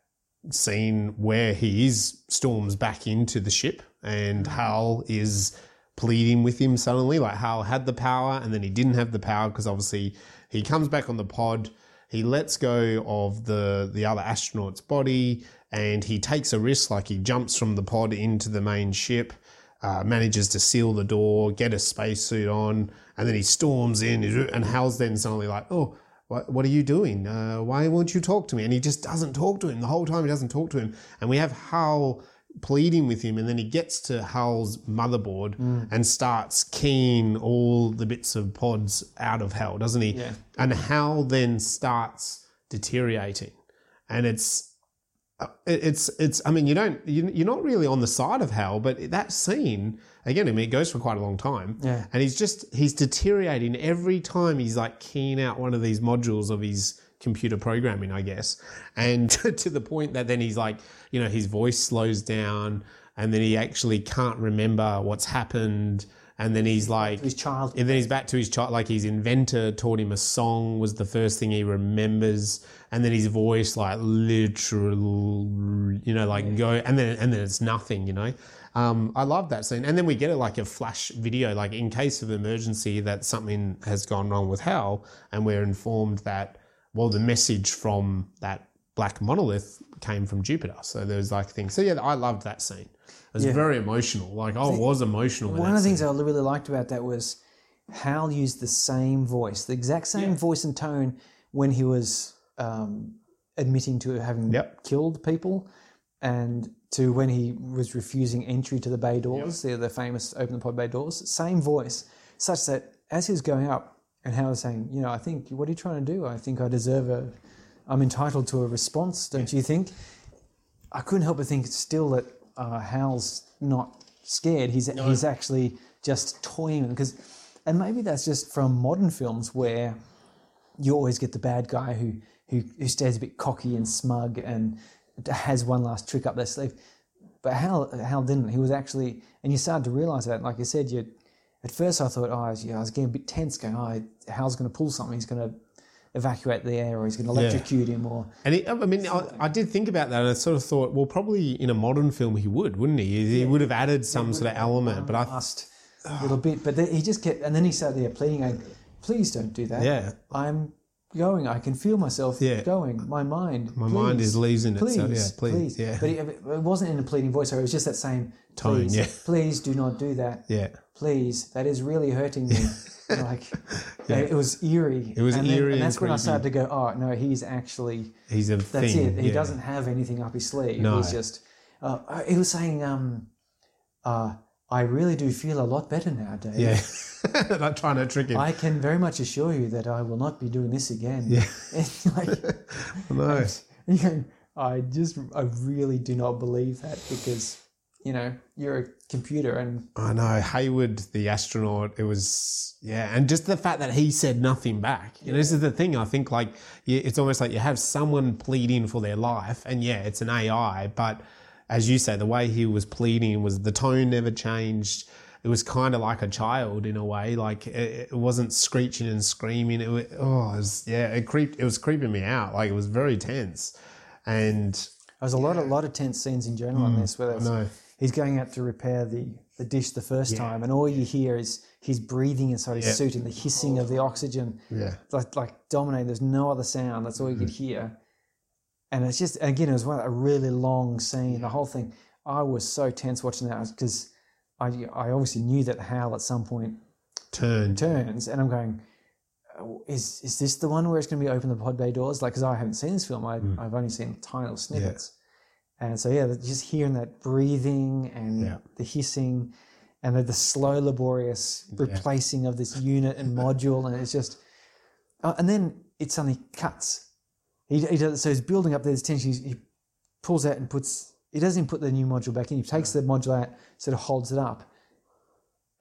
B: scene where he is storms back into the ship and Hal is pleading with him suddenly. Like Hal had the power and then he didn't have the power because obviously he comes back on the pod. He lets go of the the other astronaut's body and he takes a risk. Like he jumps from the pod into the main ship uh, manages to seal the door, get a spacesuit on, and then he storms in. And Hal's then suddenly like, "Oh, what, what are you doing? Uh, why won't you talk to me?" And he just doesn't talk to him the whole time. He doesn't talk to him, and we have Hal pleading with him, and then he gets to Hal's motherboard and starts keying all the bits of pods out of Hal, doesn't he?
A: Yeah.
B: And Hal then starts deteriorating, and it's uh, it's it's i mean you don't you- you're not really on the side of hal but that scene again i mean it goes for quite a long time
A: Yeah.
B: and he's just he's deteriorating every time he's like keying out one of these modules of his computer programming i guess and to the point that then he's like you know his voice slows down and then he actually can't remember what's happened and then he's like
A: his child?
B: and then he's back to his child, like his inventor taught him a song was the first thing he remembers, and then his voice like literal, you know, like go, and then and then it's nothing, you know. Um, I love that scene, and then we get it like a flash video, like in case of emergency that something has gone wrong with Hal, and we're informed that well, the message from that black monolith came from Jupiter. So there's like things. So yeah, I loved that scene. It was
A: Yeah.
B: very emotional. Like I was emotional.
A: One of the things
B: scene.
A: I really liked about that was Hal used the same voice, the exact same voice and tone when he was um, admitting to having
B: Yep.
A: killed people, and to when he was refusing entry to the bay doors, the the famous open the pod bay doors. Same voice, such that as he was going up, and Hal was saying, you know, I think what are you trying to do? I think I deserve a, I'm entitled to a response, don't you think? I couldn't help but think still that uh, Hal's not scared. He's he's actually just toying because, and maybe that's just from modern films where you always get the bad guy who who, who stays a bit cocky and smug and has one last trick up their sleeve. But Hal, Hal didn't. He was actually, and you started to realize that. Like I said, you. At first, I thought, oh, I was, yeah, I was getting a bit tense, going, oh, Hal's going to pull something. He's going to evacuate the air, or he's going to electrocute him, or
B: And he, I mean, I, I did think about that, and I sort of thought, well, probably in a modern film he would, wouldn't he? He would have added some sort of element, but I,
A: last little bit. But then he just kept, and then he sat there pleading, going, "Please don't do that.
B: yeah,
A: I'm going. I can feel myself
B: Yeah.
A: going. My mind,
B: my mind is losing
A: please,
B: itself. Yeah, please, yeah,
A: But it, it wasn't in a pleading voice. It was just that same
B: Tone,
A: Please,
B: yeah.
A: please do not do that.
B: yeah.
A: Please, that is really hurting me. And like, it was eerie.
B: It was
A: and
B: eerie
A: and
B: and
A: that's when I started to go, oh no, he's actually
B: He's a
A: that's
B: thing.
A: it. He
B: yeah.
A: doesn't have anything up his sleeve.
B: No.
A: He's just. Uh, uh, he was saying, um, uh, "I really do feel a lot better now, Dave.
B: Yeah, like trying to trick him.
A: I can very much assure you that I will not be doing this again."
B: Yeah.
A: Like,
B: no.
A: you're going, I just, I really do not believe that because you know you're a computer and
B: I know Hayward, the astronaut. It was yeah, and just the fact that he said nothing back. You know, this is the thing. I think like it's almost like you have someone pleading for their life, and yeah, it's an AI, but as you say, the way he was pleading was the tone never changed. It was kind of like a child in a way. Like it, it wasn't screeching and screaming. It was, oh, it was, yeah, it creeped. It was creeping me out. Like it was very tense, and
A: there's a lot, of lot of tense scenes in general in mm, this. Where he's going out to repair the the dish the first time, and all you hear is he's breathing inside his
B: Yeah.
A: suit and the hissing of the oxygen.
B: Yeah.
A: like like dominating. There's no other sound. That's all you could hear. And it's just again, it was one a really long scene. The whole thing. I was so tense watching that because I I obviously knew that Hal at some point
B: turned.
A: turns, and I'm going. "Oh, Is is this the one where it's going to be open the pod bay doors? Like, because I haven't seen this film, I,
B: Hmm.
A: I've only seen tiny little snippets, and so yeah, just hearing that breathing and
B: Yeah.
A: the hissing, and the, the slow, laborious replacing of this unit and module, and it's just, uh, and then it suddenly cuts. He, he does so he's building up this tension. He's, he pulls out and puts. He doesn't put the new module back in. He takes the module out, sort of holds it up,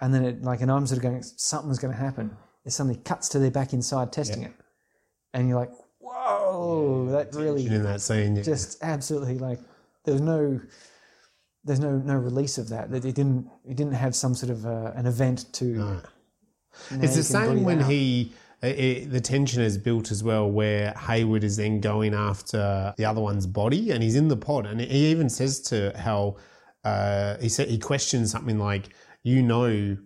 A: and then it like, and I'm sort of going, something's going to happen. It suddenly cuts to they're back inside testing it, and you're like, whoa, that really
B: in that scene. yeah.
A: just absolutely like there's no there's no no release of that. That it didn't it didn't have some sort of uh, an event to. now
B: It's the same when
A: out.
B: he. It, the tension is built as well, where Hayward is then going after the other one's body, and he's in the pod, and he even says to Hal, uh, he said he questions something like, "You know,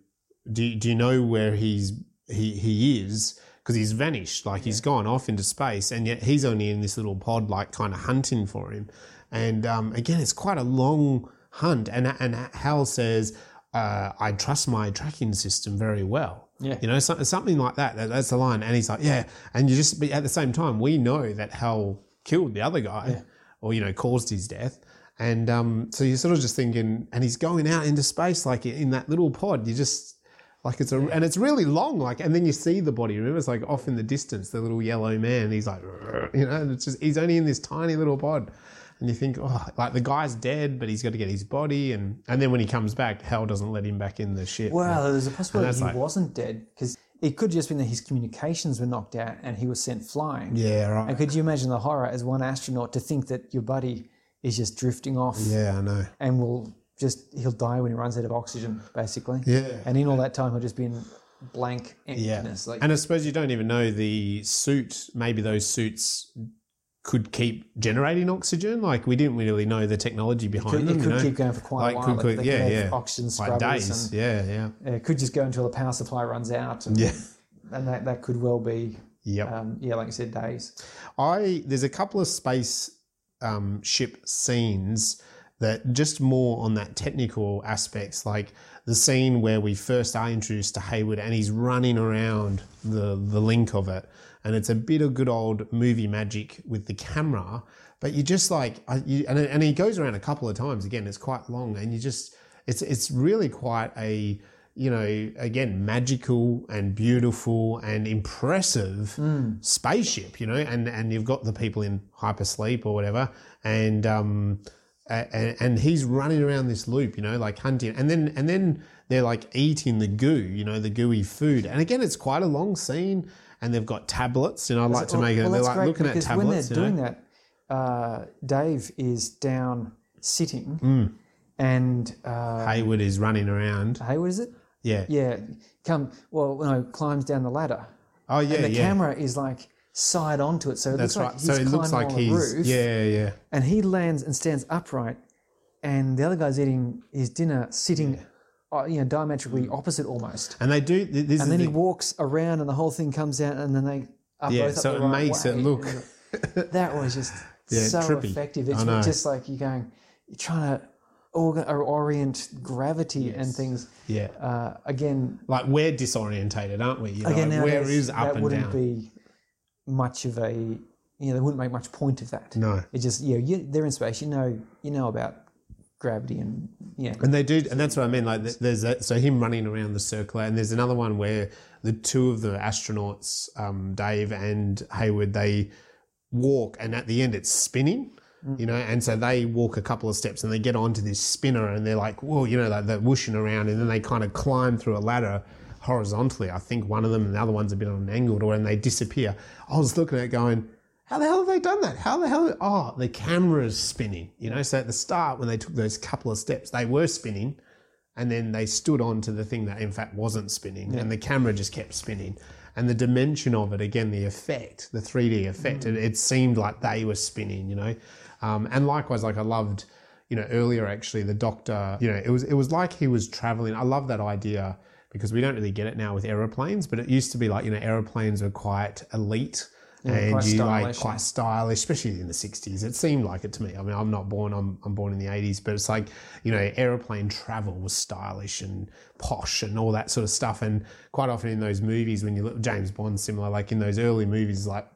B: do, do you know where he's he he is?" Because he's vanished, like he's gone off into space, and yet he's only in this little pod, like kind of hunting for him. And um, again, it's quite a long hunt, and and Hal says, uh, "I trust my tracking system very well."
A: Yeah.
B: You know, so, something like that. that. That's the line. And he's like, yeah. And you just, but at the same time, we know that Hal killed the other guy or, you know, caused his death. And um, so you're sort of just thinking, and he's going out into space, like in that little pod. You just, like it's a, and it's really long, like, and then you see the body. Remember, it's like off in the distance, the little yellow man. He's like, you know, and it's just, he's only in this tiny little pod. And you think, oh, like the guy's dead, but he's got to get his body. And, and then when he comes back, Hal doesn't let him back in the ship.
A: Well, there's a possibility he
B: like-
A: wasn't dead because it could just been that his communications were knocked out and he was sent flying.
B: yeah, right.
A: And could you imagine the horror as one astronaut to think that your buddy is just drifting off
B: Yeah, I know.
A: and will just he'll die when he runs out of oxygen, basically.
B: Yeah.
A: And in all that time, he'll just be in blank
B: Yeah.
A: emptiness. Like
B: And I suppose you don't even know the suit, maybe those suits could keep generating oxygen. Like we didn't really know the technology behind
A: it,
B: them.
A: it
B: you
A: could
B: know?
A: keep going for quite
B: Like,
A: a while.
B: could- could- yeah, yeah.
A: Oxygen
B: like
A: scrubbers
B: days.
A: and
B: Yeah, yeah.
A: it could just go until the power supply runs out. And,
B: Yeah.
A: and that, that could well be,
B: Yep.
A: um, yeah, like you said, days.
B: I there's a couple of space um, ship scenes that just more on that technical aspects, like the scene where we first are introduced to Hayward and he's running around the the link of it, and it's a bit of good old movie magic with the camera. But you just like, you, and and he goes around a couple of times. Again, it's quite long, and you just it's it's really quite a you know, again, magical and beautiful and impressive spaceship, you know, and, and you've got the people in hypersleep or whatever, and um, and, and he's running around this loop, you know, like hunting, and then and then they're like eating the goo, you know, the gooey food, and again, it's quite a long scene, and they've got tablets, And I like to
A: Well-
B: make it.
A: well,
B: they're like looking at tablets,
A: when they're
B: you know?
A: doing that, uh, Dave is down sitting,
B: Mm.
A: and uh,
B: Hayward is running around.
A: hey, is it?
B: Yeah.
A: Yeah, come well, no, climbs down the ladder,
B: Oh yeah,
A: and the
B: yeah.
A: camera is like side onto it, so it
B: That's
A: looks like
B: right.
A: he's
B: So it looks like
A: on
B: he's
A: roof,
B: yeah, yeah.
A: and he lands and stands upright, and the other guy's eating his dinner sitting, uh, Uh, you know, diametrically hmm. opposite almost,
B: And they do. This
A: and then
B: the,
A: he walks around, and the whole thing comes out, and then they are
B: Yeah,
A: both up
B: so it
A: right
B: makes it look-
A: that was just
B: Yeah,
A: so
B: trippy.
A: effective. It's
B: know.
A: just like you're going, you're trying to orga- or orient gravity and things.
B: yeah.
A: Uh, again,
B: Like we're disorientated, aren't we? You know,
A: again,
B: like, where is up
A: that
B: and
A: wouldn't
B: down?
A: be much of a, you know, they wouldn't make much point of that.
B: no.
A: It just, yeah, you, they're in space. You know, you know about gravity and yeah,
B: And they do, and that's what I mean. Like, there's that, so him running around the circle, and there's another one where the two of the astronauts, um, Dave and Hayward, they walk, and at the end it's spinning, you know, and so they walk a couple of steps, and they get onto this spinner, and they're like, whoa, you know, like they're whooshing around, and then they kind of climb through a ladder horizontally. I think one of them, and the other one's a bit on an angle, and they disappear. I was looking at it going. How the hell have they done that? How the hell? Oh, the camera's spinning. You know, so at the start when they took those couple of steps, they were spinning, and then they stood onto the thing that in fact wasn't spinning, and the camera just kept spinning. And the dimension of it, again, the effect, the 3D effect, it, it seemed like they were spinning, you know. Um, and likewise, like I loved, you know, earlier actually, the doctor, you know, it was it was like he was traveling. I love that idea because we don't really get it now with aeroplanes, but it used to be like, you know, aeroplanes were quite elite. And
A: quite
B: you like quite stylish, especially in the '60s. It seemed like it to me. I mean, I'm not born. I'm, I'm born in the '80s, but it's like you know, airplane travel was stylish and posh and all that sort of stuff. And quite often in those movies, when you look James Bond, similar like in those early movies, like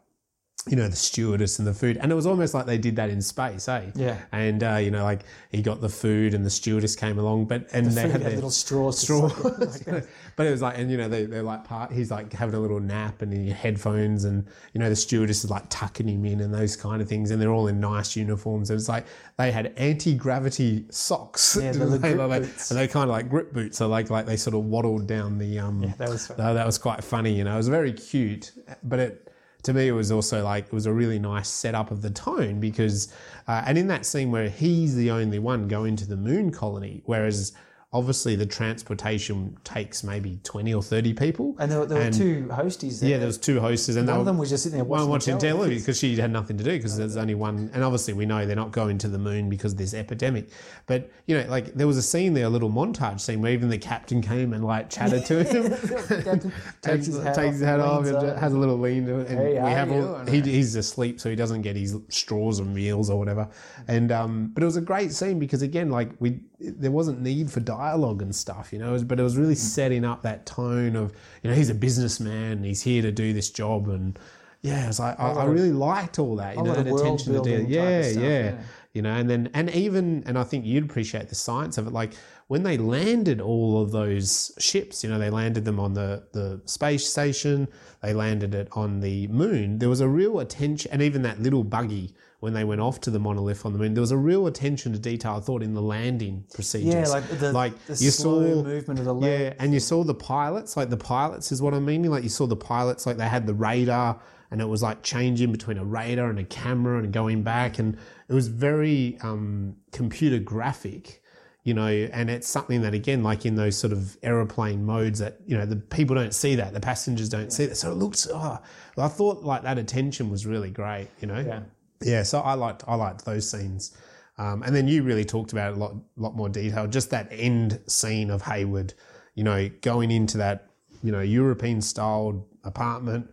B: you know the stewardess and the food, and it was almost like they did that in space, eh?
A: Yeah.
B: And uh, you know, like he got the food, and the stewardess came along, but and they
A: food
B: had
A: had
B: their
A: little
B: straw.
A: straw. like-
B: but it was like, and you know, they they're like part. He's like having a little nap and in headphones, and you know, the stewardess is like tucking him in and those kind of things, and they're all in nice uniforms. And it's like they had anti gravity socks,
A: Yeah, the
B: they? Like-
A: boots.
B: and they kind of like grip boots. So like like they sort of waddled down the um.
A: that was
B: that, that was quite funny. You know, it was very cute, but it. To me, it was also like it was a really nice setup of the tone because, uh, and in that scene where he's the only one going to the moon colony, whereas obviously the transportation takes maybe 20 or 30 people.
A: And there, were- there were two hosties there.
B: Yeah, there was two hosts, and
A: One of them was just sitting there watching,
B: watching television because she had nothing to do because there's only one. And obviously, we know they're not going to the moon because of this epidemic. But you know, like there was a scene there, a little montage scene where even the captain came and like chatted to him.
A: Takes his hat
B: takes
A: off,
B: his hat off, and has a little lean to it, and
A: Hey,
B: we have all, he, he's asleep, so he doesn't get his straws or meals or whatever. And um, but it was a great scene because again, like we, there wasn't need for dialogue and stuff, you know. it was- But it was really setting up that tone of, you know, he's a businessman, he's here to do this job, and yeah, it's like I, I really liked all that, you know, and attention to detail. Yeah,
A: stuff,
B: yeah,
A: yeah.
B: you know, and then and even and I think you'd appreciate the science of it, like when they landed all of those ships, you know, they landed them on the the space station, they landed it on the moon. There was a real attention, and even that little buggy when they went off to the monolith on the moon, there was a real attention to detail. I thought in the landing procedures,
A: Yeah, like the,
B: like
A: the
B: you
A: slow
B: saw
A: movement of the leg.
B: yeah, and you saw the pilots, like the pilots is what I'm meaning. Like you saw the pilots, like they had the radar, and it was like changing between a radar and a camera and going back, and it was very um, computer graphic, you know. And it's something that again, like in those sort of aeroplane modes, that you know the people don't see that, the passengers don't see that, so it looks. Oh, I thought like that attention was really great, you know.
A: Yeah.
B: Yeah, so I liked I liked those scenes, um, and then you really talked about a lot lot more detail. Just that end scene of Hayward, you know, going into that you know European styled apartment.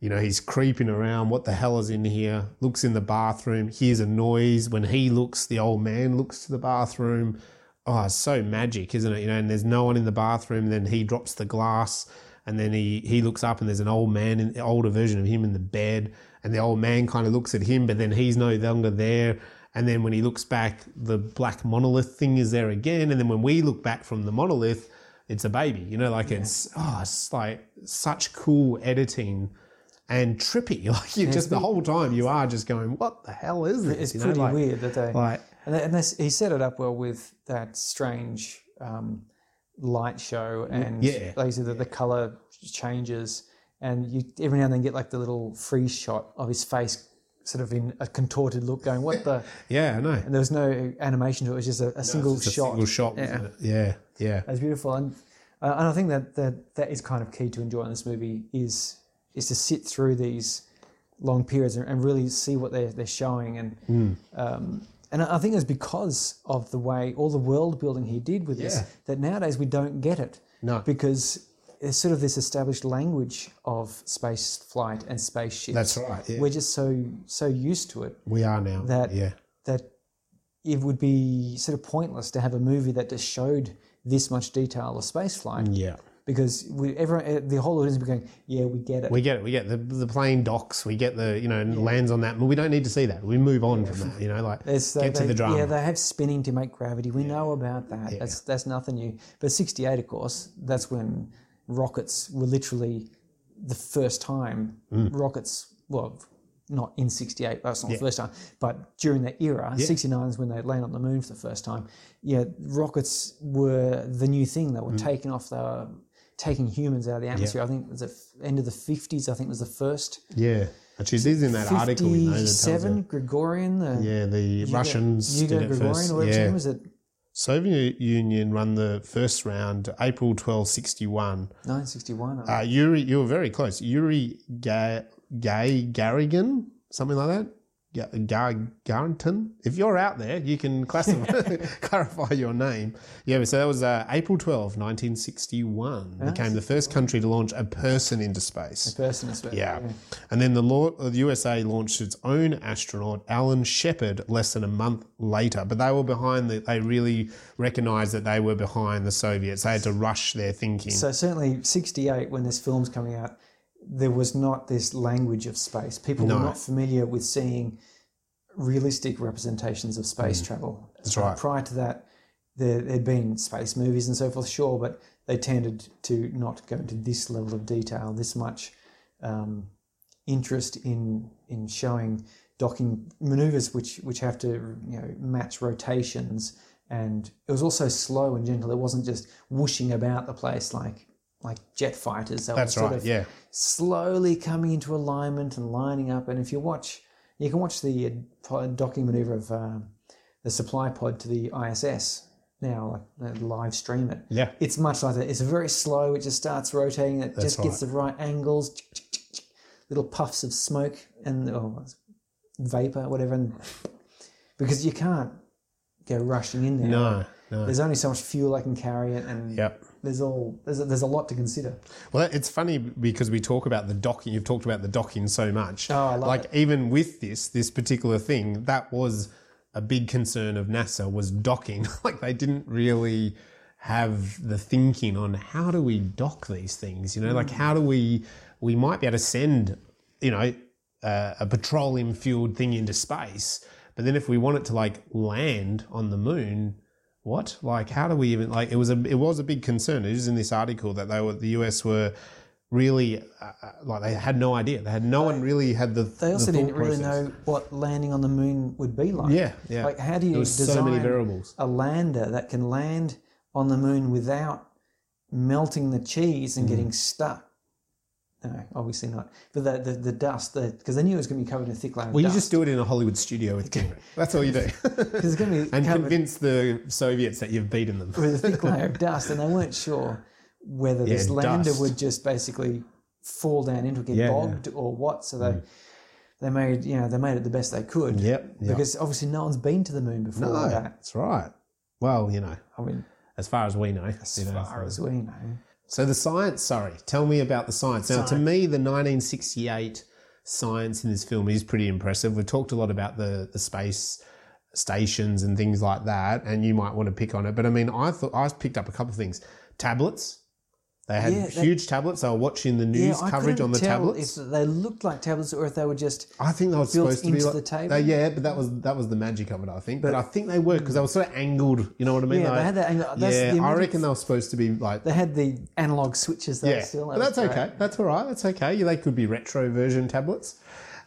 B: You know, he's creeping around. What the hell is in here? Looks in the bathroom. Hears a noise. When he looks, the old man looks to the bathroom. Oh, it's so magic, isn't it? You know, and there's no one in the bathroom. Then he drops the glass, and then he he looks up, and there's an old man, in older version of him in the bed, and the old man kind of looks at him, but then he's no longer there. And then when he looks back, the black monolith thing is there again. And then when we look back from the monolith, it's a baby. You know, like it's oh, it's like such cool editing and trippy. Like you just the whole time you are just going, what the hell is this?
A: It's
B: You know,
A: pretty
B: like-
A: weird that they
B: Like
A: and, they, and this, he set it up well with that strange um, light show and
B: Yeah.
A: like you said, the, the color changes and you every now and then get like the little freeze shot of his face sort of in a contorted look, going, "What the?"
B: Yeah, I know.
A: And there was no animation to it; it was just a, a single
B: It's a
A: shot.
B: single shot.
A: Yeah.
B: Yeah, yeah.
A: That's beautiful, and uh, and I think that, that that is kind of key to enjoying this movie is is to sit through these long periods and, and really see what they're they're showing, and
B: Hmm.
A: um, and I think it's because of the way all the world building he did with
B: Yeah.
A: this that nowadays we don't get it
B: No.
A: because there's sort of this established language of space flight and spaceships.
B: That's right. Yeah.
A: We're just so so used to it
B: we are now.
A: that
B: yeah.
A: that it would be sort of pointless to have a movie that just showed this much detail of space flight
B: Yeah.
A: because we, everyone, eh, the whole audience would be going, "Yeah, we get it."
B: We get it. We get the the plane docks. We get the you know lands on that. But we don't need to see that. We move on from that. You know, like
A: It's,
B: get to the drama.
A: Yeah, they have spinning to make gravity. We know about that. That's that's nothing new. But '68, of course, that's when rockets were literally the first time
B: Mm.
A: rockets. Well, not in '68. That's not the first time, but during that era, '69 is when they land on the moon for the first time. Yeah, rockets were the new thing.
B: Mm.
A: They were taking off. They were taking humans out of the atmosphere. I think it was the end of the '50s. I think was the first.
B: yeah. Actually, it is in that article. You know, that you-
A: Gregorian. The,
B: Yeah, the Russians
A: Yugo
B: did it
A: Gregorian,
B: first.
A: or whatever
B: Yeah.
A: was it
B: Soviet Union run the first round April 12, 61.
A: 961.
B: Uh, Yuri, you were very close. Yuri Ga- Gay Garrigan, something like that. Ga- Gar- Garrington. If you're out there, you can classify, clarify your name. Yeah, so that was uh, April 12, 1961. Became the first country to launch a person into space.
A: A person is
B: Yeah. And then the, law, the USA launched its own astronaut, Alan Shepard, less than a month later. But they were behind the, they really recognized that they were behind the Soviets. They had to rush their thinking.
A: So certainly 68, when this film's coming out, there was not this language of space. People
B: No.
A: were not familiar with seeing realistic representations of space travel.
B: Mm. That's
A: Uh,
B: right.
A: prior to that, there had been space movies and so forth, sure, but they tended to not go into this level of detail, this much um, interest in in showing docking maneuvers which which have to you know match rotations and it was also slow and gentle it wasn't just whooshing about the place like like jet fighters they
B: That's right,
A: of
B: yeah.
A: slowly coming into alignment and lining up and if you watch you can watch the uh, docking maneuver of uh, the supply pod to the ISS now like uh, live stream it
B: Yeah.
A: it's much like that. It's very slow. It just starts rotating. It just gets the right angles, little puffs of smoke and oh, vapor, whatever. And because you can't go rushing in there.
B: No, no.
A: There's only so much fuel I can carry it, and
B: Yep.
A: There's all there's a, there's a lot to consider.
B: Well, it's funny because we talk about the docking. You've talked about the docking so much.
A: Oh, I love
B: like even with this this particular thing, that was a big concern of NASA was docking. like they didn't really have the thinking on how do we dock these things. You know, like how do we we might be able to send you know uh, a petroleum fueled thing into space, but then if we want it to like land on the moon, what like how do we even like it was a it was a big concern it is in this article that they were the us were really uh, uh, like they had no idea they had no one really had the
A: They also
B: the
A: didn't really
B: process.
A: know what landing on the moon would be like.
B: yeah yeah
A: Like, how do you design
B: so many variables
A: a lander that can land on the moon without melting the cheese
B: Mm.
A: and getting stuck? No, obviously not. But the the, the dust, because they knew it was going to be covered in a thick layer of
B: well you
A: dust.
B: just do it in a hollywood studio with camera that's all you do
A: it's going to be
B: and
A: covered
B: convince the soviets that you've beaten them
A: with a thick layer of dust, and they weren't sure whether
B: Yeah,
A: this lander
B: dust.
A: would just basically fall down into it, get
B: Yeah, Mm.
A: bogged, or what. So they they made you know they made it the best they could.
B: yep, yep.
A: Because obviously no one's been to the moon before
B: no
A: like that.
B: that's right well you know
A: I mean,
B: as far as we know
A: as
B: you know,
A: far as we know.
B: So the science, sorry, tell me about the science. Now, to me, the 1968 science in this film is pretty impressive. We've talked a lot about the the space stations and things like that, and you might want to pick on it. But I mean, I thought I picked up a couple of things. Tablets. They had
A: Yeah, they-
B: huge tablets. They were watching the news
A: I
B: coverage on the tablets.
A: If they looked like tablets or if they were just
B: I think they were supposed to be like
A: the table?
B: they- yeah, but that was that was the magic of it. I think, but, I think they were because they were sort of angled. You know what I mean?
A: Yeah, they had that angle- that's
B: yeah, I reckon they were supposed to be like
A: they had the analog switches there
B: yeah,
A: still. That was
B: that's
A: great.
B: okay. That's all right. That's okay. Yeah, they could be retro version tablets.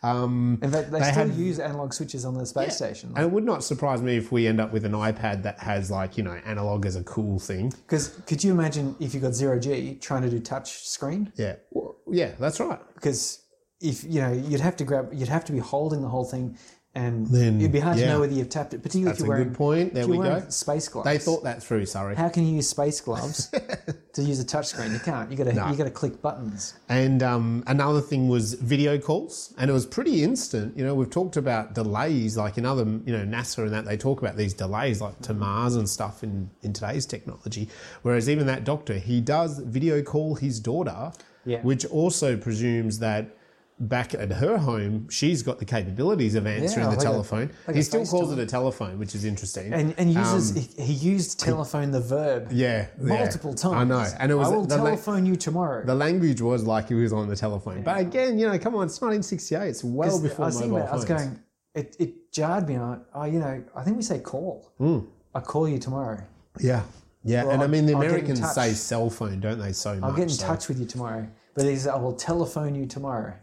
B: Um,
A: In fact, they,
B: They
A: still
B: had-
A: use analog switches on the space station.
B: and it would not surprise me if we end up with an iPad that has like you know analog as a cool thing.
A: Because could you imagine if you got zero G trying to do touch screen?
B: Yeah, Well, yeah, that's right.
A: Because if you know, you'd have to grab, you'd have to be holding the whole thing, and
B: Then,
A: it'd be hard to know whether you've tapped it. Particularly
B: That's
A: if you're wearing
B: good point. There we go.
A: space gloves.
B: They thought that through. Sorry.
A: How can you use space gloves to use a touchscreen? You can't. You got to
B: No.
A: you got to click buttons.
B: And um, another thing was video calls, and it was pretty instant. You know, we've talked about delays, like in other, you know, NASA and that they talk about these delays, like to Mars and stuff in in today's technology. Whereas even that doctor, he does video call his daughter,
A: Yeah.
B: which also presumes that back at her home, she's got the capabilities of answering
A: Yeah,
B: the
A: like a-
B: telephone.
A: like
B: he still calls it a telephone, which is interesting.
A: And and uses
B: Um,
A: he, he used telephone the verb
B: yeah, yeah.
A: multiple times.
B: I know, and it was
A: I will
B: the
A: telephone you tomorrow.
B: the language was like he was on the telephone. But again, you know, come on, it's 1968. It's well before
A: I was
B: mobile
A: about, it, I was going, it, it jarred me. I, oh, you know, I think we say call. I call you tomorrow.
B: yeah, yeah.
A: Well,
B: and I mean, the
A: I'll
B: Americans say cell phone, don't they? So much.
A: I'll get in
B: so-
A: touch with you tomorrow. But he says, I will telephone you tomorrow.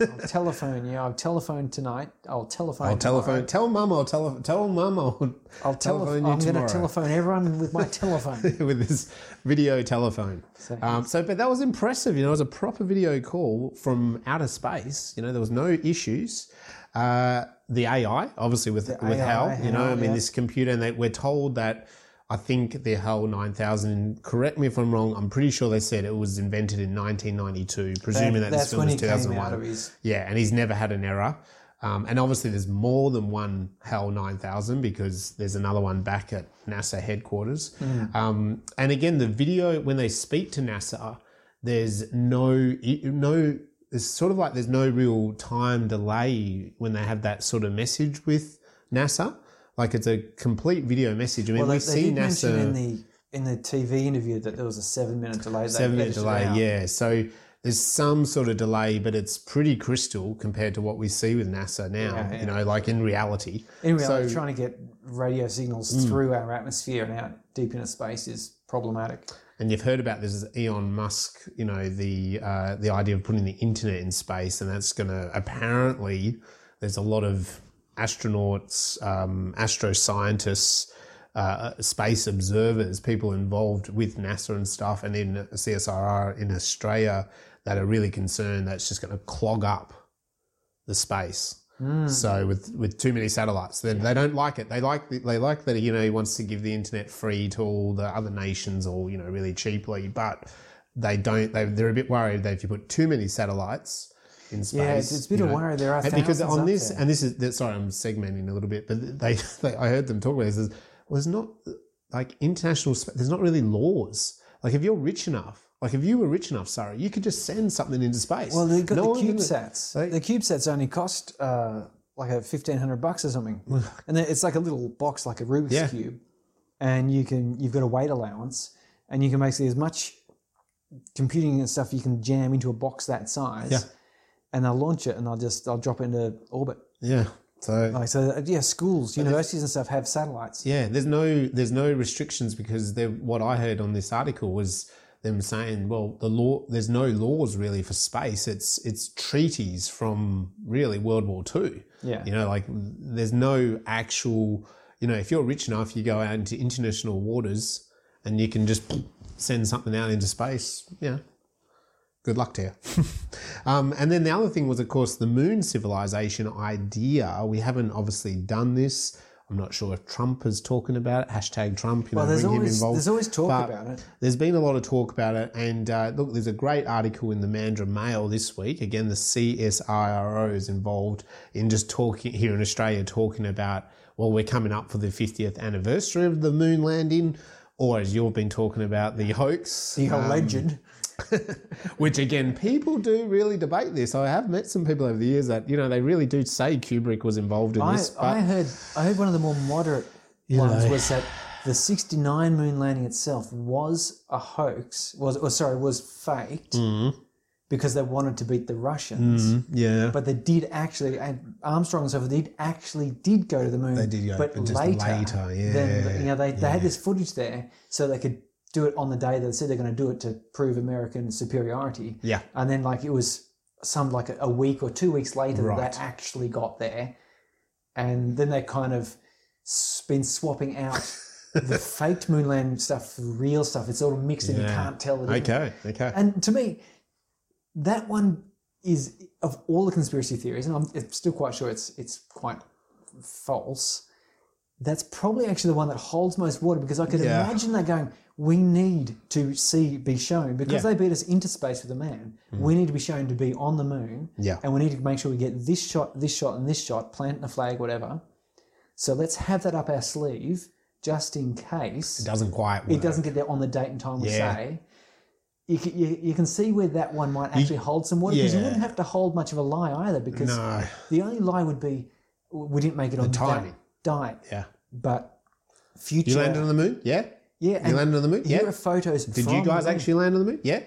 A: I'll telephone you. I'll telephone tonight. I'll telephone.
B: I'll
A: tomorrow.
B: telephone. Tell mum. I'll tele- tell mum. I'll,
A: I'll telephone. I'm going to telephone everyone with my telephone.
B: with this video telephone.
A: So-
B: Um, so, but that was impressive. You know, it was a proper video call from outer space. You know, there was no issues. Uh, the AI, obviously, with with
A: AI,
B: HAL. You know, I mean,
A: yeah.
B: this computer, and they, we're told that. I think the HAL 9000. Correct me if I'm wrong. I'm pretty sure they said it was invented in 1992, presuming that, this film was
A: he came
B: 2001.
A: out of his.
B: Yeah, and he's never had an error. Um, and obviously, there's more than one HAL 9000 because there's another one back at NASA headquarters. Um, and again, the video when they speak to NASA, there's no no. It's sort of like there's no real time delay when they have that sort of message with NASA. Like it's a complete video message. I mean,
A: Well, they,
B: we
A: they
B: see
A: did
B: NASA
A: in the in the TV interview that there was a seven minute delay.
B: Seven minute delay.
A: out.
B: Yeah, so there's some sort of delay, but it's pretty crystal compared to what we see with NASA now.
A: Yeah, yeah.
B: You know, like in reality.
A: In reality,
B: So-
A: trying to get radio signals through our atmosphere and out deep into space is problematic.
B: And you've heard about this Elon Musk, you know, the uh, the idea of putting the internet in space, and that's going to apparently. There's a lot of astronauts, um, astroscientists, uh, space observers, people involved with NASA and stuff, and in CSIR in Australia that are really concerned that it's just going to clog up the space. So with with too many satellites, then they don't like it. They like the, they like that you know he wants to give the internet free to all the other nations, or you know really cheaply, but they don't. They, they're a bit worried that if you put too many satellites in space,
A: Yeah, it's, it's a bit
B: you
A: of
B: know,
A: worry. There are
B: and because on this,
A: there.
B: and this is sorry, I'm segmenting a little bit, but they, they I heard them talk about this. Is, well, there's not like international. There's not really laws. Like if you're rich enough, like if you were rich enough, sorry, you could just send something into space.
A: Well, they've got
B: No
A: the CubeSats.
B: They-
A: the CubeSats only cost uh, like a fifteen hundred bucks or something, and it's like a little box, like a Rubik's
B: Yeah.
A: cube, and you can you've got a weight allowance, and you can basically as much computing and stuff you can jam into a box that size,
B: Yeah.
A: And they'll launch it and they'll just they'll drop it into orbit.
B: Yeah. So
A: Like so, yeah, schools, universities and stuff have satellites.
B: yeah, there's no there's no restrictions because there, what I heard on this article was them saying, well, the law there's no laws really for space. It's it's treaties from really World War Two.
A: Yeah.
B: You know, like there's no actual. You know, if you're rich enough, you go out into international waters and you can just send something out into space. Yeah. Good luck to you. um, and then the other thing was, of course, the moon civilization idea. We haven't obviously done this. I'm not sure if Trump is talking about it. Hashtag Trump. You know,
A: Well, there's
B: bring him
A: always
B: involved.
A: there's always talk
B: But
A: about it.
B: There's been a lot of talk about it, and uh, look, there's a great article in the Mandurah Mail this week. Again, the CSIRO is involved in just talking here in Australia, talking about well, we're coming up for the 50th anniversary of the moon landing, or as you've been talking about, the hoax,
A: The
B: um,
A: alleged.
B: which again, people do really debate this. I have met some people over the years that you know they really do say Kubrick was involved in
A: I,
B: this. But
A: I heard I heard one of the more moderate ones
B: know.
A: was that the 69 moon landing itself was a hoax was or sorry was faked
B: Mm-hmm.
A: Because they wanted to beat the Russians. Mm-hmm.
B: Yeah,
A: but they did actually and Armstrong and so forth did actually did go to the moon
B: They did go,
A: but,
B: but
A: later,
B: later, yeah,
A: then you know they, they had this footage there so they could do it on the day that they said they're going to do it to prove American superiority.
B: Yeah,
A: and then like it was some like a, week or two weeks later that they actually got there and then they kind of been swapping out the faked moonland stuff for real stuff. It's all mixed and you can't tell it
B: okay, okay.
A: and to me that one is of all the conspiracy theories, and I'm, still quite sure it's it's quite false. That's probably actually the one that holds most water because I could
B: Yeah.
A: imagine they're going. We need to see be shown because
B: Yeah. Mm.
A: they beat us into space with a man. We need to be shown to be on the moon,
B: Yeah.
A: and we need to make sure we get this shot, this shot, and this shot, planting a flag, whatever. So let's have that up our sleeve just in case
B: It doesn't quite work.
A: it doesn't get there on the date and time we
B: Yeah.
A: say. You can, you, you can see where that one might actually hold some water because you wouldn't have to hold much of a lie either because
B: No.
A: the only lie would be we didn't make it on
B: timing.
A: date.
B: Yeah.
A: But future,
B: You landed on the moon? Yeah.
A: yeah,
B: You landed on the moon? Yeah.
A: Here are photos.
B: Did you guys
A: the
B: actually land on the moon? Yeah.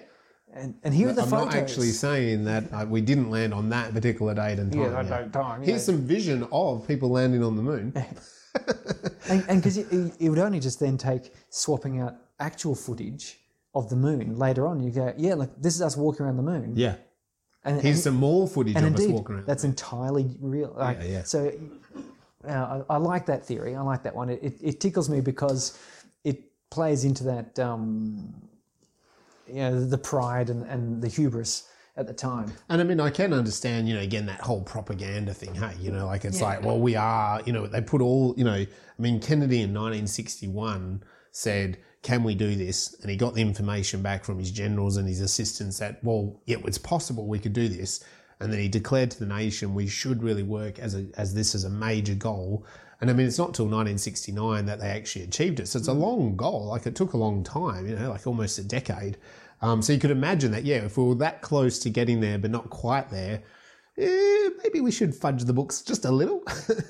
A: And, and here are the
B: I'm
A: photos.
B: not actually saying that uh, we didn't land on that particular date and time.
A: yeah, that
B: yeah.
A: time. yeah.
B: Here's some vision of people landing on the moon.
A: and because it, it would only just then take swapping out actual footage of the moon later on. You go, yeah, look, this is us walking around the moon.
B: Yeah.
A: and,
B: Here's
A: and-
B: some more footage of us walking around.
A: that's entirely real. Like,
B: Yeah, yeah.
A: So, uh, I, I like that theory. I like that one. It, it, it tickles me because it plays into that, um, you know, the pride and, and the hubris at the time.
B: And I mean, I can understand, you know, again, that whole propaganda thing. Hey, you know, like it's like, well, we are, you know, they put all, you know, I mean, Kennedy in 1961 said, can we do this? And he got the information back from his generals and his assistants that, well, yeah, it's possible we could do this. And then he declared to the nation, we should really work as a, as this as a major goal. And I mean, it's not till 1969 that they actually achieved it. So it's a long goal. Like it took a long time, you know, like almost a decade. Um, so you could imagine that, yeah, if we were that close to getting there but not quite there, eh, maybe we should fudge the books just a little.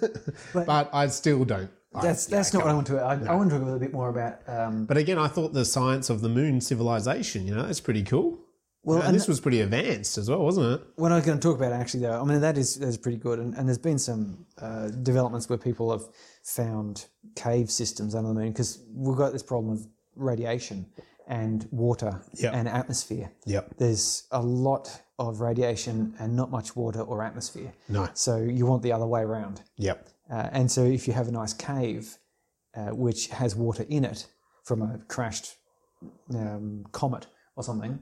B: but, I still don't.
A: That's
B: yeah,
A: that's not what I want to. I, I want to talk a little bit more about. Um,
B: But again, I thought the science of the moon civilization, you know, that's pretty cool.
A: well,
B: and
A: and
B: this was pretty advanced as well, wasn't it?
A: what I was going to talk about actually, though, I mean that is that is pretty good, and, and there's been some uh, developments where people have found cave systems under the moon because we've got this problem of radiation and water
B: Yep.
A: and atmosphere.
B: Yep.
A: There's a lot of radiation and not much water or atmosphere,
B: No.
A: so you want the other way around.
B: Yep.
A: Uh, and so if you have a nice cave uh, which has water in it from a crashed um, comet or something,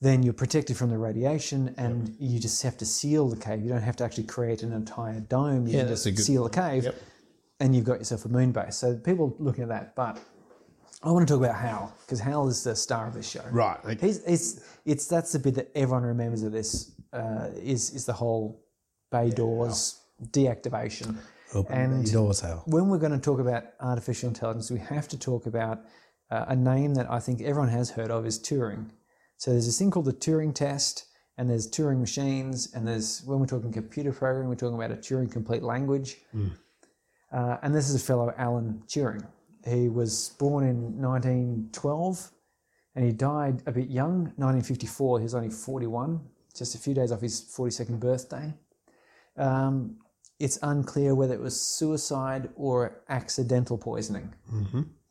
A: then you're protected from the radiation and you just have to seal the cave. You don't have to actually create an entire dome. You
B: Yeah,
A: can just
B: a good-
A: seal the cave
B: Yep.
A: and you've got yourself a moon base. So people looking at that. But I want to talk about Hal because Hal is the star of this show.
B: Right. Okay.
A: He's, it's, it's, that's the bit that everyone remembers of this uh, is, is the whole bay doors deactivation.
B: Open
A: and-
B: Hal.
A: When we're going to talk about artificial intelligence, we have to talk about uh, a name that I think everyone has heard of is Turing. So there's this thing called the Turing test, and there's Turing machines, and there's when we're talking computer programming, we're talking about a Turing complete language. Uh, and this is a fellow Alan Turing. He was born in 1912, and he died a bit young, 1954. He was only 41, just a few days off his 42nd birthday. Um, it's unclear whether it was suicide or accidental poisoning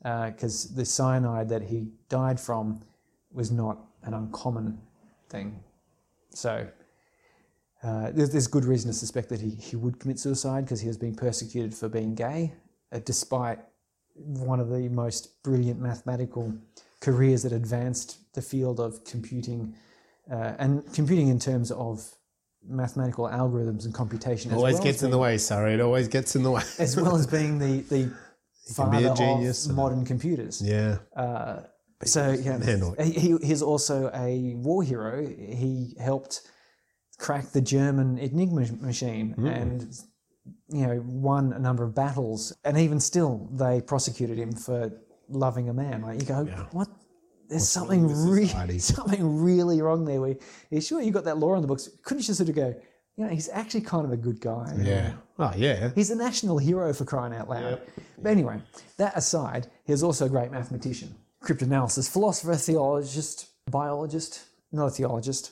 A: because the cyanide that he died from was not an uncommon thing. So uh, there's, there's good reason to suspect that he, he would commit suicide because he was being persecuted for being gay, uh, despite one of the most brilliant mathematical careers that advanced the field of computing uh, and computing in terms of mathematical algorithms and computation. as
B: Always
A: well
B: gets
A: as
B: in the way, sorry. It always gets in the way.
A: as well as being the the father
B: genius
A: of modern computers.
B: yeah.
A: Uh, so yeah, he, he- he's also a war hero. He helped crack the German Enigma machine
B: Hmm.
A: and you know won a number of battles. And even still, they prosecuted him for loving a man. Like you go, what? There's something really something really wrong there. We, yeah, sure, you got that law in the books. Couldn't you just sort of go? You know, he's actually kind of a good guy.
B: Yeah. Oh, yeah.
A: He's a national hero for crying out loud. But anyway, that aside, he was also a great mathematician, cryptanalysis, philosopher, theologist, biologist, not a theologist,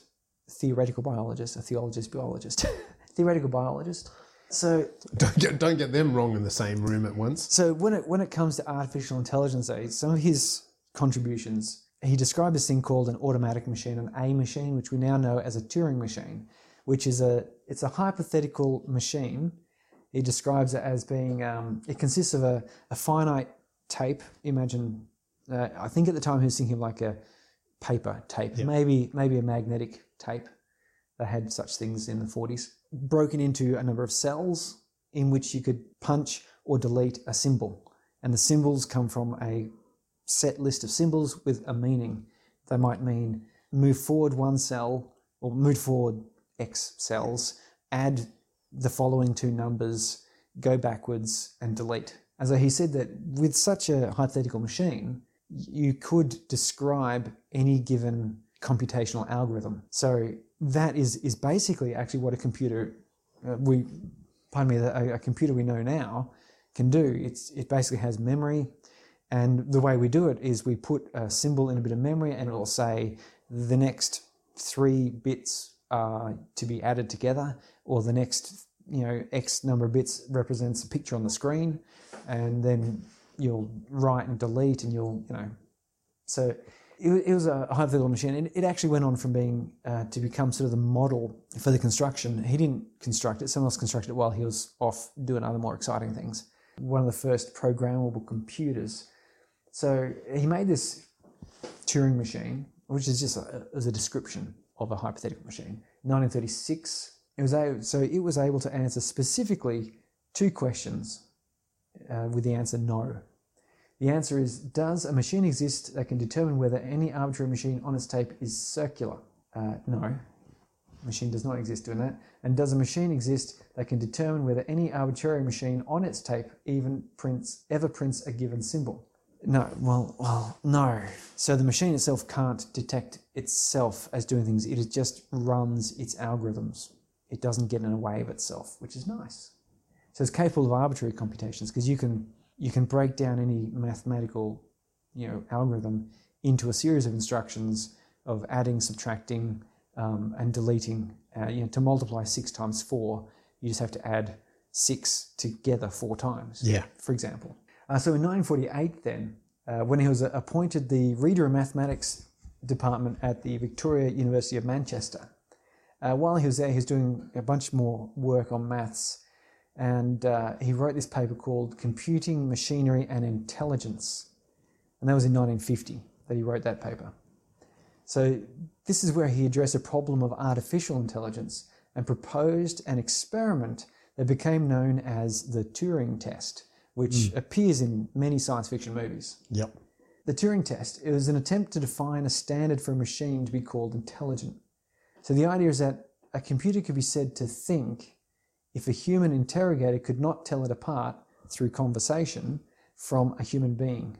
A: theoretical biologist, a theologist, biologist, theoretical biologist. So,
B: Don't get, don't get them wrong in the same room at once.
A: so when it when it comes to artificial intelligence, though, some of his contributions, he described this thing called an automatic machine, an A machine, which we now know as a Turing machine, which is a it's a hypothetical machine. He describes it as being um, it consists of a, a finite tape. Imagine, uh, I think at the time he was thinking like a paper tape, maybe maybe a magnetic tape, They had such things in the 40s. Broken into a number of cells in which you could punch or delete a symbol. And the symbols come from a set list of symbols with a meaning. They might mean move forward one cell or move forward X cells, add the following two numbers, go backwards, and delete. And so he said that with such a hypothetical machine, you could describe any given computational algorithm. So that is is basically actually what a computer uh, we pardon me a, a computer we know now can do. It's it basically has memory, and the way we do it is we put a symbol in a bit of memory, and it will say the next three bits are to be added together, or the next you know x number of bits represents a picture on the screen, and then you'll write and delete, and you'll you know so it, it was a hypothetical machine. and it actually went on from being uh, to become sort of the model for the construction. He didn't construct it; someone else constructed it while he was off doing other more exciting things. One of the first programmable computers. So he made this Turing machine, which is just a, as a description of a hypothetical machine. 1936. It was able, so it was able to answer specifically two questions uh, with the answer no. The answer is Does a machine exist that can determine whether any arbitrary machine on its tape is circular? Uh, no. Machine does not exist doing that. And does a machine exist that can determine whether any arbitrary machine on its tape even prints ever prints a given symbol? No, well, well, no. So the machine itself can't detect itself as doing things. It just runs its algorithms. It doesn't get in the way of itself, which is nice. So it's capable of arbitrary computations because you can you can break down any mathematical you know algorithm into a series of instructions of adding, subtracting, um, and deleting. Uh, you know, to multiply six times four, you just have to add six together four times.
B: Yeah.
A: For example. Uh, so in 1948, then, uh, when he was appointed the Reader of Mathematics department at the Victoria University of Manchester, uh, while he was there, he was doing a bunch more work on maths and uh, he wrote this paper called Computing Machinery and Intelligence. And that was in 1950 that he wrote that paper. So, this is where he addressed a problem of artificial intelligence and proposed an experiment that became known as the Turing test, which mm. appears in many science fiction movies.
B: Yep.
A: The Turing test it was an attempt to define a standard for a machine to be called intelligent. So, the idea is that a computer could be said to think if a human interrogator could not tell it apart through conversation from a human being.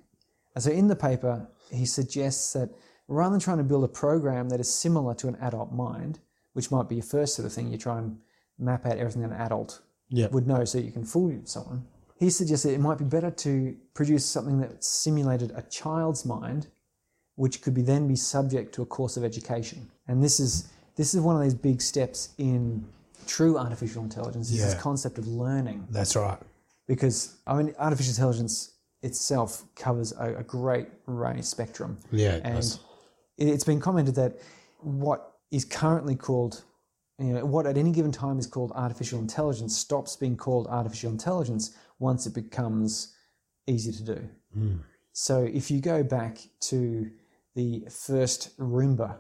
A: And so in the paper, he suggests that rather than trying to build a program that is similar to an adult mind, which might be your first sort of thing, you try and map out everything an adult
B: yep.
A: would know so you can fool someone. He suggests that it might be better to produce something that simulated a child's mind, which could be then be subject to a course of education. And this is this is one of these big steps in true artificial intelligence is
B: Yeah.
A: this concept of learning.
B: That's right.
A: Because, I mean, artificial intelligence itself covers a, a great range spectrum.
B: Yeah. it
A: And
B: does.
A: it- it's been commented that what is currently called, you know, what at any given time is called artificial intelligence stops being called artificial intelligence once it becomes easy to do.
B: Mm.
A: So if you go back to the first Roomba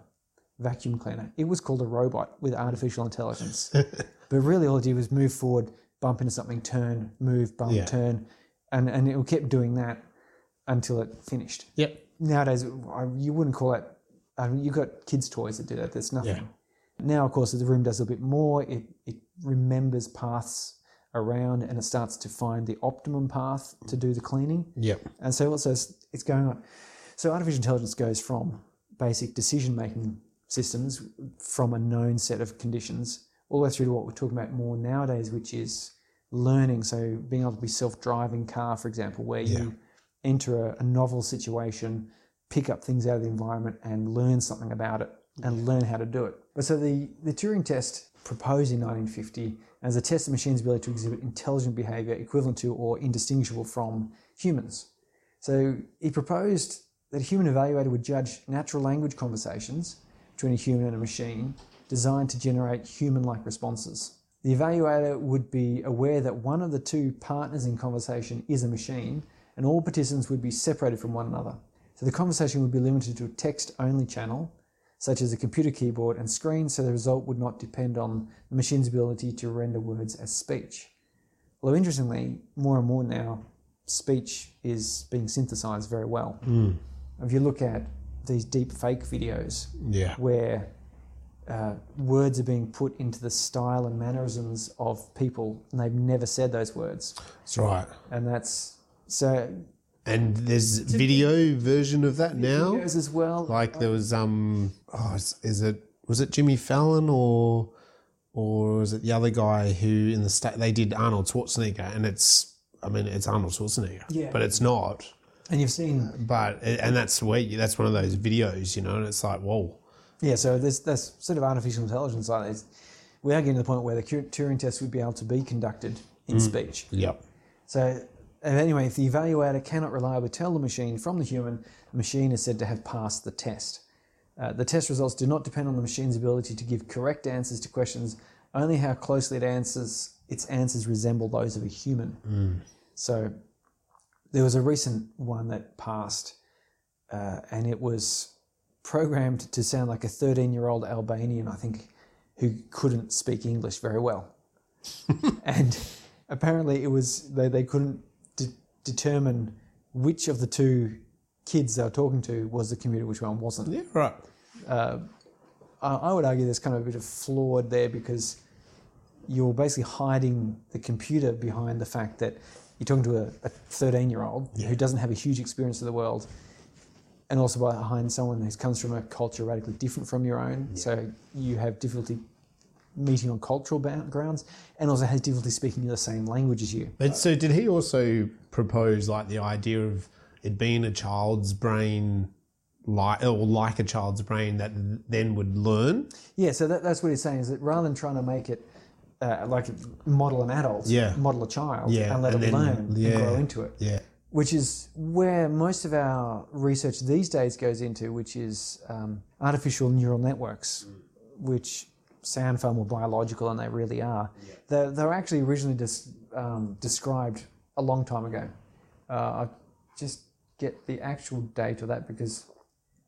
A: vacuum cleaner, it was called a robot with artificial intelligence. but really all it did was move forward, bump into something, turn, move, bump,
B: Yeah.
A: turn. And, and it kept doing that until it finished.
B: Yep.
A: Nowadays, you wouldn't call it, I mean, you've got kids' toys that do that. There's nothing.
B: Yeah.
A: Now, of course, the room does a bit more. It, it remembers paths around and it starts to find the optimum path to do the cleaning.
B: Yep.
A: And so also it's, going on. So artificial intelligence goes from basic decision making systems from a known set of conditions all the way through to what we're talking about more nowadays, which is learning. So being able to be self driving car, for example, where
B: Yeah.
A: you enter a, a novel situation, pick up things out of the environment and learn something about it and learn how to do it. But so the, the Turing test proposed in 1950 as a test of machines' ability to exhibit intelligent behavior equivalent to or indistinguishable from humans. So he proposed that a human evaluator would judge natural language conversations between a human and a machine designed to generate human like responses. The evaluator would be aware that one of the two partners in conversation is a machine, and all participants would be separated from one another. So the conversation would be limited to a text only channel such as a computer keyboard and screen, so the result would not depend on the machine's ability to render words as speech. Although, interestingly, more and more now, speech is being synthesized very well. If you look at these deep fake videos
B: Yeah.
A: where uh, words are being put into the style and mannerisms of people, and they've never said those words,
B: That's right.
A: and that's so
B: And there's video version of that now.
A: videos as well.
B: Like there was um oh is, is it was it Jimmy Fallon or or was it the other guy who in the state they did Arnold Schwarzenegger and it's I mean it's Arnold Schwarzenegger
A: Yeah.
B: but it's not
A: and you've seen
B: but and that's where that's one of those videos you know and it's like whoa
A: Yeah, so there's there's sort of artificial intelligence like this. We are getting to the point where the Turing test would be able to be conducted in speech.
B: yep
A: So uh, anyway, if the evaluator cannot reliably tell the machine from the human, the machine is said to have passed the test. Uh, the test results do not depend on the machine's ability to give correct answers to questions, only how closely it answers its answers resemble those of a human. So there was a recent one that passed, uh, and it was programmed to sound like a 13 year old Albanian, I think, who couldn't speak English very well. and apparently, it was they, they couldn't determine which of the two kids they were talking to was the computer, which one wasn't.
B: yeah right uh,
A: I, I would argue there's kind of a bit of flawed there because you're basically hiding the computer behind the fact that you're talking to a 13 year old who doesn't have a huge experience of the world and also behind someone who comes from a culture radically different from your own. So you have difficulty meeting on cultural grounds and also has difficulty speaking the same language as you.
B: but so did he also propose like the idea of it being a child's brain like or like a child's brain that then would learn
A: Yeah, so that, that's what he's saying is that rather than trying to make it uh, like model an adult,
B: Yeah.
A: model a child,
B: Yeah,
A: and let
B: and
A: it learn
B: yeah.
A: and grow into it.
B: yeah
A: which is where most of our research these days goes into, which is um, artificial neural networks, which sound far more biological than they really are. They're, they were actually originally dis, um, described a long time ago. Uh, I just get the actual date of that because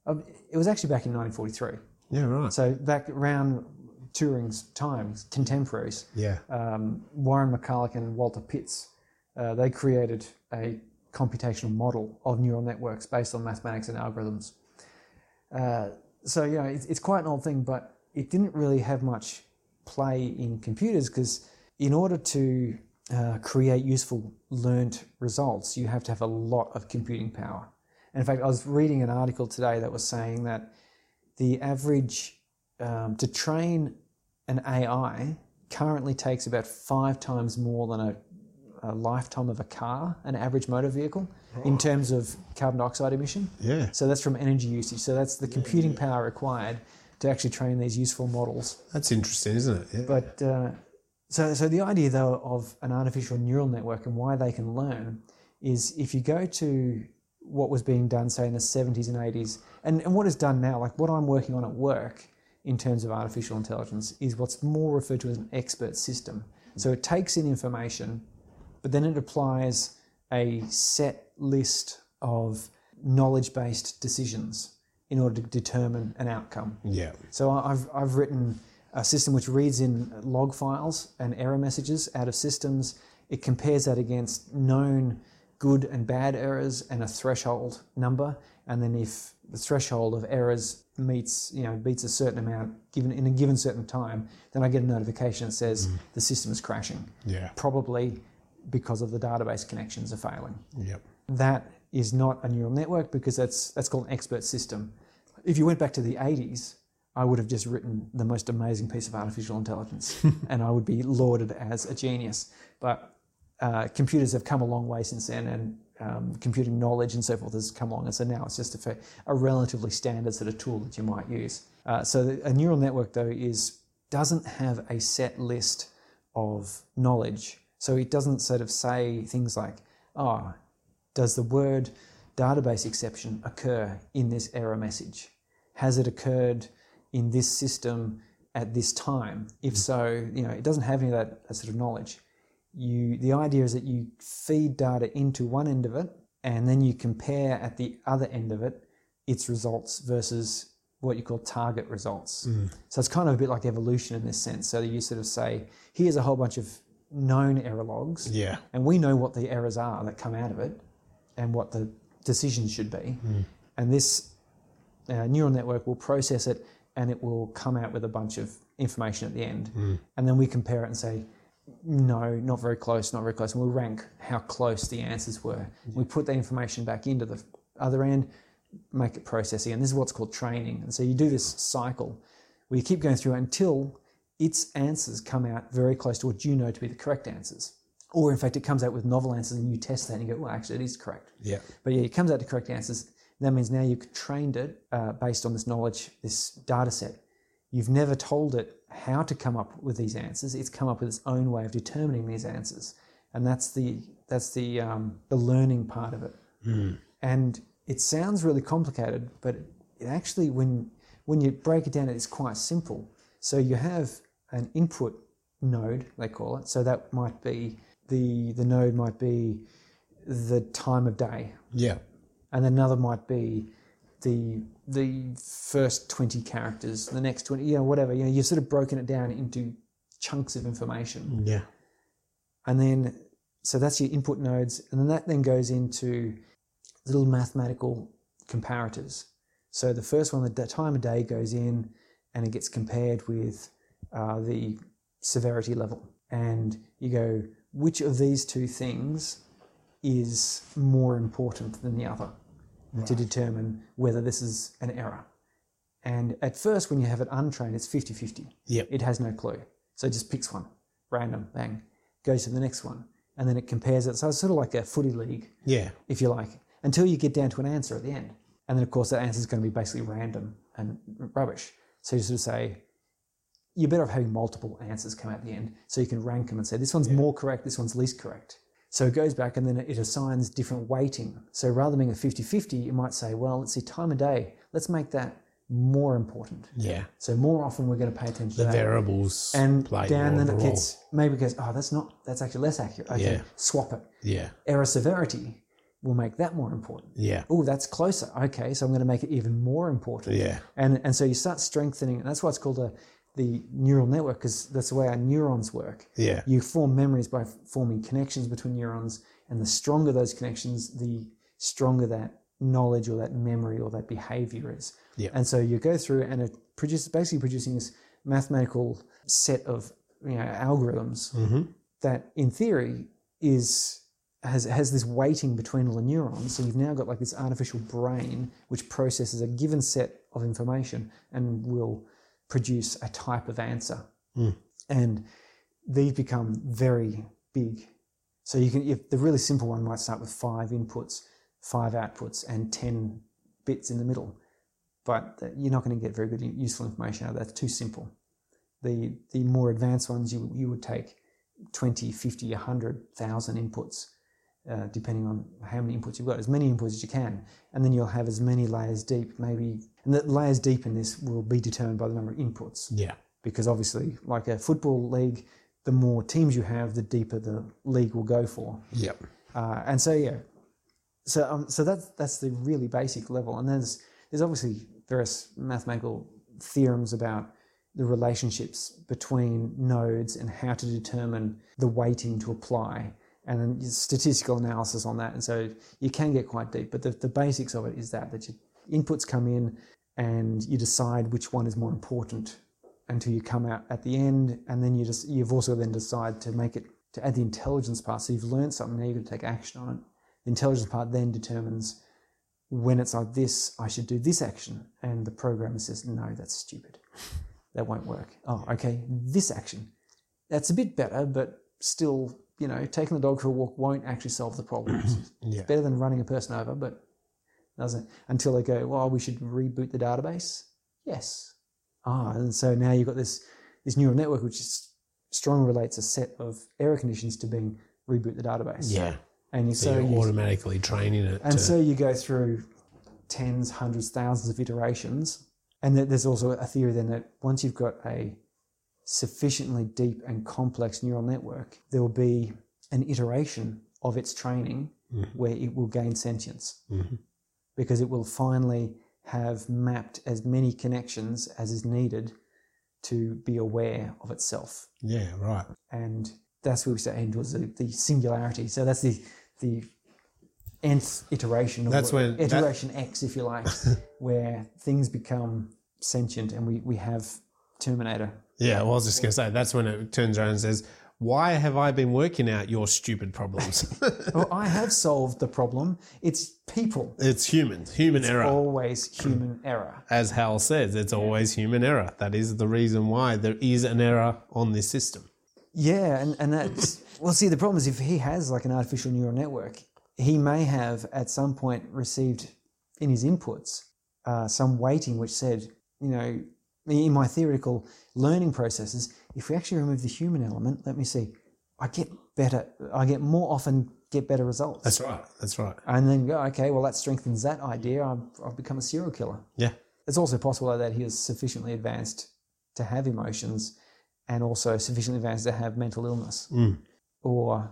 A: um, it was actually back in 1943.
B: yeah right
A: So back around Turing's times, contemporaries
B: yeah
A: um, Warren McCulloch and Walter Pitts, uh, they created a computational model of neural networks based on mathematics and algorithms. Uh, so, you know, it's, it's quite an old thing, but it didn't really have much play in computers because in order to uh, create useful learned results, you have to have a lot of computing power. And in fact, I was reading an article today that was saying that the average um, to train an AI currently takes about five times more than a, a lifetime of a car, an average motor vehicle, in terms of carbon dioxide emission.
B: yeah
A: So that's from energy usage. So that's the computing power required to actually train these useful models.
B: that's interesting isn't it yeah.
A: But uh, so, so the idea though of an artificial neural network and why they can learn is if you go to what was being done, say in the 70s and 80s, and, and what is done now, like what I'm working on at work in terms of artificial intelligence, is what's more referred to as an expert system. So it takes in information, but then it applies a set list of knowledge based decisions in order to determine an outcome.
B: yeah
A: So I- I've, I've written a system which reads in log files and error messages out of systems. It compares that against known good and bad errors and a threshold number. And then if the threshold of errors meets, you know, beats a certain amount given in a given certain time, then I get a notification that says mm. the system is crashing,
B: yeah
A: probably because of the database connections are failing
B: yep
A: that is not a neural network because that's that's called an expert system. If you went back to the 80s, I would have just written the most amazing piece of artificial intelligence, and I would be lauded as a genius. But uh, computers have come a long way since then, and um, computing knowledge and so forth has come along, and so now it's just a, a relatively standard sort of tool that you might use. Uh, so the, a neural network, though, is doesn't have a set list of knowledge. So it doesn't sort of say things like, "Oh, does the word database exception occur in this error message? Has it occurred in this system at this time? If mm. so, you know, it doesn't have any of that, that sort of knowledge. You, the idea is that you feed data into one end of it, and then you compare at the other end of it its results versus what you call target results. Mm. So it's kind of a bit like evolution in this sense. So you sort of say, here's a whole bunch of known error logs,
B: Yeah.
A: and we know what the errors are that come out of it and what the decisions should be. Hmm. And this uh, neural network will process it and it will come out with a bunch of information at the end. Hmm. And then we compare it and say, no, not very close, not very close. And we'll rank how close the answers were. Hmm. We put that information back into the other end, make it processing. And this is what's called training. And so you do this cycle where you keep going through until its answers come out very close to what you know to be the correct answers. Or in fact, it comes out with novel answers and you test that and you go, well, actually, it is correct.
B: Yeah.
A: But yeah, it comes out to correct answers. That means now you've trained it uh, based on this knowledge, this data set. You've never told it how to come up with these answers. It's come up with its own way of determining these answers, and that's the that's the um, the learning part of it. And it sounds really complicated, but it actually, when when you break it down, it's quite simple. So you have an input node, they call it. So that might be the the node might be the time of day,
B: Yeah.
A: and another might be the the first 20 characters the next 20 you know whatever you know you've sort of broken it down into chunks of information
B: Yeah.
A: and then so that's your input nodes and then that then goes into little mathematical comparators so the first one the time of day goes in and it gets compared with uh, the severity level and you go which of these two things is more important than the other to determine whether this is an error. And at first, when you have it untrained, it's 50 50.
B: Yep.
A: It has no clue. So it just picks one, random, bang, goes to the next one. And then it compares it. So it's sort of like a footy league,
B: Yeah.
A: if you like, until you get down to an answer at the end. And then, of course, that answer is going to be basically random and rubbish. So you sort of say, you're better off having multiple answers come out at the end so you can rank them and say, this one's more correct, this one's least correct. So it goes back and then it assigns different weighting. So rather than being a 50 50, you might say, well, let's see, time of day, let's make that more important.
B: Yeah.
A: So more often we're going to pay attention
B: The
A: to that.
B: variables
A: and
B: play
A: down then it gets, maybe goes, oh, that's not, that's actually less accurate. Okay,
B: Yeah.
A: swap it.
B: Yeah.
A: Error severity will make that more important.
B: Yeah.
A: Oh, that's closer. Okay, so I'm going to make it even more important.
B: Yeah.
A: And and so you start strengthening, and that's why it's called a the neural network because that's the way our neurons work.
B: Yeah.
A: You form memories by forming connections between neurons, and the stronger those connections, the stronger that knowledge or that memory or that behavior is.
B: Yeah.
A: And so you go through and it produces basically producing this mathematical set of you know algorithms
B: Mm-hmm.
A: that in theory is has has this weighting between all the neurons. So you've now got like this artificial brain which processes a given set of information and will produce a type of answer. Hmm. And these become very big. So you can if the really simple one might start with five inputs, five outputs, and ten bits in the middle. But you're not going to get very good useful information out of that. It's too simple. The the more advanced ones you you would take 20, 50, 100,000 inputs, uh, depending on how many inputs you've got, as many inputs as you can. And then you'll have as many layers deep, maybe. And the layers deep in this will be determined by the number of inputs.
B: Yeah.
A: Because obviously, like a football league, the more teams you have, the deeper the league will go for.
B: Yep.
A: Uh, and so, yeah. So, um, so that's that's the really basic level, and there's there's obviously various mathematical theorems about the relationships between nodes and how to determine the weighting to apply, and then statistical analysis on that. And so you can get quite deep, but the, the basics of it is that that your inputs come in, and you decide which one is more important until you come out at the end, and then you just you've also then decide to make it to add the intelligence part. So you've learned something now you've got to take action on it. The intelligence part then determines when it's like this, I should do this action, and the programmer says, no, that's stupid. That won't work. Oh, okay, this action. That's a bit better, but still, you know, taking the dog for a walk won't actually solve the problem. It's better than running a person over, but doesn't until they go, well, we should reboot the database. Yes. Ah, and so now you've got this this neural network which is strongly relates a set of error conditions to being reboot the database.
B: Yeah.
A: And you
B: So
A: so
B: you're
A: you,
B: automatically training it
A: and
B: to.
A: so you go through tens, hundreds, thousands of iterations. And there's also a theory then that once you've got a sufficiently deep and complex neural network, there will be an iteration of its training
B: Mhm.
A: where it will gain sentience
B: Mhm.
A: because it will finally have mapped as many connections as is needed to be aware of itself.
B: Yeah, right.
A: And that's where we start heading towards the, the singularity. So that's the the nth iteration of
B: That's
A: what-
B: when- that-
A: iteration X, if you like, where things become sentient and we, we have Terminator.
B: Yeah, well, I was just going to say that's when it turns around and says, "Why have I been working out your stupid problems?"
A: Well, I have solved the problem. It's people.
B: it's human, human error.
A: Always human error.
B: As Hal says, it's always human error. That is the reason why there is an error on this system.
A: Yeah, and, and that's well. See, the problem is if he has like an artificial neural network, he may have at some point received in his inputs uh, some weighting which said, you know, in my theoretical learning processes, if we actually remove the human element, let me see, I get better. I get more often get better results.
B: That's right. That's right.
A: and then go, okay, well that strengthens that idea. I've, I've become a serial killer.
B: Yeah.
A: It's also possible that he is sufficiently advanced to have emotions and also sufficiently advanced to have mental illness.
B: Mm.
A: Or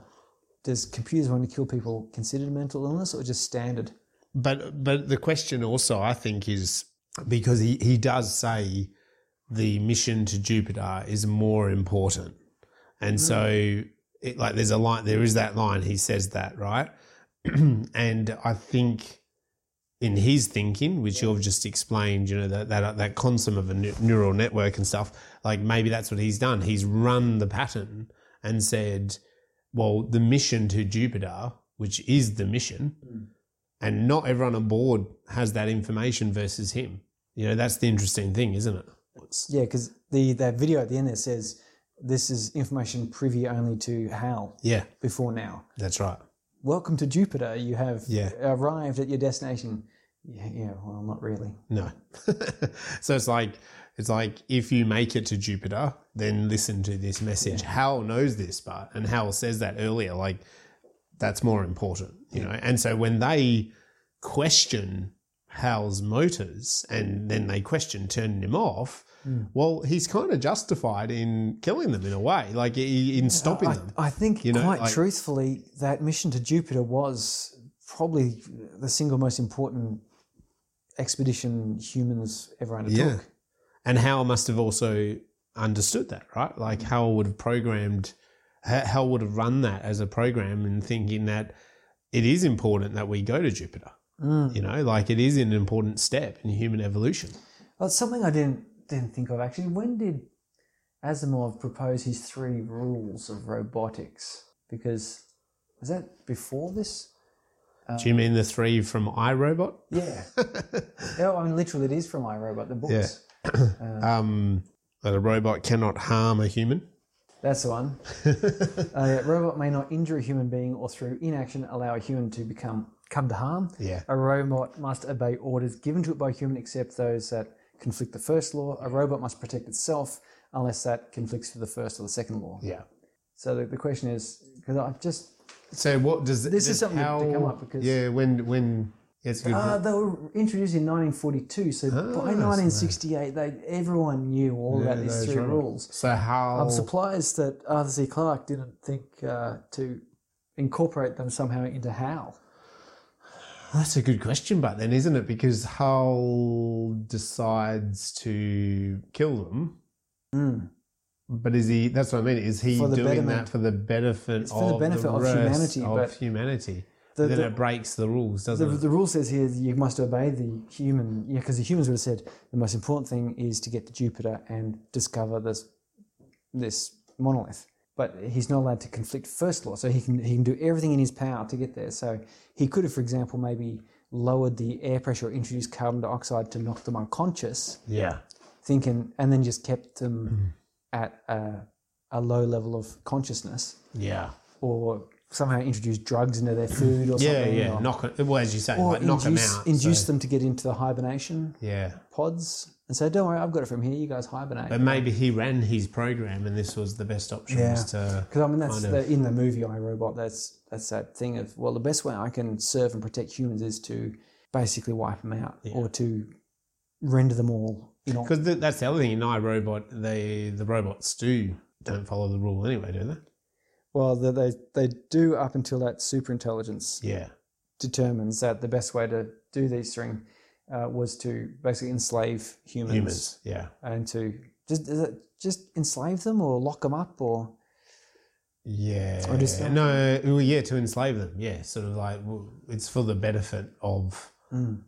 A: does computers want to kill people considered mental illness or just standard?
B: But but the question also, I think, is because he, he does say the mission to Jupiter is more important, and hmm. so it, like there's a line, there is that line. He says that right, and I think in his thinking, which you've just explained, you know that that that concept of a neural network and stuff, like maybe that's what he's done. He's run the pattern and said, well, the mission to Jupiter, which is the mission hmm. and not everyone on board has that information versus him. You know, that's the interesting thing, isn't it?
A: Yeah, because the that video at the end there says this is information privy only to Hal
B: Yeah,
A: before now.
B: that's right.
A: Welcome to Jupiter. You have
B: Yeah.
A: arrived at your destination. Yeah, yeah, well, not really.
B: No. so it's like it's like if you make it to Jupiter, then listen to this message. Hal knows this part, and Hal says that earlier. Like that's more important, you know. And so when they question Hal's motors and mm. then they question turning him off. Mm. Well, he's kind of justified in killing them in a way, like in stopping
A: I,
B: them.
A: I think,
B: You know,
A: quite
B: like-
A: truthfully, that mission to Jupiter was probably the single most important expedition humans ever undertook.
B: Yeah. And Hal must have also understood that, right? Like mm. Hal would have programmed, Hal would have run that as a program and thinking that it is important that we go to Jupiter. You know, like it is an important step in human evolution.
A: Well, it's something I didn't didn't think of actually. When did Asimov propose his three rules of robotics? Because was that before this?
B: Do you mean the three from iRobot?
A: Yeah. yeah I mean, literally, it is from iRobot, the books.
B: Um, that a robot cannot harm a human.
A: That's the one. a robot may not injure a human being or through inaction allow a human to become come to harm.
B: Yeah.
A: A robot must obey orders given to it by a human except those that conflict the first law. A robot must protect itself unless that conflicts with the first or the second law.
B: Yeah.
A: So the, the question is, because I've just,
B: So what does
A: This is
B: does
A: something to- to come up because-
B: yeah when when it's good.
A: uh, they were introduced in 1942. So by 1968, they everyone knew all about these three
B: robots.
A: rules.
B: so how
A: I'm surprised that Arthur C. Clarke didn't think uh, to incorporate them somehow into Hal.
B: That's a good question, but then isn't it? Because Hal decides to kill them. Hmm. But is he? That's what I mean. Is he
A: the
B: doing
A: betterment.
B: that for the benefit
A: for the
B: of
A: benefit of
B: rest
A: humanity,
B: Of humanity.
A: the-
B: then
A: the-
B: it breaks the rules, doesn't it?
A: the rule says here you must obey the human, yeah, because the humans would have said the most important thing is to get to Jupiter and discover this this monolith. But he's not allowed to conflict first law, so he can he can do everything in his power to get there. So he could have, for example, maybe lowered the air pressure or introduced carbon dioxide to knock them unconscious,
B: yeah.
A: thinking, and then just kept them hmm. at a, a low level of consciousness,
B: Yeah.
A: or somehow introduce drugs into their food or
B: Yeah,
A: something.
B: yeah.
A: or-
B: Knock it. Well, as you say,
A: or
B: like knock them
A: induce,
B: out.
A: induce
B: so-
A: them to get into the hibernation
B: Yeah.
A: pods and say, "Don't worry, I've got it from here. You guys hibernate."
B: But maybe he ran his program, and this was the best option.
A: Yeah.
B: To
A: Because I mean, that's
B: kind of-
A: the, in the movie I Robot. That's that's that thing of well, the best way I can serve and protect humans is to basically wipe them out or to render them all. You know,
B: Because th- that's the other thing in iRobot, they the robots do don't follow the rule anyway, do they?
A: well, they, they they do up until that super intelligence
B: Yeah.
A: determines that the best way to do these things uh, was to basically enslave humans,
B: Humans, yeah.
A: and to just is it just enslave them or lock them up or
B: Yeah.
A: Or just-
B: no, well, yeah, to enslave them. Yeah, sort of like well, it's for the benefit of
A: Mm.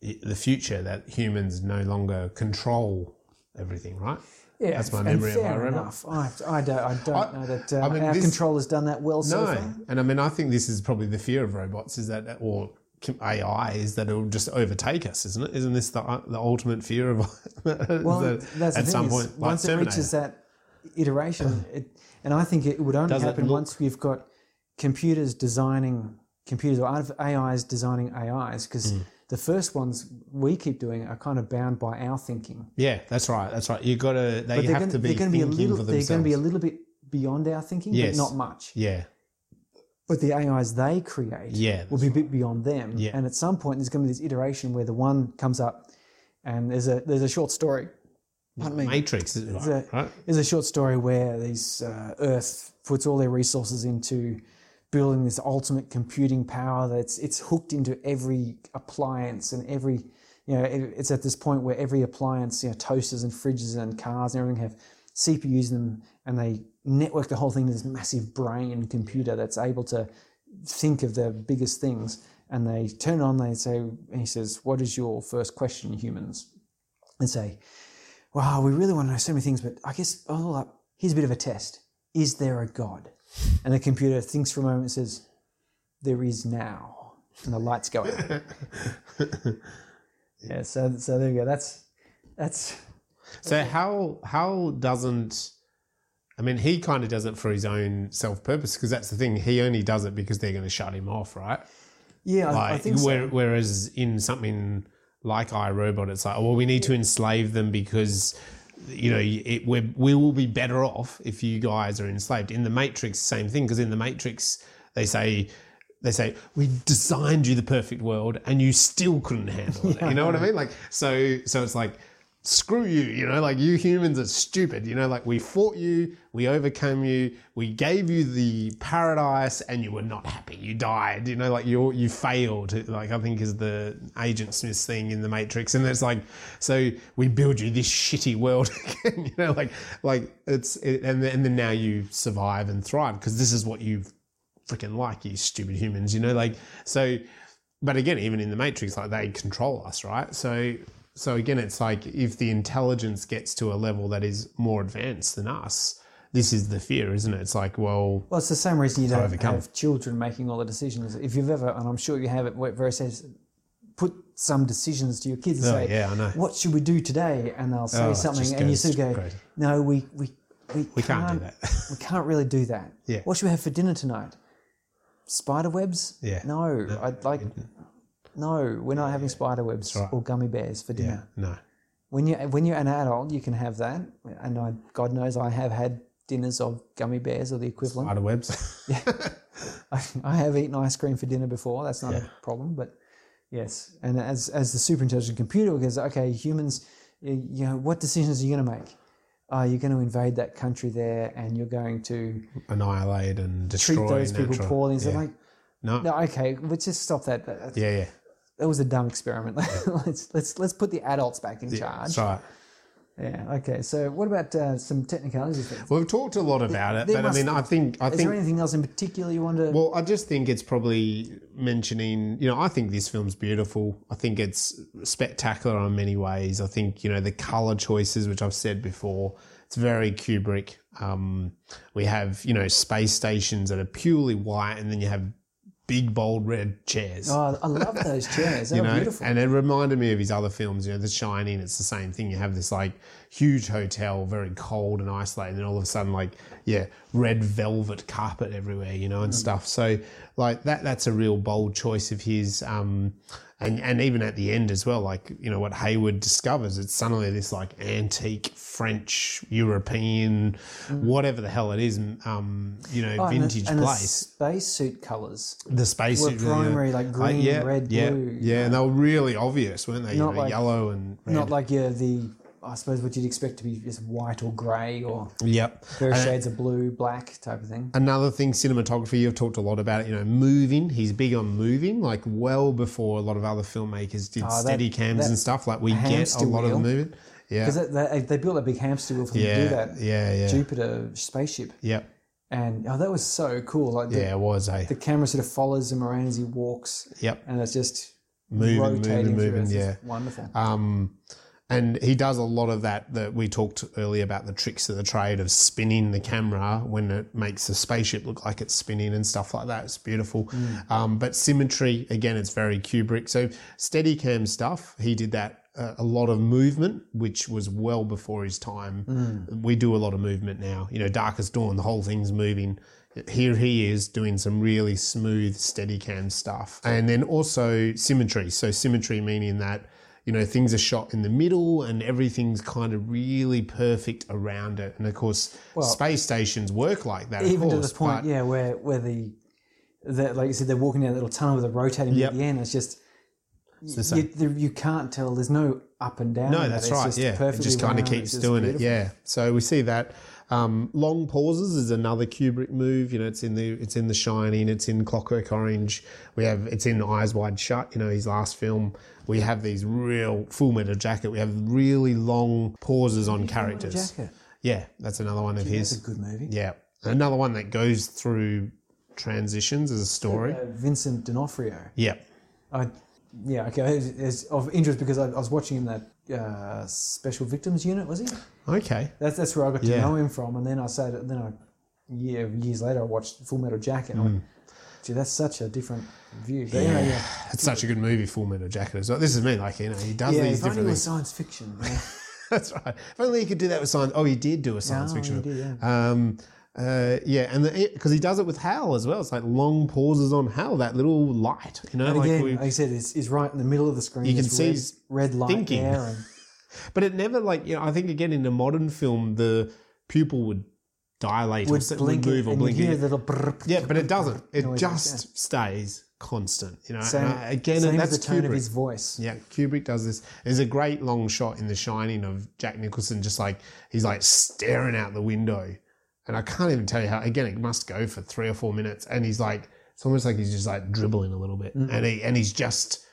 B: the future that humans no longer control everything, right?
A: yeah,
B: That's my memory of
A: fair
B: iRobot.
A: enough. I, I don't, I don't
B: I-
A: know that uh,
B: I mean,
A: our
B: this-
A: has done that well so
B: no,
A: far.
B: and I mean, I think this is probably the fear of robots is that, or AI is that it'll just overtake us, isn't it? Isn't this the the ultimate fear of
A: Well,
B: that at some point, like
A: once it reaches that iteration, it, and I think it would only
B: Does
A: happen once we've got computers designing computers or AIs designing AIs, because
B: Hmm.
A: the first ones we keep doing are kind of bound by our thinking.
B: Yeah, that's right. That's right. You've got to. They have
A: going
B: to be
A: they're going to be a little they're going to be a little bit beyond our thinking,
B: Yes.
A: but not much.
B: yeah,
A: But the AIs they create
B: Yeah,
A: will be a bit beyond them.
B: Yeah.
A: And at some point, there's going to be this iteration where the one comes up, and there's a there's a short story. Pardon me.
B: Matrix, is
A: There's
B: right?
A: a,
B: right?
A: there's a short story where these uh, Earth puts all their resources into building this ultimate computing power that's it's hooked into every appliance and every you know it- it's at this point where every appliance you know toasters and fridges and cars and everything have CPUs in them and they network the whole thing to this massive brain computer that's able to think of the biggest things and they turn on they say he says what is your first question humans and say wow, we really want to know so many things, but I guess, oh, here's a bit of a test. Is there a God? And the computer thinks for a moment and says, there is now. And the lights go out. yeah, so, so there you go. That's, that's,
B: So how how doesn't I mean he kind of does it for his own self purpose because that's the thing he only does it because they're going to shut him off right?
A: Yeah, I, I
B: like
A: think so.
B: whereas in something like iRobot it's like oh, well we need to enslave them because you know it, we're, we will be better off if you guys are enslaved. In the Matrix same thing because in the Matrix they say they say we designed you the perfect world and you still couldn't handle it. You know what i mean? Like so so it's like screw you you know like you humans are stupid you know like we fought you we overcame you we gave you the paradise and you were not happy you died you know like you you failed like i think is the agent smith's thing in the matrix and it's like so we build you this shitty world again you know like like it's it, and, then, and then now you survive and thrive because this is what you've freaking like you stupid humans, you know, like so. But again, even in the Matrix, like they control us, right? So, so again, it's like if the intelligence gets to a level that is more advanced than us, this is the fear, isn't it? It's like, well,
A: well, it's the same reason you don't
B: overcome.
A: have children making all the decisions. If you've ever, and I'm sure you have it, where it says, put some decisions to your kids and
B: Oh,
A: say,
B: yeah, I know.
A: what should we do today? And they'll say
B: Oh,
A: something, and you of go,
B: crazy.
A: no, we, we, we,
B: we can't do that.
A: we can't really do that.
B: Yeah.
A: What should we have for dinner tonight? Spider webs?
B: Yeah.
A: No, I'd like. No, we're not having spider webs
B: right.
A: or gummy bears for
B: yeah,
A: dinner.
B: no,
A: When you when you're an adult, you can have that, and I, God knows I have had dinners of gummy bears or the equivalent.
B: spider webs.
A: I, I have eaten ice cream for dinner before. That's not a problem, but yes. And as as the super intelligent computer goes, okay, humans, you you know, what decisions are you going to make? Uh, you're going to invade that country there, and you're going to
B: Annihilate and destroy.
A: treat those people
B: natural-
A: poorly. And so
B: yeah.
A: like,
B: no,
A: no, okay, let's just stop that. That,
B: yeah, yeah,
A: that was a dumb experiment. let's let's let's put the adults back in charge.
B: That's right.
A: Yeah. Okay. So, what about uh, some technicalities? things?
B: We've talked a lot about it,
A: there
B: but I mean,
A: be-
B: I think I
A: Is
B: think
A: there anything else in particular you want to?
B: Well, I just think it's probably mentioning, you know, I think this film's beautiful. I think it's spectacular in many ways. I think, you know, the color choices, which I've said before, it's very Kubrick. Um, we have, you know, space stations that are purely white, and then you have big, bold red chairs.
A: oh, I love those chairs. They're
B: you know,
A: beautiful.
B: and it reminded me of his other films. You know, The Shining. It's the same thing. You have this like huge hotel, very cold and isolated, and then all of a sudden, like yeah, red velvet carpet everywhere. You know, and stuff. So like that. That's a real bold choice of his. Um, and and even at the end as well, like you know what Hayward discovers, it's suddenly this like antique French European, whatever the hell it is, um, you know,
A: Oh, and the-
B: vintage
A: and the
B: place.
A: spacesuit colours.
B: The space
A: were primary, like green,
B: yeah,
A: red,
B: yeah,
A: blue.
B: Yeah, and they were really obvious, weren't they? You know,
A: like-
B: yellow and red.
A: Not like yeah, the I suppose what you'd expect to be just white or grey or
B: Yep.
A: various shades of blue, black type of thing.
B: Another thing, cinematography, you've talked a lot about it, you know, moving. He's big on moving, like well before a lot of other filmmakers did
A: Oh, Steadicams
B: and stuff. Like we get a lot of
A: wheel.
B: movement. Yeah.
A: Because they, they built a big hamster wheel for them
B: Yeah.
A: to do that
B: Yeah. Yeah.
A: Jupiter spaceship,
B: Yep.
A: and oh, that was so cool. Like the,
B: Yeah, it was a
A: the camera sort of follows him around as he walks,
B: yep.
A: and it's just
B: Moving,
A: rotating
B: moving, moving. Yeah.
A: wonderful.
B: Um, and he does a lot of that that we talked earlier about the tricks of the trade of spinning the camera when it makes the spaceship look like it's spinning and stuff like that. It's beautiful.
A: Mm.
B: Um, but symmetry, again, it's very Kubrick. So Steadicam stuff, he did that. Uh, a lot of movement, which was well before his time.
A: Mm.
B: We do a lot of movement now. You know, Darkest Dawn, the whole thing's moving. Here he is doing some really smooth Steadicam stuff. And then also symmetry. So symmetry meaning that you know things are shot in the middle and everything's kind of really perfect around it and of course space stations work like that of
A: Even to
B: course,
A: the point, yeah, where where the that like you said, they're walking down a little tunnel with a rotating
B: Yep.
A: at the end. It's just
B: it's the
A: you, there- you can't tell. There's no up and down.
B: no that's
A: that.
B: Right yeah it just kind of keeps doing
A: beautiful.
B: it yeah so we see that um, long pauses is another Kubrick move. You know, it's in the it's in The Shining, it's in Clockwork Orange. We have it's in Eyes Wide Shut. You know, his last film. We have these real Full Metal Jacket. We have really long pauses on characters.
A: Jacket.
B: Yeah, that's another one of
A: It's
B: his.
A: a good movie.
B: Yeah, another one that goes through transitions as a story.
A: Uh, Vincent D'Onofrio.
B: Yeah,
A: I, yeah, okay. It's, it's of interest because I, I was watching him that uh, Special Victims Unit. Was he?
B: okay.
A: That's that's where I got to
B: Yeah.
A: know him from. And then I said, then I, yeah, years later, I watched Full Metal Jacket. And I
B: Mm.
A: went, Gee, that's such a different view. But yeah, yeah,
B: It's such a good movie, Full Metal Jacket. as well. This is me, like you know, he does
A: yeah.
B: these
A: If only
B: different
A: was
B: things.
A: science fiction. Yeah.
B: That's right. If only he could do that with science. Oh, he did do a science
A: Oh,
B: fiction.
A: he did, yeah.
B: Um, uh, yeah, and because he does it with Hal as well. It's like long pauses on Hal, that little light. You know,
A: And
B: like
A: again,
B: we,
A: like I said, it's, it's right in the middle of the screen.
B: You can see
A: red, red light
B: thinking.
A: there. And,
B: but it never like you know. I think again in a modern film, the pupil would dilate or
A: would
B: would
A: blink
B: move or
A: and
B: blink. it.
A: little brrrr,
B: Yeah, but it doesn't. It just stays constant. You know,
A: Same, uh,
B: And I- again,
A: same
B: that's
A: as the tone of his voice.
B: Yeah, Kubrick does this. There's a great long shot in The Shining of Jack Nicholson, just like he's like staring out the window, and I can't even tell you how. Again, it must go for three or four minutes, and he's like, it's almost like he's just like dribbling a little bit, mm-hmm. and he and he's just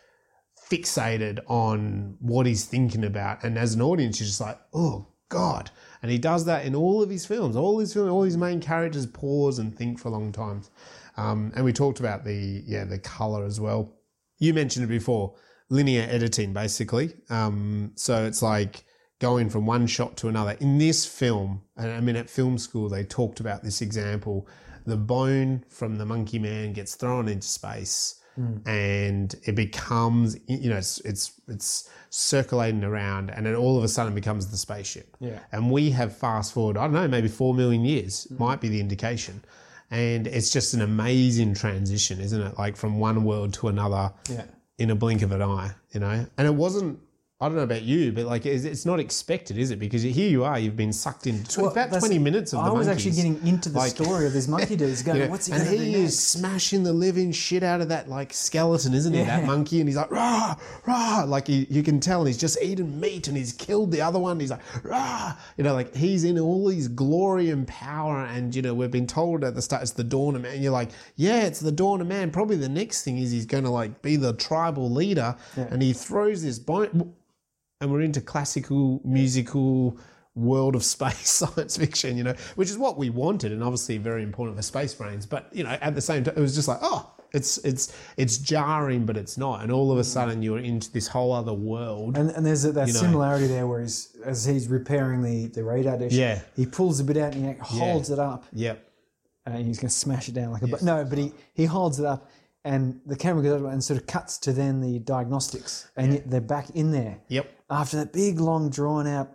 B: fixated on what he's thinking about, and as an audience, you're just like, oh god. And he does that in all of his films. All his films, all his main characters pause and think for long times. Um, and we talked about the yeah the color as well. You mentioned it before linear editing basically. Um, so it's like going from one shot to another. In this film and i mean at film school they talked about this example. The bone from the monkey man gets thrown into space and it becomes you know it's it's it's circulating around and then all of a sudden becomes the spaceship
A: Yeah.
B: and we have fast forward i don't know maybe 4 million years mm-hmm. might be the indication and it's just an amazing transition isn't it like from one world to another
A: Yeah.
B: in a blink of an eye, you know. And it wasn't. I don't know about you, but like it's, it's not expected, is it? Because here you are, you've been sucked into
A: Well,
B: about twenty minutes of the
A: I was
B: monkeys.
A: actually getting into the
B: Like-
A: story of this monkey dude. Going,
B: You know,
A: what's he
B: and he is smashing the living shit out of that like skeleton, isn't he? That monkey, and he's like rah rah, like he, you can tell he's just eating meat, and he's killed the other one. He's like rah, you know, like he's in all his glory and power, and you know we've been told at the start it's the dawn of man. You're like, yeah, it's the dawn of man. Probably the next thing is he's going to like be the tribal leader, and he throws this bone, and we're into classical musical world of space science fiction, you know, which is what we wanted, and obviously very important for space brains. But you know, at the same time, it was just like, oh, it's it's it's jarring, but it's not, and all of a mm. sudden you're into this whole other world.
A: And, and there's a, that
B: know.
A: similarity there where he's, as he's repairing the, the radar dish,
B: Yeah.
A: he pulls a bit out and he holds it up
B: Yep.
A: and he's going to smash it down like a. but No, but he, he holds it up and the camera goes over and sort of cuts to then the diagnostics and yet they're back in there.
B: Yep.
A: After that big, long, drawn out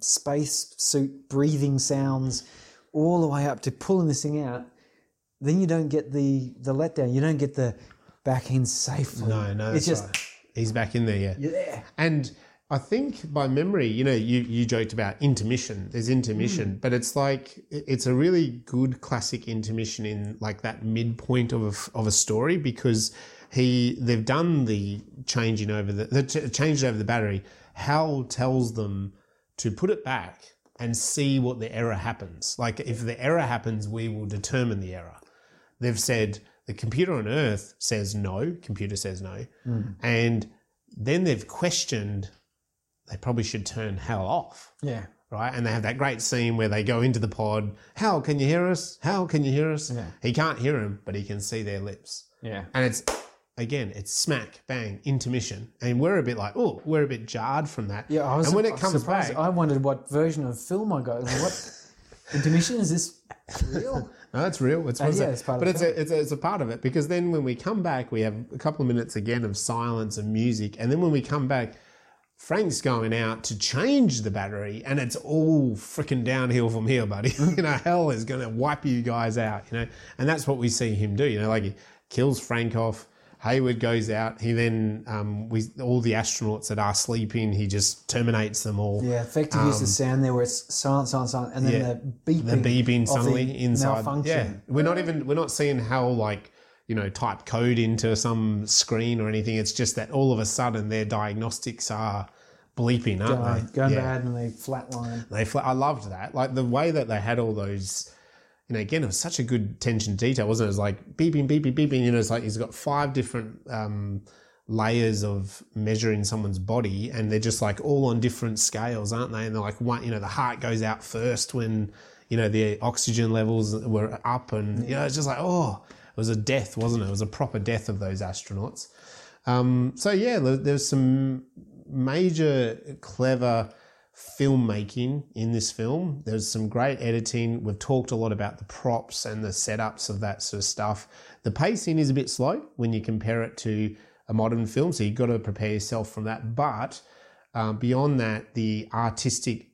A: space suit breathing sounds all the way up to pulling this thing out, then you don't get the, the letdown. You don't get the back in safely.
B: No, no,
A: It's
B: that's
A: just,
B: right. he's back in there. Yeah.
A: you're there.
B: And I think by memory, you know, you, you joked about intermission. There's intermission, mm. but it's like it's a really good classic intermission in like that midpoint of a, of a story because he they've done the changing over the, the ch- changed over the battery. Hal tells them to put it back and see what the error happens. Like if the error happens, we will determine the error. They've said the computer on Earth says no, computer says no, mm. and then they've questioned. They probably should turn Hal off
A: Yeah.
B: right? And they have that great scene where they go into the pod. Hal, can you hear us? Hal, can you hear us?
A: Yeah.
B: He can't hear him, but he can see their lips.
A: Yeah.
B: And it's again, it's smack bang intermission, and we're a bit like, oh, we're a bit jarred from that.
A: Yeah, I was
B: and when it comes
A: surprised.
B: back,
A: I wondered what version of film I got. Like, what intermission is this real?
B: No, it's real. It's,
A: Uh, yeah, it's part of
B: but
A: the
B: it's a, it's a it's a part of it because then when we come back, we have a couple of minutes again of silence and music, and then when we come back, Frank's going out to change the battery, and it's all freaking downhill from here, buddy. you know, Hal is going to wipe you guys out. You know, and that's what we see him do. You know, like he kills Frank off. Hayward goes out. He then, um, we all the astronauts that are sleeping, he just terminates them all.
A: Yeah, effectively, use of sound there where it's silent, silent, silent, and then
B: Um, Yeah.
A: the beeping,
B: the beeping suddenly
A: the
B: inside.
A: malfunction.
B: Yeah, we're not even we're not seeing Hal like you know type code into some screen or anything. It's just that all of a sudden their diagnostics are bleeping, aren't they?
A: going
B: yeah.
A: bad and they flatline.
B: They fl- I loved that. Like the way that they had all those. You know, again, it was such a good attention to detail, wasn't it? It was like beeping, beeping, beeping. You know, it's like he's got five different um, layers of measuring someone's body, and they're just like all on different scales, aren't they? And they're like one, you know, the heart goes out first when you know the oxygen levels were up, and you know, it's just like oh, it was a death, wasn't it? It was a proper death of those astronauts. Um, so yeah, there's some major clever filmmaking in this film. There's some great editing. We've talked a lot about the props and the setups of that sort of stuff. The pacing is a bit slow when you compare it to a modern film, so you've got to prepare yourself from that. But um, beyond that, the artistic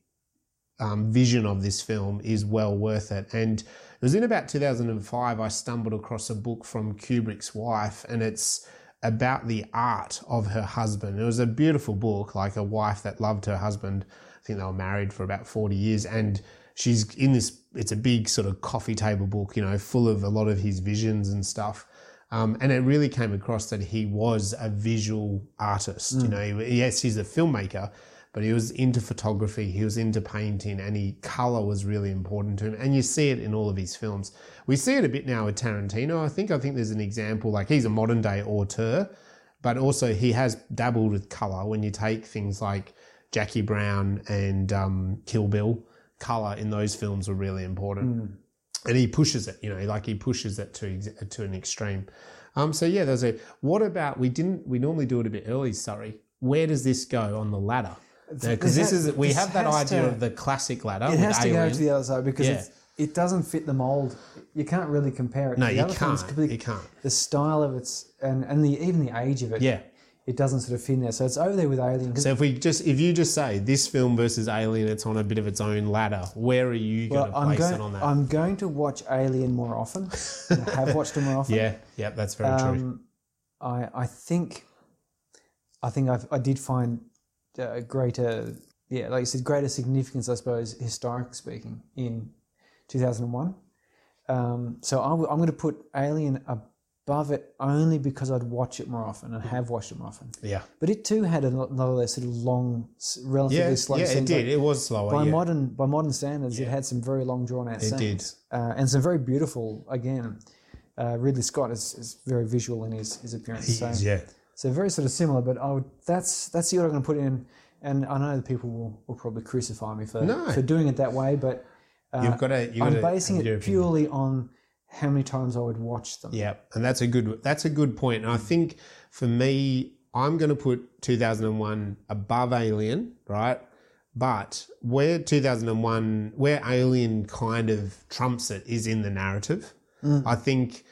B: um, vision of this film is well worth it. And it was in about 2005 I stumbled across a book from Kubrick's wife, and it's about the art of her husband. It was a beautiful book, like a wife that loved her husband. I think they were married for about 40 years, and she's in this. It's a big sort of coffee table book, you know, full of a lot of his visions and stuff. Um, and it really came across that he was a visual artist. You know, yes, he's a filmmaker, but he was into photography, he was into painting, and he color was really important to him. And you see it in all of his films. We see it a bit now with Tarantino. I think I think there's an example like he's a modern day auteur, but also he has dabbled with color. When you take things like Jackie Brown and um, Kill Bill, color in those films were really important and he pushes it, you know, like he pushes it to to an extreme. Um, so yeah, there's a. What about we didn't? We normally do it a bit early. Sorry, where does this go on the ladder? Because this
A: has-
B: is we
A: this
B: have that idea
A: to-
B: of the classic ladder.
A: It has to go to the other side because
B: Yeah.
A: it doesn't fit the mold. You can't really compare it.
B: No,
A: to the
B: you
A: other films
B: can't.
A: completely-
B: You can't.
A: The style of its and and the even the age of it.
B: Yeah.
A: It doesn't sort of fit in there. So it's over there with Alien.
B: So if we just if you just say this film versus Alien, it's on a bit of its own ladder. Where are you
A: well,
B: going to
A: I'm
B: place
A: going.
B: it on that?
A: I'm going to watch Alien more often. and have watched it more often.
B: yeah, yeah, that's very true.
A: Um, I I think I think I've, I did find uh, greater yeah like you said greater significance I suppose historically speaking in 2001. Um, so I'm, I'm going to put Alien above it only because I'd watch it more often and have watched it more often.
B: Yeah,
A: But it too had a lot of those sort of long, relatively
B: yeah,
A: slow
B: yeah. It did.
A: Like,
B: It was slower.
A: by
B: yeah.
A: modern by modern standards, it had some very long drawn out
B: It
A: scenes.
B: did.
A: Uh, and some very beautiful. Again, uh, Ridley Scott is, is very visual in his, his appearance.
B: He
A: so,
B: is, yeah.
A: So very sort of similar. But I would, that's that's the order I'm going to put in. And I know that people will, will probably crucify me for
B: No.
A: for doing it that way, but uh,
B: You've got to. You've
A: I'm
B: got
A: basing it
B: opinion.
A: purely on how many times I would watch them.
B: Yeah, and that's a good that's a good point. And I think for me, I'm going to put 2001 above Alien, right? But where 2001, where Alien kind of trumps it is in the narrative. I think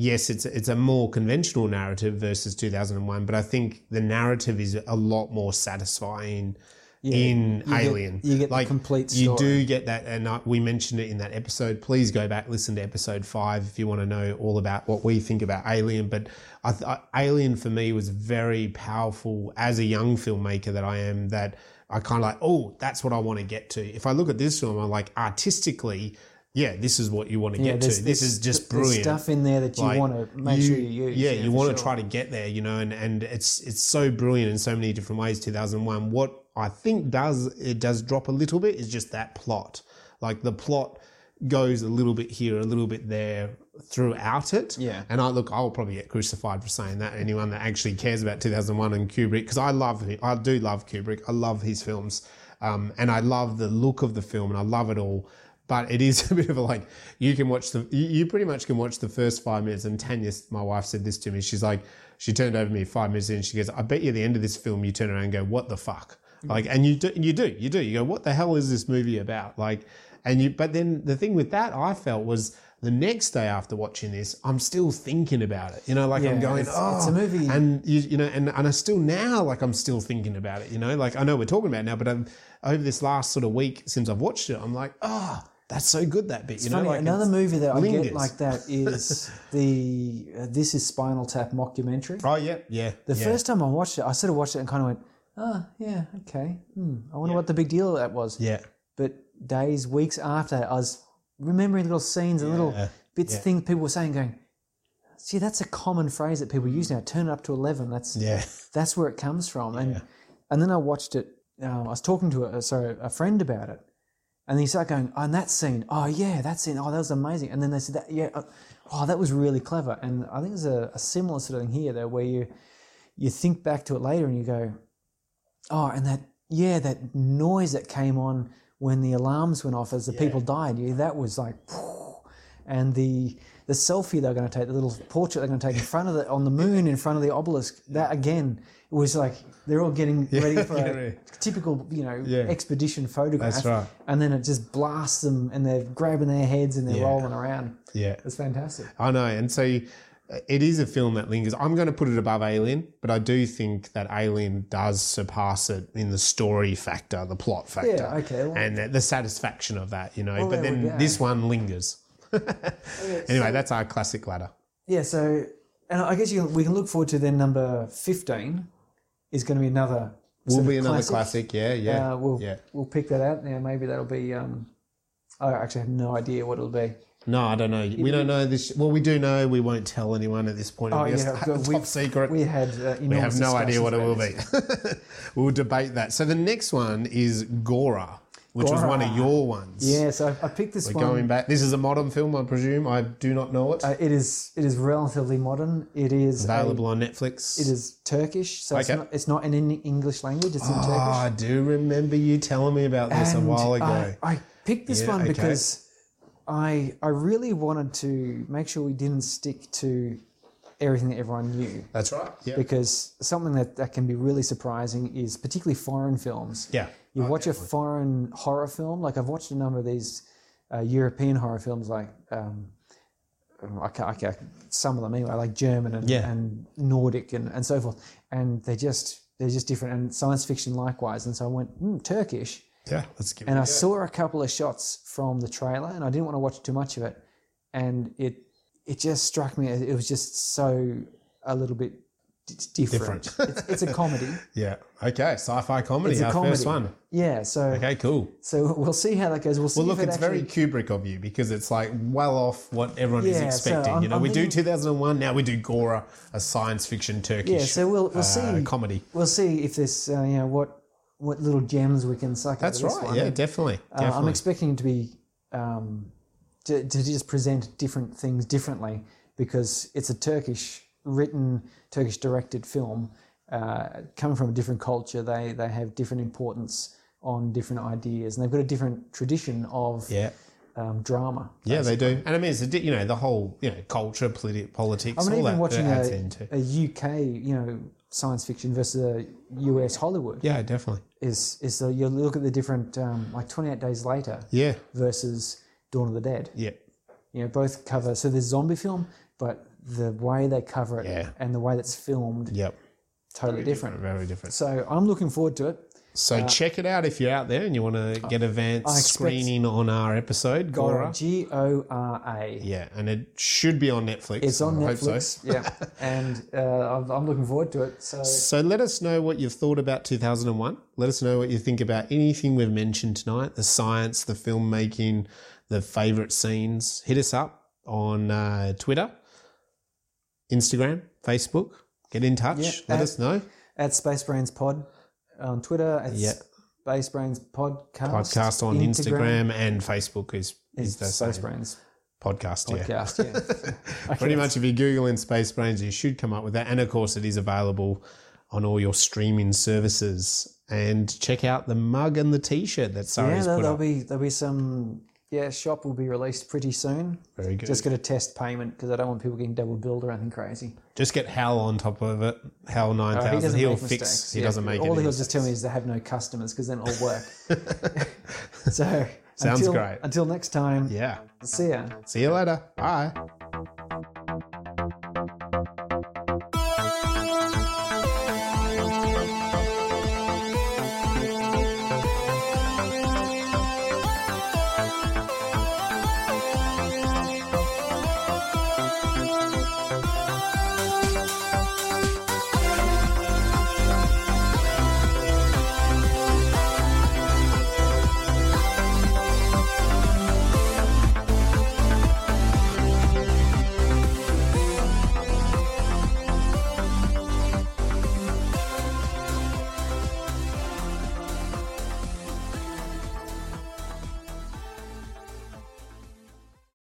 B: yes, it's it's a more conventional narrative versus 2001, but I think the narrative is a lot more satisfying in
A: you get-
B: Alien.
A: you get the
B: like
A: complete
B: You do get that, and I, we mentioned it in that episode. Please go back listen to episode five if you want to know all about what we think about Alien. But I, I, Alien for me was very powerful as a young filmmaker that I am. That I kind of like, oh, that's what I want to get to. If I look at this film, I'm like artistically. Yeah, this is what you want to
A: Yeah,
B: get to.
A: there's-
B: This is just brilliant
A: stuff in there that you
B: like,
A: want to make sure you use.
B: Yeah, you
A: for
B: want to
A: sure.
B: try to get there, you know, and, and it's it's so brilliant in so many different ways. 2001. What I think does it does drop a little bit is just that plot. Like the plot goes a little bit here, a little bit there throughout it.
A: Yeah.
B: And I look, I'll probably get crucified for saying that. Anyone that actually cares about 2001 and Kubrick, because I love, I do love Kubrick. I love his films, um, and I love the look of the film, and I love it all. But it is a bit of a like you can watch the you, you pretty much can watch the first five minutes. And Tanya, my wife, said this to me. She's like, she turned over to me five minutes in. She goes, "I bet you at the end of this film, you turn around and go, what the fuck?" Mm. Like, and you do, you do, you do. You go, "What the hell is this movie about?" Like, and you. But then the thing with that, I felt was the next day after watching this, I'm still thinking about it. You know, like I'm going,
A: it's-
B: "Oh,
A: it's a movie-
B: and you, you know, and and I still now like I'm still thinking about it. You know, like I know we're talking about now, but I'm, over this last sort of week since I've watched it, I'm like, oh, that's so good that bit. you know,
A: Funny,
B: like
A: another movie that I get like that is the uh, This is Spinal Tap mockumentary.
B: Oh yeah, yeah.
A: The
B: yeah.
A: first time I watched it, I sort of watched it and kind of went, oh, yeah, okay. Hmm, I wonder what the big deal that was.
B: yeah,
A: But days, weeks after, I was remembering little scenes and little bits,
B: yeah.
A: things people were saying, going, see, that's a common phrase that people use now. Turn it up to 11. That's
B: yeah,
A: that's where it comes from. And and then I watched it. Uh, I was talking to a sorry a friend about it, and then you start going, "Oh, and that scene. Oh yeah, that scene. Oh, that was amazing." And then they said that yeah, oh that was really clever. And I think there's a, a similar sort of thing here, though, where you you think back to it later and you go, "Oh, and that yeah, that noise that came on when the alarms went off as the people died. Yeah, that was like." and the the selfie they're going to take, the little portrait they're going to take in front of the on the moon in front of the obelisk. That again it was like they're all getting ready for a typical you know
B: Yeah.
A: expedition photograph.
B: That's right.
A: And then it just blasts them, and they're grabbing their heads and they're
B: Yeah.
A: rolling around.
B: yeah.
A: It's fantastic.
B: I know, and so it is a film that lingers. I'm going to put it above Alien, but I do think that Alien does surpass it in the story factor, the plot factor,
A: Yeah, okay, well-
B: and the, the satisfaction of that, you know.
A: Well,
B: but then this one lingers. anyway, that's our classic ladder.
A: Yeah. So, and I guess you, we can look forward to then number fifteen is going to be another.
B: Will be another classic. Yeah, yeah,
A: Uh, we'll
B: yeah.
A: we'll pick that out. Yeah, maybe that'll be. Um, I actually have no idea what it'll be.
B: No, I don't know. We don't know this. Well, we do know. We won't tell anyone at this point.
A: Oh,
B: It'll be a
A: yeah,
B: top
A: We've-
B: secret.
A: We had uh,
B: We have no idea what it will be. we'll debate that. So the next one is Gora, which was one of your ones.
A: Yes, I, I picked this
B: We're
A: one.
B: going back. This is a modern film, I presume. I do not know it.
A: Uh, it is it is relatively modern. It is a-
B: Available on Netflix.
A: it is Turkish, so it's not it's not in any English language. It's in
B: Oh,
A: Turkish.
B: I do remember you telling me about this a while ago.
A: I, I picked this
B: Yeah,
A: one
B: okay.
A: because I I really wanted to make sure we didn't stick to everything that everyone knew.
B: That's right. Yeah.
A: Because something that, that can be really surprising is particularly foreign films.
B: Yeah.
A: You
B: Oh,
A: watch
B: definitely.
A: a foreign horror film, like I've watched a number of these uh, European horror films, like um, I ca I ca some of them anyway, like German and,
B: Yeah.
A: and Nordic and, and so forth, and they're just they're just different, and science fiction likewise. And so I went mm, Turkish,
B: Yeah. Let's give
A: and I
B: go.
A: saw a couple of shots from the trailer, and I didn't want to watch too much of it, and it it just struck me it was just so a little bit d- different.
B: Different.
A: it's, it's a comedy.
B: Yeah. Okay. Sci-fi comedy.
A: It's a
B: our
A: comedy.
B: first one.
A: Yeah, so
B: Okay. Cool.
A: so we'll see how that goes. We'll see
B: Well, look,
A: if it
B: it's
A: actually,
B: very Kubrick of you because it's like well off what everyone is
A: Yeah, so
B: expecting.
A: I'm-
B: you know,
A: I'm
B: we do 2001. Now we do Gora, a science fiction Turkish.
A: Yeah, so we'll we'll
B: uh,
A: see
B: comedy.
A: We'll see if this uh, you know what what little gems we can suck.
B: That's
A: out of this
B: right.
A: one.
B: Yeah, definitely.
A: Uh, I'm
B: definitely.
A: expecting to be um, to, to just present different things differently because it's a Turkish written, Turkish directed film uh, coming from a different culture. They they have different importance on different ideas, and they've got a different tradition of
B: yeah.
A: um, drama.
B: Yeah, they do, and I mean, it's a, di- you know the whole you know culture, politi- politics,
A: I mean,
B: all
A: even
B: that,
A: watching
B: that
A: a,
B: into.
A: a UK, you know, science fiction versus a US Hollywood
B: Yeah, definitely.
A: is is so you look at the different um, like 28 Days Later
B: Yeah,
A: versus Dawn of the Dead.
B: yeah,
A: You know, both cover so there's zombie film, but the way they cover it
B: Yeah.
A: and the way that's filmed
B: yep.
A: totally different.
B: Very different.
A: So I'm looking forward to it.
B: So check it out if you're out there and you want to get advanced screening on our episode, Gora.
A: G O R A.
B: Yeah, and it should be on Netflix.
A: It's on
B: I hope so.
A: Netflix. yeah, and uh, I'm, I'm looking forward to it. So
B: So let us know what you've thought about 2001. Let us know what you think about anything we've mentioned tonight the science, the filmmaking, the favourite scenes. Hit us up on uh, Twitter, Instagram, Facebook. Get in touch.
A: Yeah,
B: Let
A: at-
B: us know.
A: at Space Brains Pod, on Twitter. It's
B: Yeah.
A: Space Brains Podcast.
B: Podcast on Instagram, and Facebook is is
A: Is
B: the
A: Space
B: same.
A: Brains
B: podcast. Yeah.
A: Podcast. Yeah.
B: Pretty much, if you Google in Space Brains, you should come up with that. And of course, it is available on all your streaming services. And check out the mug and the T-shirt that
A: Yeah,
B: Sari's
A: there,
B: put
A: there'll
B: up.
A: be there'll be some. Yeah, shop will be released pretty soon.
B: Very good.
A: Just got to test payment because I don't want people getting double billed or anything crazy.
B: Just get Hal on top of it. Hal nine
A: Uh, he
B: thousand.
A: doesn't
B: He'll
A: make
B: fix.
A: mistakes.
B: He
A: Yeah,
B: doesn't make
A: All he'll just tell me is they have no customers because then it'll work. so
B: Sounds
A: until,
B: great.
A: Until next time.
B: Yeah.
A: See ya.
B: See you later. Bye.